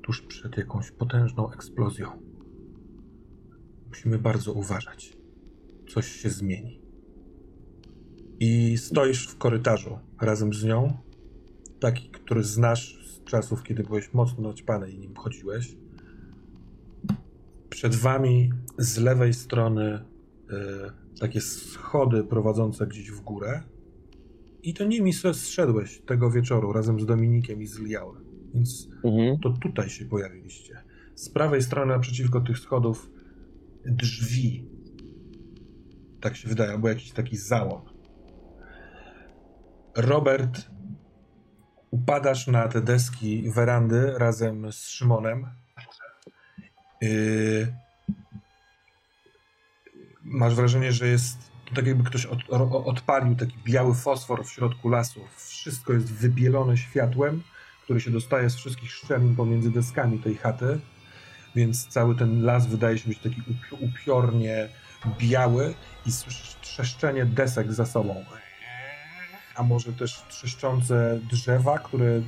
tuż przed jakąś potężną eksplozją. Musimy bardzo uważać. Coś się zmieni. I stoisz w korytarzu razem z nią, taki, który znasz z czasów, kiedy byłeś mocno naćpany i nim chodziłeś. Przed wami z lewej strony y, takie schody prowadzące gdzieś w górę. I to nimi zszedłeś tego wieczoru razem z Dominikiem i z Liałem. Więc mhm. to tutaj się pojawiliście. Z prawej strony naprzeciwko tych schodów drzwi. Tak się wydaje, albo jakiś taki załom. Robert, upadasz na te deski werandy razem z Szymonem. Yy, masz wrażenie, że jest tak jakby ktoś od, odpalił taki biały fosfor w środku lasu. Wszystko jest wybielone światłem, który się dostaje z wszystkich szczelin pomiędzy deskami tej chaty, więc cały ten las wydaje się być taki upiornie biały i słyszysz trzeszczenie desek za sobą. A może też trzeszczące drzewa, które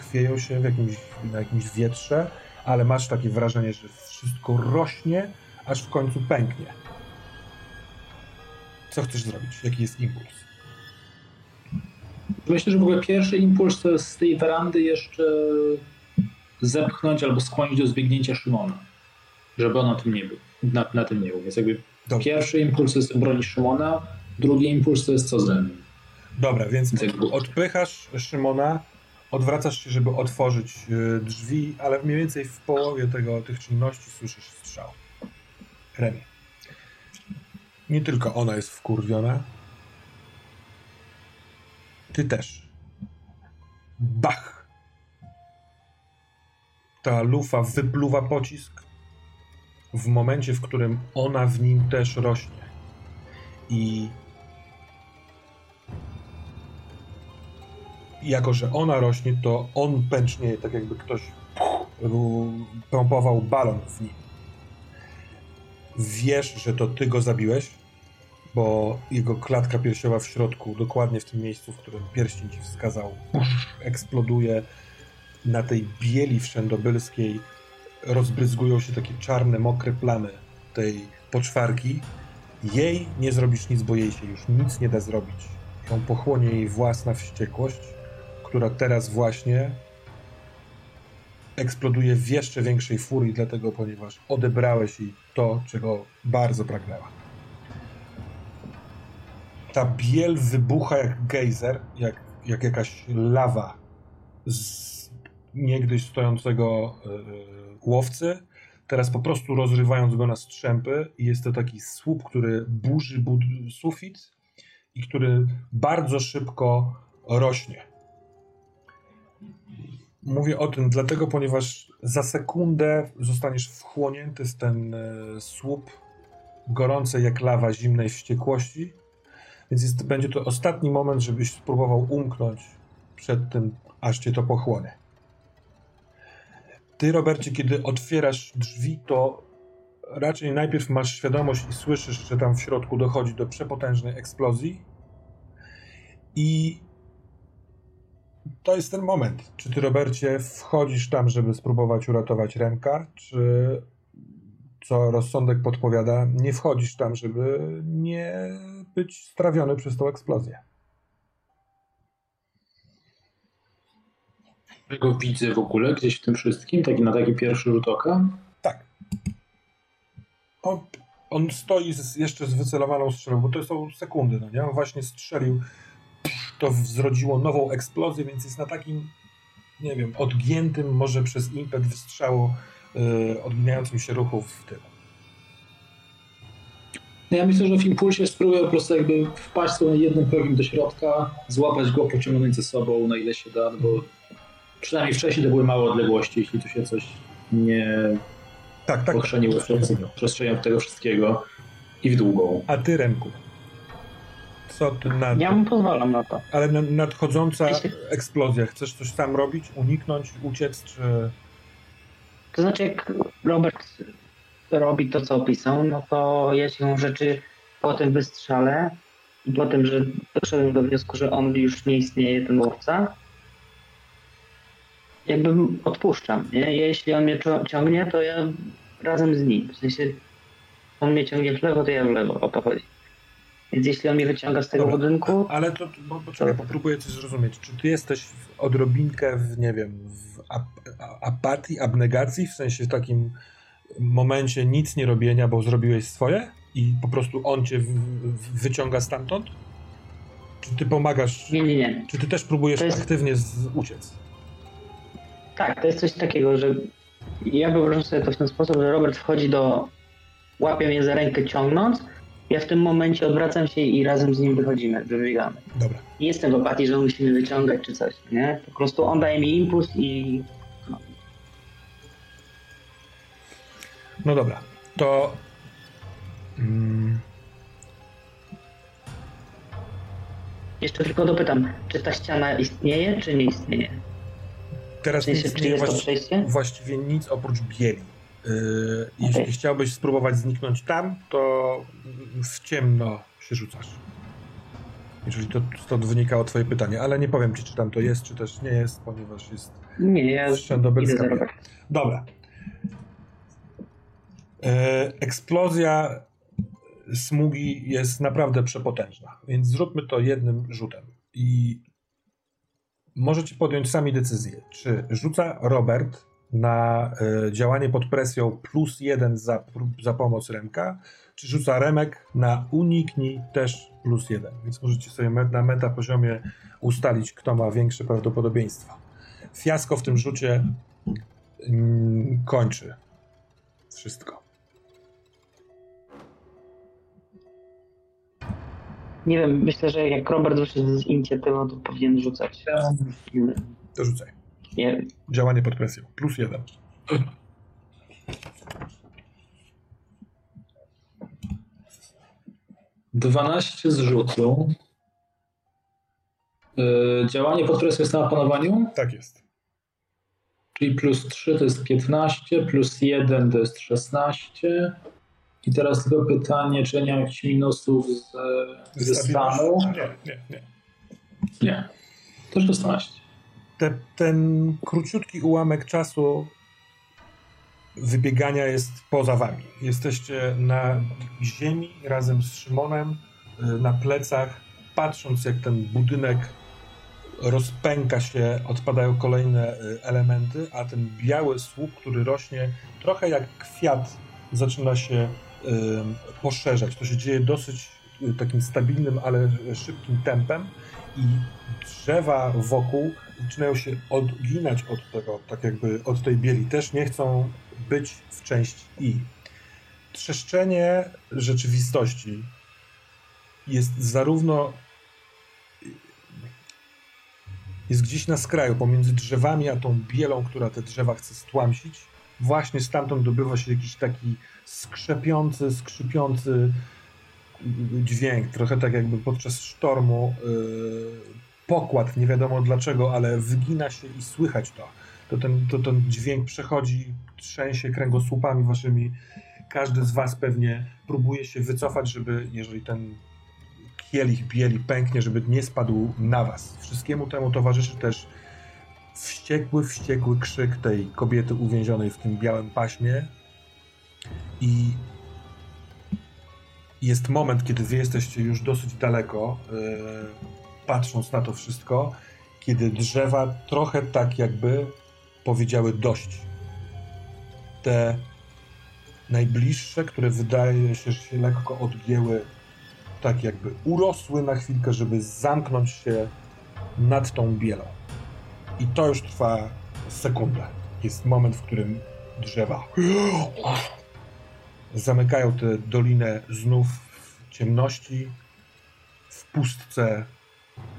chwieją się w jakimś, na jakimś wietrze, ale masz takie wrażenie, że wszystko rośnie, aż w końcu pęknie. Co chcesz zrobić? Jaki jest impuls? Myślę, że w ogóle pierwszy impuls to jest z tej werandy jeszcze zepchnąć albo skłonić do zbiegnięcia Szymona, żeby on na tym nie był. Na, na tym nie był. Więc jakby Dobrze. pierwszy impuls to jest obronić Szymona, drugi impuls to jest co z Remem. Dobra, więc od, odpychasz Szymona, odwracasz się, żeby otworzyć y, drzwi, ale mniej więcej w połowie tego, tych czynności słyszysz strzał. Remi. Nie tylko ona jest wkurwiona. Ty też. Bach! Ta lufa wypluwa pocisk w momencie, w którym ona w nim też rośnie. I jako, że ona rośnie, to on pęcznie, tak jakby ktoś pompował balon w nim. Wiesz, że to ty go zabiłeś, bo jego klatka piersiowa w środku, dokładnie w tym miejscu, w którym pierścień ci wskazał, eksploduje na tej bieli wszędobylskiej, rozbryzgują się takie czarne, mokre plamy tej poczwarki. Jej nie zrobisz nic, bo jej się już nic nie da zrobić. Ją pochłonie jej własna wściekłość, która teraz właśnie eksploduje w jeszcze większej furii, dlatego ponieważ odebrałeś jej to, czego bardzo pragnęła. Ta biel wybucha jak gejzer, jak, jak jakaś lawa z niegdyś stojącego yy, łowcy, teraz po prostu rozrywając go na strzępy i jest to taki słup, który burzy bud- sufit i który bardzo szybko rośnie. Mówię o tym dlatego, ponieważ za sekundę zostaniesz wchłonięty z ten e, słup gorącej jak lawa zimnej wściekłości, więc jest, będzie to ostatni moment, żebyś spróbował umknąć przed tym, aż cię to pochłonie. Ty, Robercie, kiedy otwierasz drzwi, to raczej najpierw masz świadomość i słyszysz, że tam w środku dochodzi do przepotężnej eksplozji i to jest ten moment. Czy ty, Robercie, wchodzisz tam, żeby spróbować uratować Remka, czy co rozsądek podpowiada, nie wchodzisz tam, żeby nie być strawiony przez tą eksplozję? Ja go widzę w ogóle gdzieś w tym wszystkim, taki na taki pierwszy rzut oka? Tak. On, on stoi z, jeszcze z wycelowaną strzelą, bo to są sekundy, no nie? On właśnie strzelił to zrodziło nową eksplozję, więc jest na takim, nie wiem, odgiętym może przez impet wystrzału yy, odginającym się ruchu w tym. No ja myślę, że w impulsie spróbuję po prostu jakby wpaść sobie jednym progiem do środka, złapać go, pociągnąć ze sobą na ile się da, bo przynajmniej wcześniej to były małe odległości, jeśli tu się coś nie tak, tak. pochrzeniło przestrzenią tego wszystkiego i w długą. A ty, Remku? Co ty na Ja mu pozwalam na to. Ale nadchodząca eksplozja, chcesz coś tam robić? Uniknąć, uciec, czy... To znaczy, jak Robert robi to, co opisał, no to ja się rzeczy po tym wystrzale i po tym, że doszedłem do wniosku, że on już nie istnieje, ten łowca, jakby odpuszczam, nie? Jeśli on mnie ciągnie, to ja razem z nim. W sensie on mnie ciągnie w lewo, to ja w lewo, o to chodzi. Więc jeśli on mnie wyciąga z tego Dobra, budynku... Ale to, bo, poczekaj, to... popróbuję coś zrozumieć. Czy ty jesteś odrobinkę w, nie wiem, w ap apatii, abnegacji, w sensie takim momencie nic nie robienia, bo zrobiłeś swoje i po prostu on cię wyciąga stamtąd? Czy ty pomagasz? Nie, nie, nie. Czy ty też próbujesz jest... aktywnie uciec? Tak, to jest coś takiego, że ja wyobrażam sobie to w ten sposób, że Robert wchodzi do, łapie mnie za rękę ciągnąc, ja w tym momencie odwracam się i razem z nim wychodzimy, wybiegamy. Dobra. Nie jestem w apatii, że musimy wyciągać czy coś, nie? Po prostu on daje mi impuls i... No, dobra, to... Mm... Jeszcze tylko dopytam, czy ta ściana istnieje, czy nie istnieje? Teraz w sensie, nic, czy jest to przejście? Właściwie nic oprócz bieli. Yy, jeśli okay. chciałbyś spróbować zniknąć tam, to w ciemno się rzucasz. Jeżeli to stąd wynikało twoje pytanie, ale nie powiem ci, czy tam to jest, czy też nie jest, ponieważ jest nie, ja Dobra. E, eksplozja smugi jest naprawdę przepotężna, więc zróbmy to jednym rzutem. I możecie podjąć sami decyzję, czy rzuca Robert na y, działanie pod presją plus jeden za, za pomoc Remka, czy rzuca Remek na uniknij też plus jeden. Więc możecie sobie na meta poziomie ustalić, kto ma większe prawdopodobieństwo. Fiasko w tym rzucie mm, kończy wszystko. Nie wiem, myślę, że jak Robert wyszedł z inicjatywą, to powinien rzucać. To rzucaj. Nie. Działanie pod presją. Plus jeden. Dwanaście z rzutu. Yy, działanie pod presją jest na opanowaniu? Tak jest. Czyli plus 3 to jest 15, plus 1 to jest 16. I teraz tylko pytanie, czy nie mam jakichś minusów z, ze stanu? Nie, nie, nie. Nie. To 16 te, ten króciutki ułamek czasu wybiegania jest poza wami. Jesteście na ziemi razem z Szymonem, y, na plecach, patrząc jak ten budynek rozpęka się, odpadają kolejne y, elementy, a ten biały słup, który rośnie trochę jak kwiat, zaczyna się poszerzać. To się dzieje dosyć takim stabilnym, ale szybkim tempem i drzewa wokół zaczynają się odginać od tego, tak jakby od tej bieli. Też nie chcą być w części I. Trzeszczenie rzeczywistości jest zarówno jest gdzieś na skraju, pomiędzy drzewami a tą bielą, która te drzewa chce stłamsić. Właśnie stamtąd dobywa się jakiś taki skrzepiący, skrzypiący dźwięk, trochę tak jakby podczas sztormu yy, pokład, nie wiadomo dlaczego, ale wygina się i słychać to. To ten, to ten dźwięk przechodzi, trzęsie kręgosłupami waszymi. Każdy z was pewnie próbuje się wycofać, żeby, jeżeli ten kielich bieli pęknie, żeby nie spadł na was. Wszystkiemu temu towarzyszy też wściekły, wściekły krzyk tej kobiety uwięzionej w tym białym paśmie i jest moment, kiedy wy jesteście już dosyć daleko, yy, patrząc na to wszystko, kiedy drzewa trochę tak jakby powiedziały dość. Te najbliższe, które wydaje się, że się lekko odgięły, tak jakby urosły na chwilkę, żeby zamknąć się nad tą bielą. I to już trwa sekundę. Jest moment, w którym drzewa zamykają tę dolinę znów w ciemności, w pustce,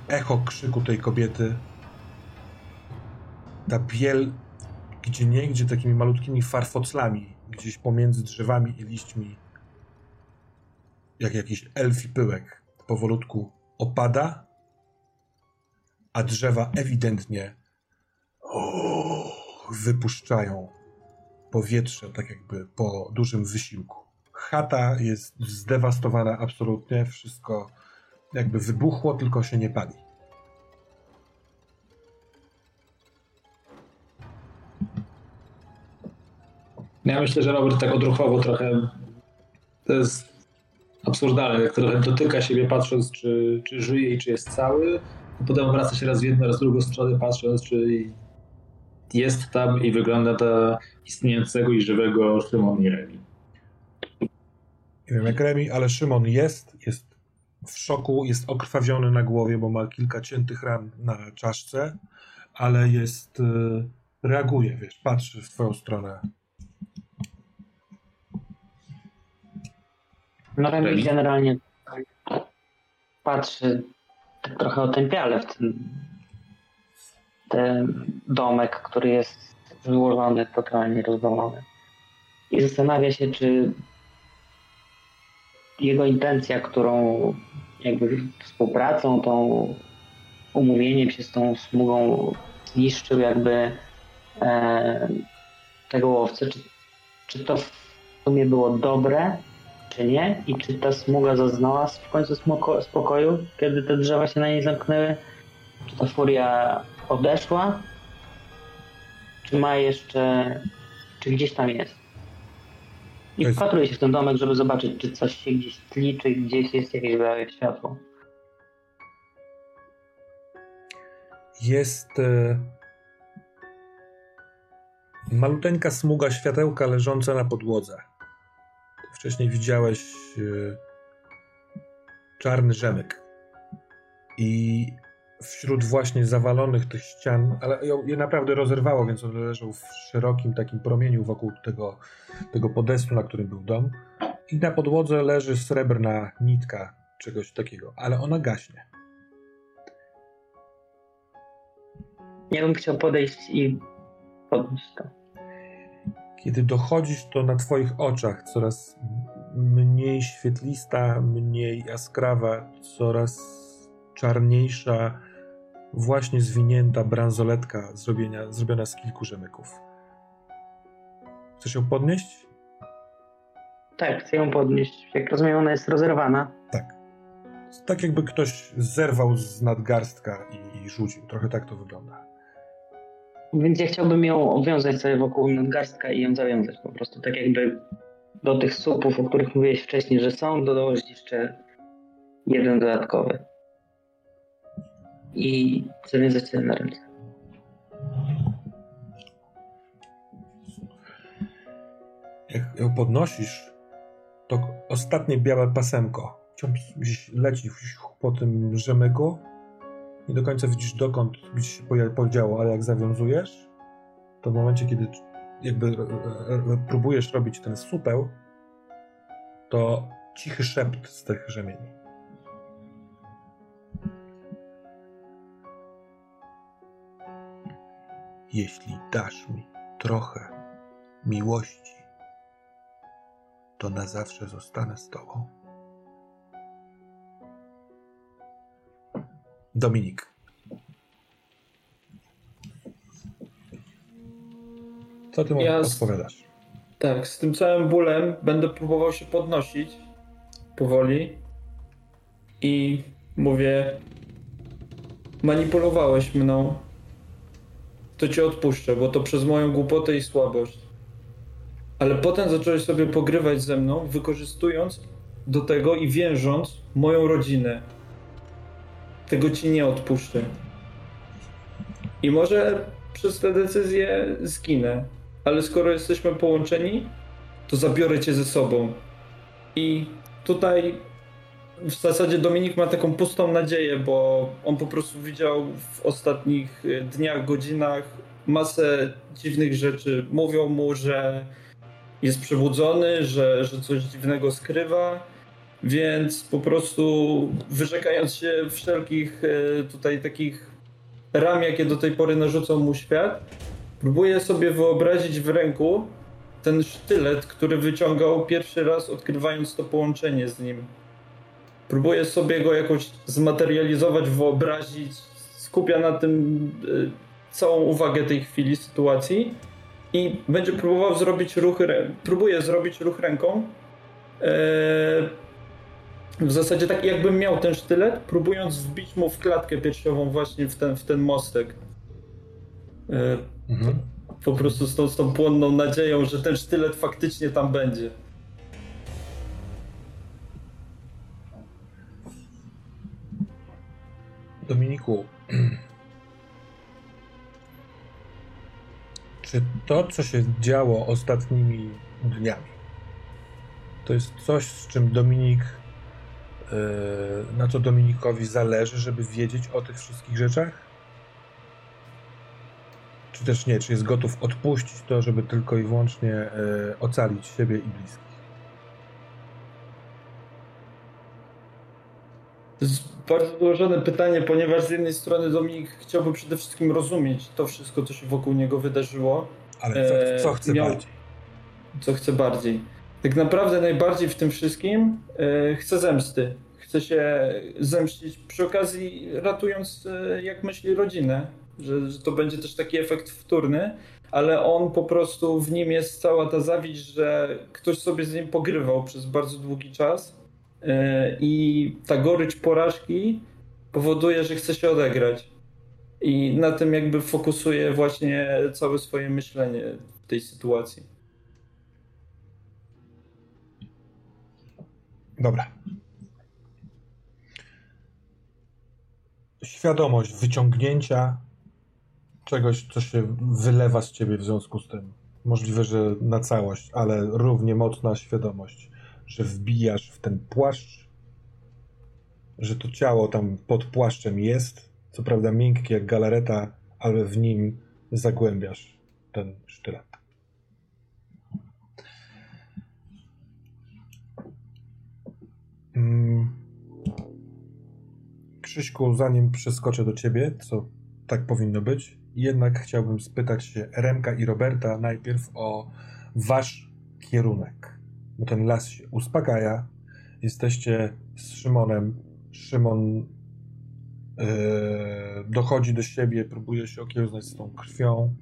echo krzyku tej kobiety. Ta biel, gdzie nie, gdzie takimi malutkimi farfoclami, gdzieś pomiędzy drzewami i liśćmi, jak jakiś elfi pyłek, powolutku opada, a drzewa ewidentnie wypuszczają powietrze, tak jakby po dużym wysiłku. Chata jest zdewastowana absolutnie, wszystko jakby wybuchło, tylko się nie pali. Ja myślę, że Robert tak odruchowo trochę to jest absurdalne, jak trochę dotyka siebie patrząc, czy, czy żyje i czy jest cały, a potem obraca się raz w jedną, raz w drugą stronę patrząc, czy jest tam i wygląda na istniejącego i żywego Szymon i Remi. Nie wiem jak Remi, ale Szymon jest, jest w szoku, jest okrwawiony na głowie, bo ma kilka ciętych ran na czaszce, ale jest, y, reaguje, wiesz, patrzy w twoją stronę. No Remi generalnie patrzy tak trochę otępiale w ten domek, który jest złożony, totalnie rozwalony. I zastanawia się, czy jego intencja, którą jakby współpracą, tą umówieniem się z tą smugą zniszczył jakby e, tego łowcy, czy, czy to w sumie było dobre, czy nie? I czy ta smuga zaznała w końcu spokoju, kiedy te drzewa się na niej zamknęły, czy ta furia odeszła, czy ma jeszcze, czy gdzieś tam jest. I jest... wpatruję się w ten domek, żeby zobaczyć, czy coś się gdzieś tli, czy gdzieś jest jakieś białe światło. Jest e, maluteńka smuga światełka leżąca na podłodze. Wcześniej widziałeś e, czarny rzemyk. I wśród właśnie zawalonych tych ścian, ale je naprawdę rozerwało, więc on leżał w szerokim takim promieniu wokół tego, tego podestu, na którym był dom. I na podłodze leży srebrna nitka czegoś takiego, ale ona gaśnie. Ja bym chciał podejść i podnieść to. Kiedy dochodzisz, to na twoich oczach coraz mniej świetlista, mniej jaskrawa, coraz czarniejsza, właśnie zwinięta bransoletka zrobienia, zrobiona z kilku rzemyków. Chcesz ją podnieść? Tak, chcę ją podnieść. Jak rozumiem, ona jest rozerwana. Tak. Tak jakby ktoś zerwał z nadgarstka i, i rzucił. Trochę tak to wygląda. Więc ja chciałbym ją obwiązać sobie wokół nadgarstka i ją zawiązać po prostu. Tak jakby do tych supów, o których mówiłeś wcześniej, że są, dołożyć jeszcze jeden dodatkowy i zawiązać sobie na ręce. Jak ją podnosisz, to ostatnie białe pasemko gdzieś leci po tym rzemyku. Nie do końca widzisz dokąd gdzieś się podziało, ale jak zawiązujesz, to w momencie, kiedy jakby próbujesz robić ten supeł, to cichy szept z tych rzemieni. Jeśli dasz mi trochę miłości, to na zawsze zostanę z Tobą. Dominik. Co ty ja odpowiadasz? Tak, z tym całym bólem będę próbował się podnosić powoli i mówię: Manipulowałeś mną, to cię odpuszczę, bo to przez moją głupotę i słabość. Ale potem zacząłeś sobie pogrywać ze mną, wykorzystując do tego i wiążąc moją rodzinę. Tego ci nie odpuszczę. I może przez tę decyzję zginę, ale skoro jesteśmy połączeni, to zabiorę cię ze sobą. I tutaj w zasadzie Dominik ma taką pustą nadzieję, bo on po prostu widział w ostatnich y, dniach, godzinach masę dziwnych rzeczy. Mówią mu, że jest przebudzony, że, że coś dziwnego skrywa, więc po prostu wyrzekając się wszelkich y, tutaj takich ram, jakie do tej pory narzucał mu świat, próbuje sobie wyobrazić w ręku ten sztylet, który wyciągał pierwszy raz, odkrywając to połączenie z nim. Próbuję sobie go jakoś zmaterializować, wyobrazić, skupia na tym y, całą uwagę tej chwili, sytuacji i będzie próbował zrobić ruch, próbuje zrobić ruch ręką. E, w zasadzie tak jakbym miał ten sztylet, próbując wbić mu w klatkę piersiową właśnie w ten, w ten mostek. E, mhm. Po prostu z tą, z tą płonną nadzieją, że ten sztylet faktycznie tam będzie. Dominiku, czy to, co się działo ostatnimi dniami, to jest coś, z czym Dominik, e, na co Dominikowi zależy, żeby wiedzieć o tych wszystkich rzeczach? Czy też nie? Czy jest gotów odpuścić to, żeby tylko i wyłącznie e, ocalić siebie i bliskich? Bardzo złożone pytanie, ponieważ z jednej strony Dominik chciałby przede wszystkim rozumieć to wszystko, co się wokół niego wydarzyło. Ale co, co chce Miał... bardziej? Co chce bardziej. Tak naprawdę najbardziej w tym wszystkim e, chce zemsty. Chce się zemścić przy okazji ratując, e, jak myśli, rodzinę. Że, że to będzie też taki efekt wtórny. ale on po prostu w nim jest cała ta zawiść, że ktoś sobie z nim pogrywał przez bardzo długi czas e, i ta gorycz porażki powoduje, że chce się odegrać. I na tym jakby fokusuje właśnie całe swoje myślenie w tej sytuacji. Dobra. Świadomość wyciągnięcia czegoś, co się wylewa z ciebie w związku z tym. Możliwe, że na całość, ale równie mocna świadomość, że wbijasz w ten płaszcz, że to ciało tam pod płaszczem jest, co prawda miękkie jak galareta, ale w nim zagłębiasz ten sztylet. Mm. Krzyśku, zanim przeskoczę do ciebie, co tak powinno być, jednak chciałbym spytać się Remka i Roberta najpierw o wasz kierunek. Bo ten las się uspokaja. Jesteście z Szymonem. Szymon yy, dochodzi do siebie, próbuje się okiełznać z tą krwią.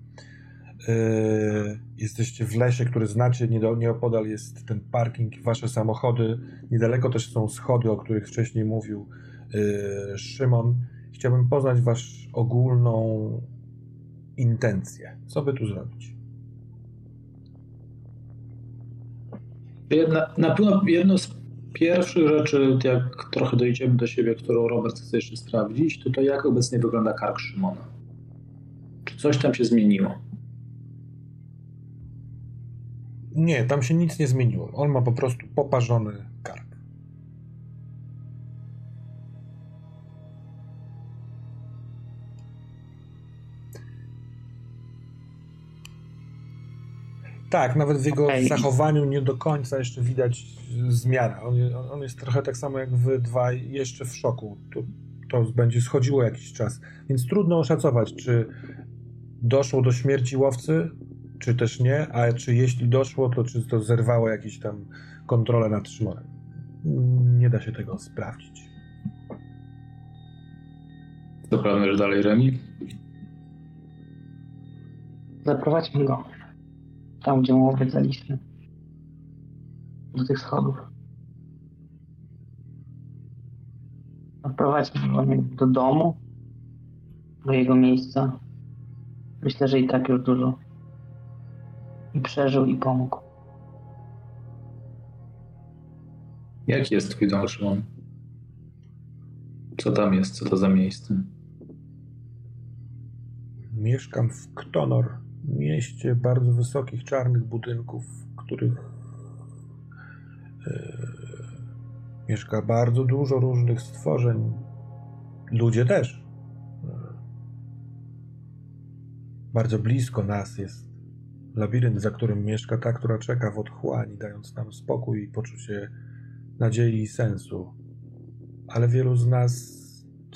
Yy, jesteście w lesie, który znacie, nieopodal jest ten parking, wasze samochody. Niedaleko też są schody, o których wcześniej mówił yy, Szymon. Chciałbym poznać wasz ogólną intencje. Co by tu zrobić? Jedna, na pewno jedno z pierwszych rzeczy, jak trochę dojdziemy do siebie, którą Robert chce jeszcze sprawdzić, to to jak obecnie wygląda kark Szymona. Czy coś tam się zmieniło? Nie, tam się nic nie zmieniło. On ma po prostu poparzony Tak, nawet w jego okay. zachowaniu nie do końca jeszcze widać zmiana. On, on, jest trochę tak samo jak wy dwaj, jeszcze w szoku. To, to będzie schodziło jakiś czas. Więc trudno oszacować, czy doszło do śmierci łowcy, czy też nie, a czy jeśli doszło, to czy to zerwało jakieś tam kontrolę nad Szymonem. Nie da się tego sprawdzić. To planujesz dalej, Remi? Zaprowadźmy go. Tam, gdzie mu obiecaliśmy. Do tych schodów. Zaprowadźmy go do domu, do jego miejsca. Myślę, że i tak już dużo i przeżył i pomógł. Jaki jest twój dom, Szymon? Co tam jest? Co to za miejsce? Mieszkam w Ktonor, mieście bardzo wysokich, czarnych budynków, w których yy, mieszka bardzo dużo różnych stworzeń. Ludzie też. Yy, bardzo blisko nas jest Labirynt, za którym mieszka ta, która czeka w otchłani, dając nam spokój i poczucie nadziei i sensu. Ale wielu z nas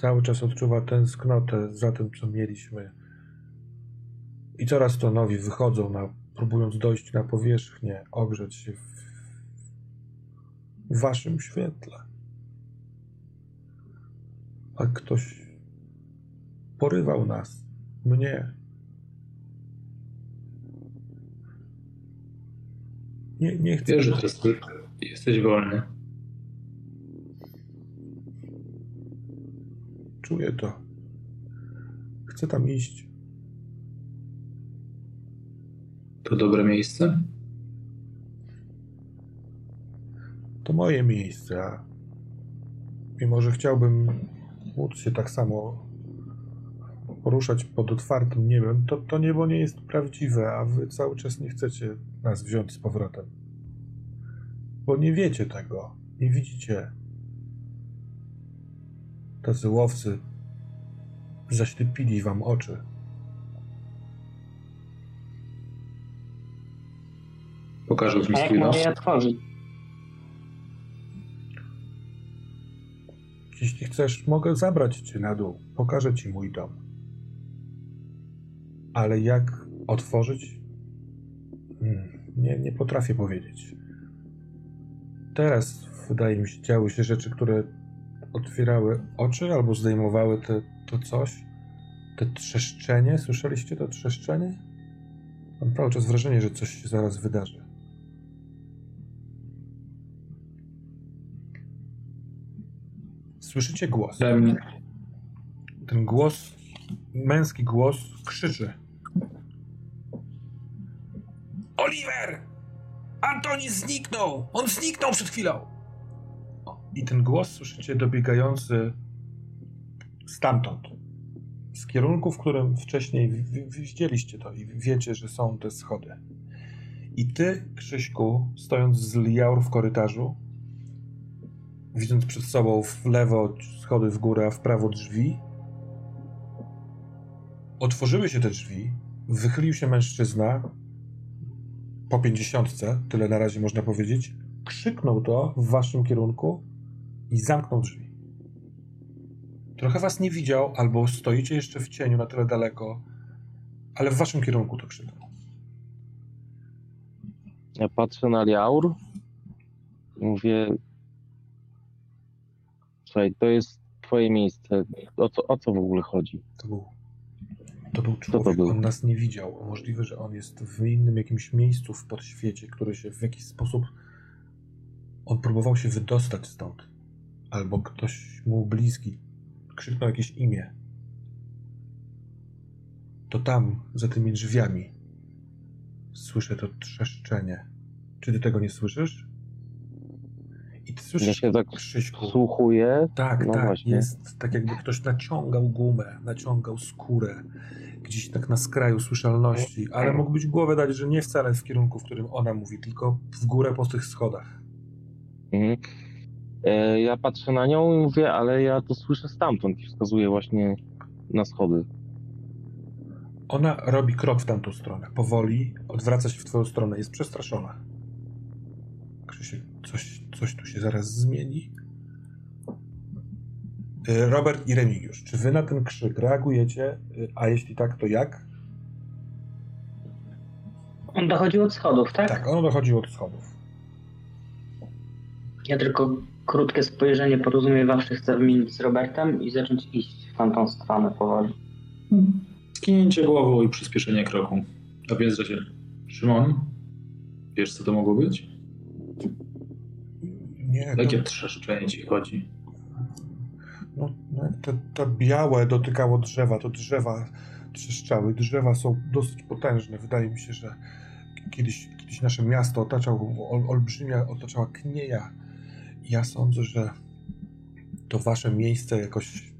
cały czas odczuwa tęsknotę za tym, co mieliśmy. I coraz to nowi wychodzą, na, próbując dojść na powierzchnię, ogrzeć się w, w waszym świetle. A ktoś porywał nas, mnie, Nie, nie chcę. Wiesz, że teraz jesteś wolny. Czuję to. Chcę tam iść. To dobre miejsce? To moje miejsce, mimo, że chciałbym móc się tak samo poruszać pod otwartym niebem, to, to niebo nie jest prawdziwe, a wy cały czas nie chcecie nas wziąć z powrotem. Bo nie wiecie tego, nie widzicie. Tacy łowcy zaślepili wam oczy. Pokażę mi swój nos. Jak otworzyć? Jeśli chcesz, mogę zabrać cię na dół. Pokażę ci mój dom. Ale jak otworzyć? Hmm, nie, nie potrafię powiedzieć. Teraz, wydaje mi się, działy się rzeczy, które otwierały oczy albo zdejmowały te, to coś. Te trzeszczenie. Słyszeliście to trzeszczenie? Mam cały czas wrażenie, że coś się zaraz wydarzy. Słyszycie głos. Ten głos, męski głos, krzyczy. Oliver! Antoni zniknął! On zniknął przed chwilą! I ten głos słyszycie dobiegający stamtąd. Z kierunku, w którym wcześniej widzieliście to i wiecie, że są te schody. I ty, Krzyśku, stojąc z Liaur w korytarzu, widząc przed sobą w lewo schody w górę, a w prawo drzwi, otworzyły się te drzwi, wychylił się mężczyzna po pięćdziesiątce, tyle na razie można powiedzieć, krzyknął to w waszym kierunku i zamknął drzwi. Trochę was nie widział, albo stoicie jeszcze w cieniu na tyle daleko, ale w waszym kierunku to krzyknął. Ja patrzę na Liaur, mówię, Słuchaj, to jest twoje miejsce. O co, o co w ogóle chodzi? To był, to był człowiek, to był? on nas nie widział. Możliwe, że on jest w innym jakimś miejscu w podświecie, które się w jakiś sposób... On próbował się wydostać stąd. Albo ktoś mu bliski krzyknął jakieś imię. To tam, za tymi drzwiami, słyszę to trzeszczenie. Czy ty tego nie słyszysz? Słyszysz, ja się tak Krzyśku, wsłuchuję. Tak, no tak, właśnie. jest tak jakby ktoś naciągał gumę, naciągał skórę, gdzieś tak na skraju słyszalności, ale mógłbyś głowę dać, że nie wcale w kierunku, w którym ona mówi, tylko w górę po tych schodach. Mhm. E, ja patrzę na nią i mówię, ale ja to słyszę stamtąd i wskazuję właśnie na schody. Ona robi krok w tamtą stronę, powoli, odwraca się w twoją stronę, jest przestraszona. Krzysiek, coś, coś tu się zaraz zmieni. Y, Robert i Remigiusz, czy wy na ten krzyk reagujecie? Y, a jeśli tak, to jak? On dochodził od schodów, tak? Tak, on dochodził od schodów. Ja tylko krótkie spojrzenie porozumiewawcze chcę wymienić z Robertem i zacząć iść w tamtą stronę powoli. Skinięcie głową i przyspieszenie kroku. A więc, że się... Szymon, wiesz co to mogło być? Nie. Jakie to... trzeszczenie ci chodzi? No, no to, to białe dotykało drzewa, to drzewa trzeszczały. Drzewa są dosyć potężne. Wydaje mi się, że kiedyś, kiedyś nasze miasto otaczał, ol, olbrzymia otaczała knieja. Ja sądzę, że to wasze miejsce jakoś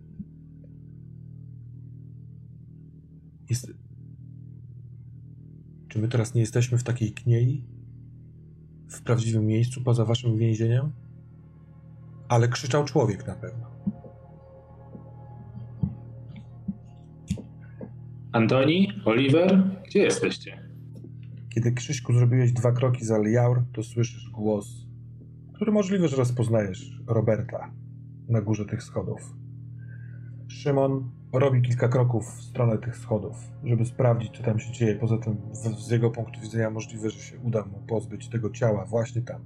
jest... Czy my teraz nie jesteśmy w takiej kniei? W prawdziwym miejscu, poza waszym więzieniem? Ale krzyczał człowiek na pewno. Antoni, Oliver, gdzie jesteście? Kiedy Krzyśku zrobiłeś dwa kroki za Liaur, to słyszysz głos, który możliwe, że rozpoznajesz Roberta na górze tych schodów. Szymon robi kilka kroków w stronę tych schodów, żeby sprawdzić, co tam się dzieje. Poza tym, z jego punktu widzenia, możliwe, że się uda mu pozbyć tego ciała właśnie tam.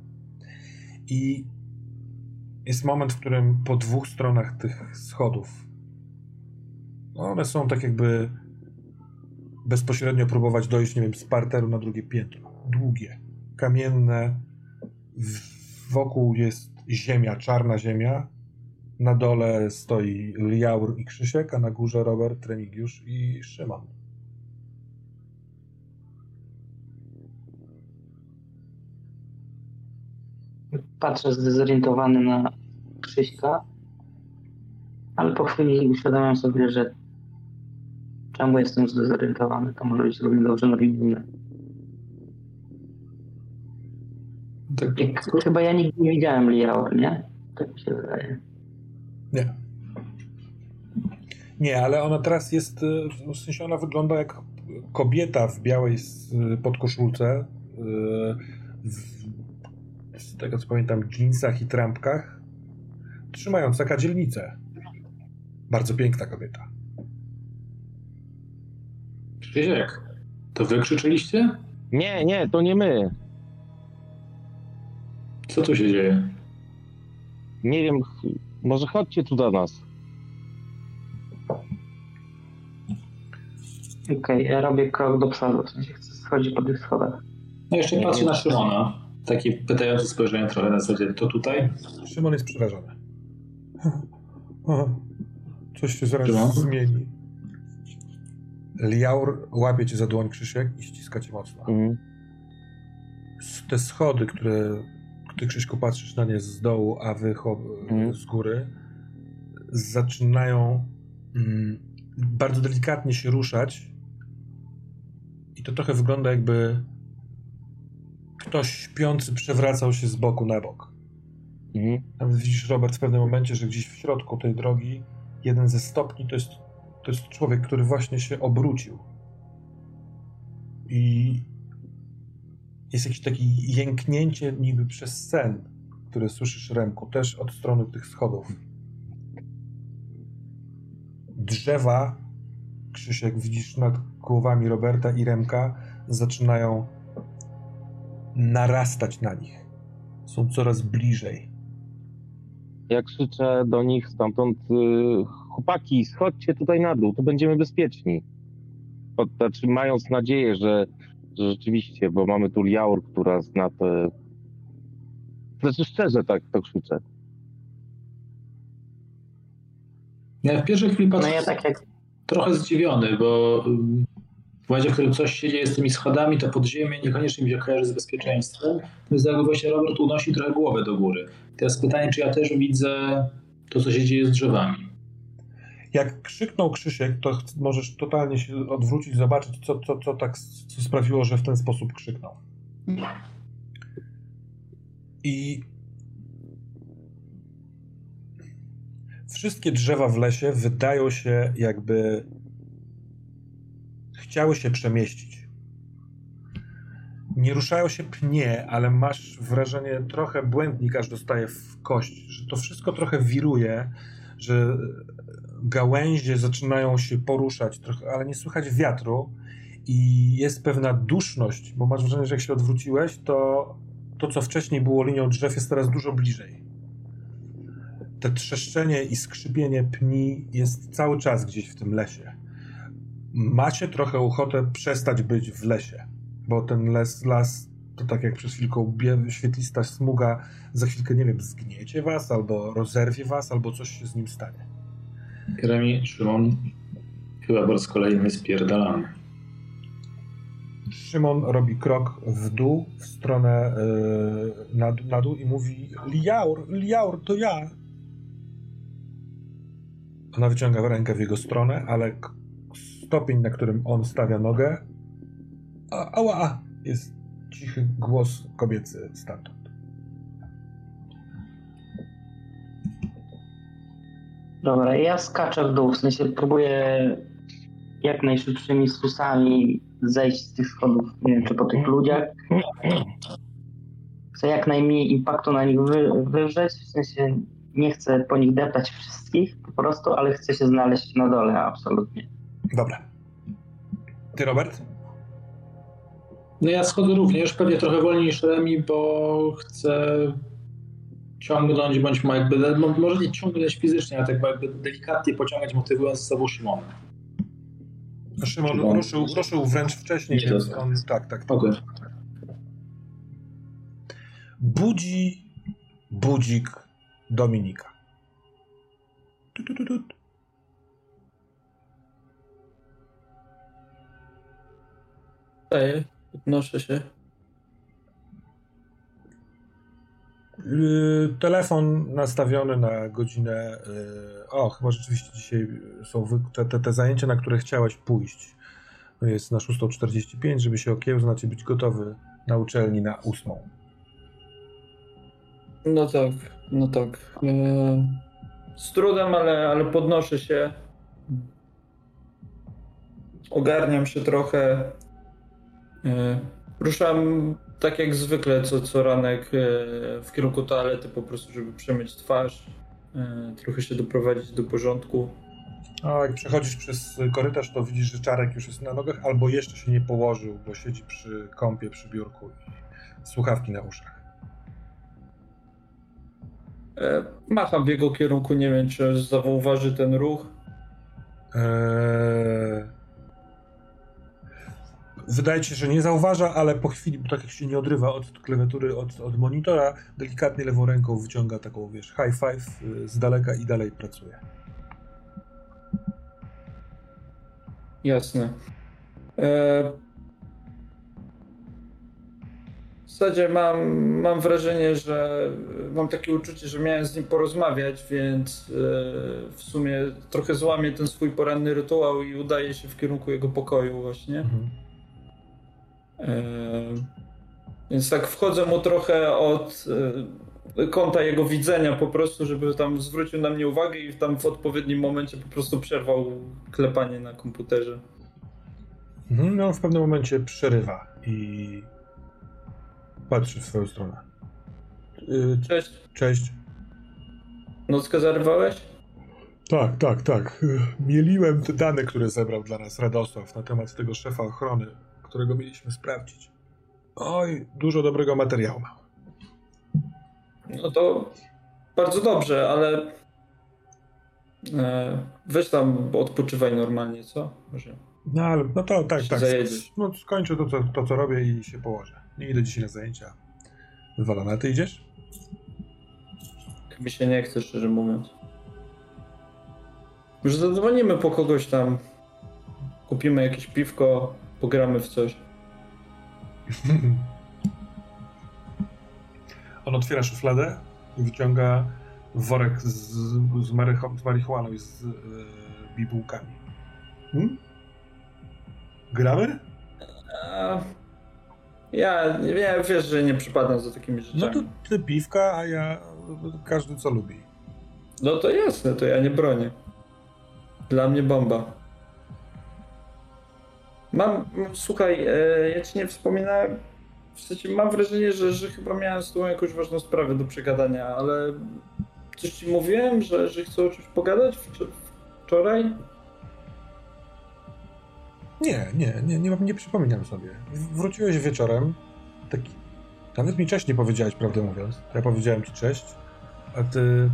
I jest moment, w którym po dwóch stronach tych schodów one są tak jakby bezpośrednio próbować dojść, nie wiem, z parteru na drugie piętro. Długie, kamienne. Wokół jest ziemia, czarna ziemia. Na dole stoi Liaur i Krzysiek, a na górze Robert, Remigiusz i Szymon. Patrzę zdezorientowany na Krzyśka, ale po chwili uświadamiam sobie, że czemu jestem zdezorientowany, to może być równie dobrze normalne. Tak, Chyba ja nigdy nie widziałem Liao, nie? Tak mi się wydaje. Nie. Nie, ale ona teraz jest, w sensie ona wygląda jak kobieta w białej podkoszulce, w z tego co pamiętam, dżinsach i trampkach, trzymająca kadzielnicę. Bardzo piękna kobieta. Krzysiek, to wy krzyczyliście? Nie, nie, to nie my. Co tu się dzieje? Nie wiem, może chodźcie tu do nas. Okej, okay, ja robię krok do przodu, w sensie chcę schodzi po tych schodach. No jeszcze patrzy na Szymona. Takie pytające spojrzenie trochę na zasadzie, to tutaj? Szymon jest przerażony. Coś się zaraz Szymon? zmieni. Liaur łapie cię za dłoń Krzysiek i ściska cię mocno. Mhm. Te schody, które ty Krzyśku patrzysz na nie z dołu, a wy mhm. z góry, zaczynają mm, bardzo delikatnie się ruszać i to trochę wygląda jakby ktoś śpiący przewracał się z boku na bok. Mhm. Nawet widzisz, Robert, w pewnym momencie, że gdzieś w środku tej drogi jeden ze stopni to jest, to jest człowiek, który właśnie się obrócił. I jest jakieś takie jęknięcie niby przez sen, które słyszysz Remku, też od strony tych schodów. Drzewa, Krzysiek, widzisz nad głowami Roberta i Remka, zaczynają narastać na nich. Są coraz bliżej. Jak krzyczę do nich stamtąd, y, chłopaki, schodźcie tutaj na dół, tu będziemy bezpieczni. Znaczy, mając nadzieję, że, że rzeczywiście, bo mamy tu Liaur, która zna te... Znaczy szczerze tak to krzyczę. Ja w pierwszej chwili patrzę no ja tak jak... trochę zdziwiony, bo w momencie, w którym coś się dzieje z tymi schodami, to podziemie niekoniecznie mi się kojarzy z bezpieczeństwem. To jest jakby właśnie Robert unosi trochę głowę do góry. Teraz pytanie, czy ja też widzę to, co się dzieje z drzewami. Jak krzyknął Krzysiek, to możesz totalnie się odwrócić, zobaczyć, co, co, co tak co sprawiło, że w ten sposób krzyknął. I wszystkie drzewa w lesie wydają się jakby chciały się przemieścić. Nie ruszają się pnie, ale masz wrażenie, trochę błędnik aż dostaje w kość, że to wszystko trochę wiruje, że gałęzie zaczynają się poruszać, trochę, ale nie słychać wiatru i jest pewna duszność, bo masz wrażenie, że jak się odwróciłeś, to to, co wcześniej było linią drzew, jest teraz dużo bliżej. Te trzeszczenie i skrzypienie pni jest cały czas gdzieś w tym lesie macie trochę ochotę przestać być w lesie, bo ten les, las to tak jak przez chwilkę świetlista smuga, za chwilkę, nie wiem, zgniecie was, albo rozerwie was, albo coś się z nim stanie. Kremi, Szymon, chyba po raz kolejny spierdalamy. Szymon robi krok w dół, w stronę yy, na, na dół i mówi Liaur, Liaur, to ja. Ona wyciąga rękę w jego stronę, ale stopień, na którym on stawia nogę. A, ała! Jest cichy głos kobiecy stamtąd. Dobra, ja skaczę w dół, w sensie próbuję jak najszybszymi susami zejść z tych schodów, nie wiem czy po tych ludziach. Chcę jak najmniej impaktu na nich wy, wywrzeć, w sensie nie chcę po nich deptać wszystkich po prostu, ale chcę się znaleźć na dole absolutnie. Dobra. Ty, Robert? No ja schodzę również, pewnie trochę wolniej niż Remi, bo chcę ciągnąć, bądź jakby, może nie ciągnąć fizycznie, ale tak jakby delikatnie pociągać, motywując ze sobą Szymona. Szymon, Szymon ruszył, ruszył wręcz wcześniej, więc on, tak, tak. tak. Okay. Budzi budzik Dominika. Tu, tu, tu, Wstaję, podnoszę się. Yy, telefon nastawiony na godzinę. Yy, o, chyba rzeczywiście dzisiaj są te, te, te zajęcia, na które chciałeś pójść. Jest na 6.45, żeby się okiełznać i być gotowy na uczelni na 8. No tak, no tak. Yy, z trudem, ale, ale podnoszę się. Ogarniam się trochę. E, ruszam tak jak zwykle co, co ranek e, w kierunku toalety po prostu, żeby przemyć twarz, e, trochę się doprowadzić do porządku. A jak przechodzisz przez korytarz, to widzisz, że Czarek już jest na nogach, albo jeszcze się nie położył, bo siedzi przy kąpie, przy biurku i słuchawki na uszach. Macham w jego kierunku, nie wiem, czy zauważy ten ruch. Eee wydaje ci się, że nie zauważa, ale po chwili, bo tak jak się nie odrywa od klawiatury, od, od monitora, delikatnie lewą ręką wyciąga taką, wiesz, high five y, z daleka i dalej pracuje. Jasne. E... W zasadzie mam, mam wrażenie, że mam takie uczucie, że miałem z nim porozmawiać, więc e, w sumie trochę złamię ten swój poranny rytuał i udaję się w kierunku jego pokoju właśnie. Mhm. Więc tak wchodzę mu trochę od e, kąta jego widzenia po prostu, żeby tam zwrócił na mnie uwagę i tam w odpowiednim momencie po prostu przerwał klepanie na komputerze. Mhm, no w pewnym momencie przerywa i patrzy w swoją stronę. Y, cześć. Cześć. Nockę zarywałeś? Tak, tak, tak. Mieliłem te dane, które zebrał dla nas Radosław na temat tego szefa ochrony, którego mieliśmy sprawdzić. Oj, dużo dobrego materiału ma. No to bardzo dobrze, ale e, weź tam odpoczywaj normalnie, co? Może. No ale no to tak, tak. No, skończę to co, to, co robię i się położę. Nie idę dzisiaj na zajęcia. Wywalona, ty idziesz? Mi się nie chce, szczerze mówiąc. Może zadzwonimy po kogoś tam. Kupimy jakieś piwko, pogramy w coś. On otwiera szufladę i wyciąga worek z, z, z marihuaną i z yy, bibułkami. Hmm? Gramy? Ja, ja wiesz, że nie przypadam za takimi rzeczami. No to ty piwka, a ja każdy co lubi. No to jasne, to ja nie bronię. Dla mnie bomba. Mam, słuchaj, e, ja ci nie wspominałem, w sensie mam wrażenie, że, że chyba miałem z tobą jakąś ważną sprawę do przegadania, ale coś ci mówiłem, że, że chcę o czymś pogadać wczoraj? Nie, nie, nie, nie, nie przypominam sobie. Wróciłeś wieczorem, taki... Nawet mi cześć nie powiedziałeś, prawdę mówiąc. Ja powiedziałem ci cześć, a ty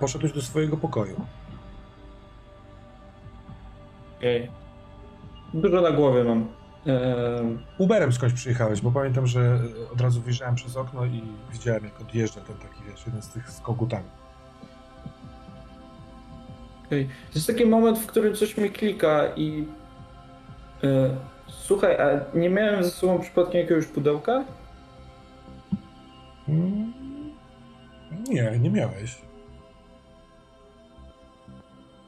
poszedłeś do swojego pokoju. Okej. Okay. Dużo na głowie mam. Eee... Uberem skądś przyjechałeś, bo pamiętam, że od razu wyjrzałem przez okno i widziałem, jak odjeżdża ten taki, wiesz, jeden z tych z kogutami. Okay. To jest taki moment, w którym coś mi klika i. Yy, słuchaj, a nie miałem ze sobą przypadkiem jakiegoś pudełka? Mm, nie, nie miałeś.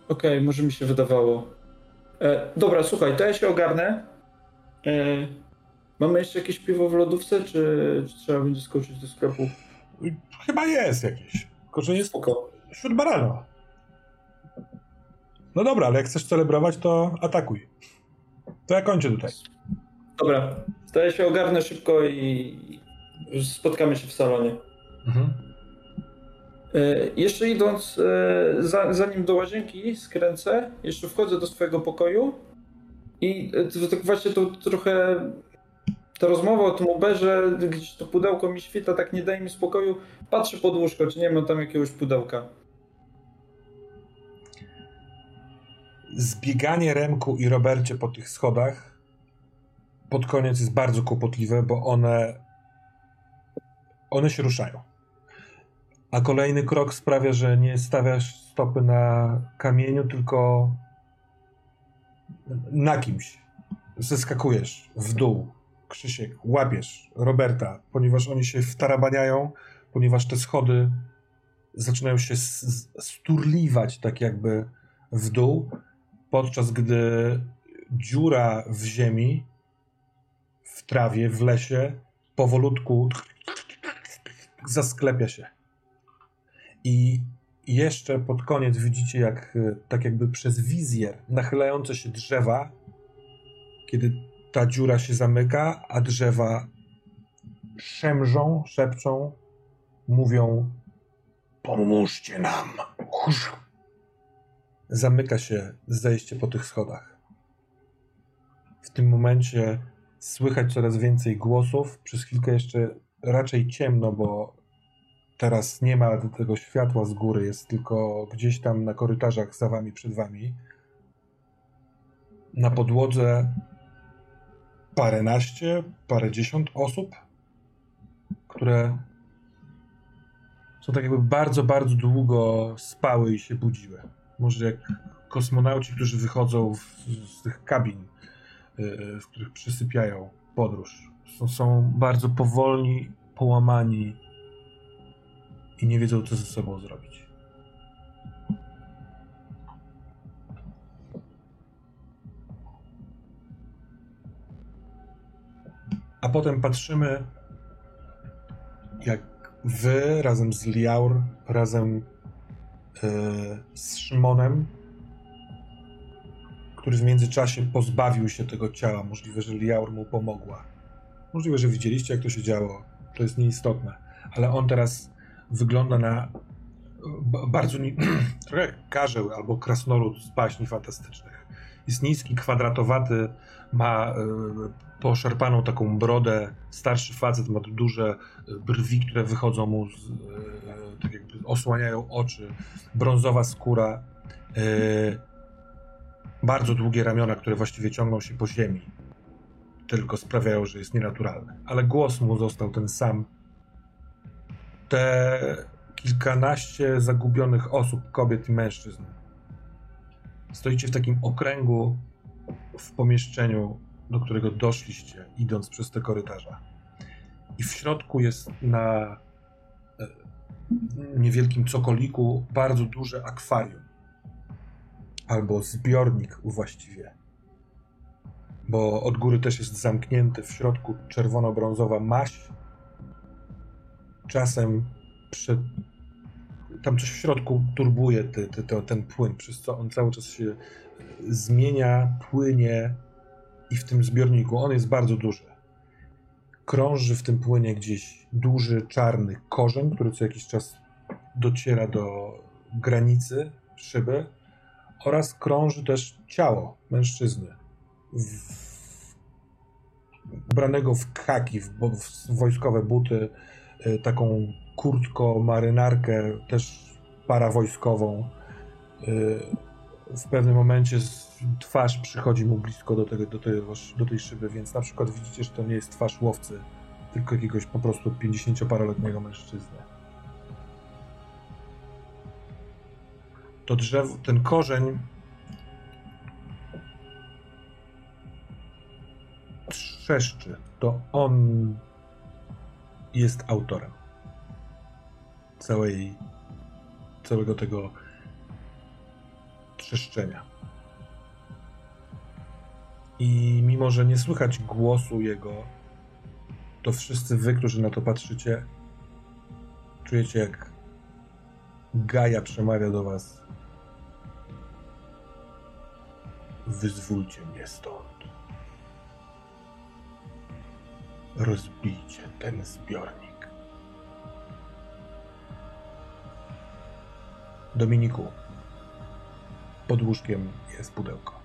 Okej, okay, może mi się wydawało. E, dobra, słuchaj, to ja się ogarnę. E, mamy jeszcze jakieś piwo w lodówce, czy, czy, trzeba będzie skoczyć do sklepu? Chyba jest jakieś. Tylko, że jest Spoko. siódma rano. No dobra, ale jak chcesz celebrować, to atakuj. To ja kończę tutaj. Dobra, to ja się ogarnę szybko i spotkamy się w salonie. Mhm. E, jeszcze idąc, e, za, zanim do łazienki skręcę, jeszcze wchodzę do swojego pokoju i tak właśnie to trochę ta rozmowa o tym Uberze, gdzieś to pudełko mi świta, tak nie daje mi spokoju. Patrzę pod łóżko, czy nie mam tam jakiegoś pudełka. zbieganie Remku i Robercie po tych schodach pod koniec jest bardzo kłopotliwe, bo one one się ruszają. A kolejny krok sprawia, że nie stawiasz stopy na kamieniu, tylko na kimś. Zeskakujesz w dół. Krzysiek, łapiesz Roberta, ponieważ oni się wtarabaniają, ponieważ te schody zaczynają się sturliwać tak jakby w dół podczas gdy dziura w ziemi, w trawie, w lesie, powolutku zasklepia się. I jeszcze pod koniec widzicie, jak tak jakby przez wizjer nachylające się drzewa, kiedy ta dziura się zamyka, a drzewa szemrzą, szepczą, mówią: Pomóżcie nam zamyka się zejście po tych schodach. W tym momencie słychać coraz więcej głosów. Przez chwilkę jeszcze raczej ciemno, bo teraz nie ma tego światła z góry, jest tylko gdzieś tam na korytarzach za wami, przed wami. Na podłodze paręnaście, parędziesiąt osób, które są tak jakby bardzo, bardzo długo spały i się budziły. Może jak kosmonauci, którzy wychodzą w, z tych kabin, yy, w których przysypiają podróż. Są, są bardzo powolni, połamani i nie wiedzą, co ze sobą zrobić. A potem patrzymy, jak wy razem z Liaur, razem yy, z Szymonem, który w międzyczasie pozbawił się tego ciała. Możliwe, że Liaur mu pomogła. Możliwe, że widzieliście, jak to się działo. To jest nieistotne. Ale on teraz wygląda na bardzo trochę jak karzeł albo krasnolud z baśni fantastycznych. Jest niski, kwadratowaty, ma y, poszarpaną taką brodę, starszy facet, ma duże brwi, które wychodzą mu, z, y, tak jakby osłaniają oczy, brązowa skóra, y, bardzo długie ramiona, które właściwie ciągną się po ziemi, tylko sprawiają, że jest nienaturalny. Ale głos mu został ten sam. Te kilkanaście zagubionych osób, kobiet i mężczyzn. Stoicie w takim okręgu w pomieszczeniu, do którego doszliście, idąc przez te korytarze. I w środku jest na e, niewielkim cokoliku bardzo duże akwarium. Albo zbiornik właściwie. Bo od góry też jest zamknięty w środku czerwono-brązowa maść. Czasem tam coś w środku turbuje ten płyn, przez co on cały czas się zmienia, płynie i w tym zbiorniku on jest bardzo duży. Krąży w tym płynie gdzieś duży, czarny korzeń, który co jakiś czas dociera do granicy szyby oraz krąży też ciało mężczyzny w, ubranego w kaki, w, w wojskowe buty, taką kurtko, marynarkę, też parawojskową. Y, w pewnym momencie twarz przychodzi mu blisko do, tego, do, tego, do tej szyby, więc na przykład widzicie, że to nie jest twarz łowcy, tylko jakiegoś po prostu 50-paroletniego mężczyzny. To drzewo, ten korzeń trzeszczy. To on jest autorem całej, całego tego trzeszczenia. I mimo, że nie słychać głosu jego, to wszyscy wy, którzy na to patrzycie, czujecie jak Gaja przemawia do was. Wyzwólcie mnie stąd. Rozbijcie ten zbiornik. Dominiku, pod łóżkiem jest pudełko.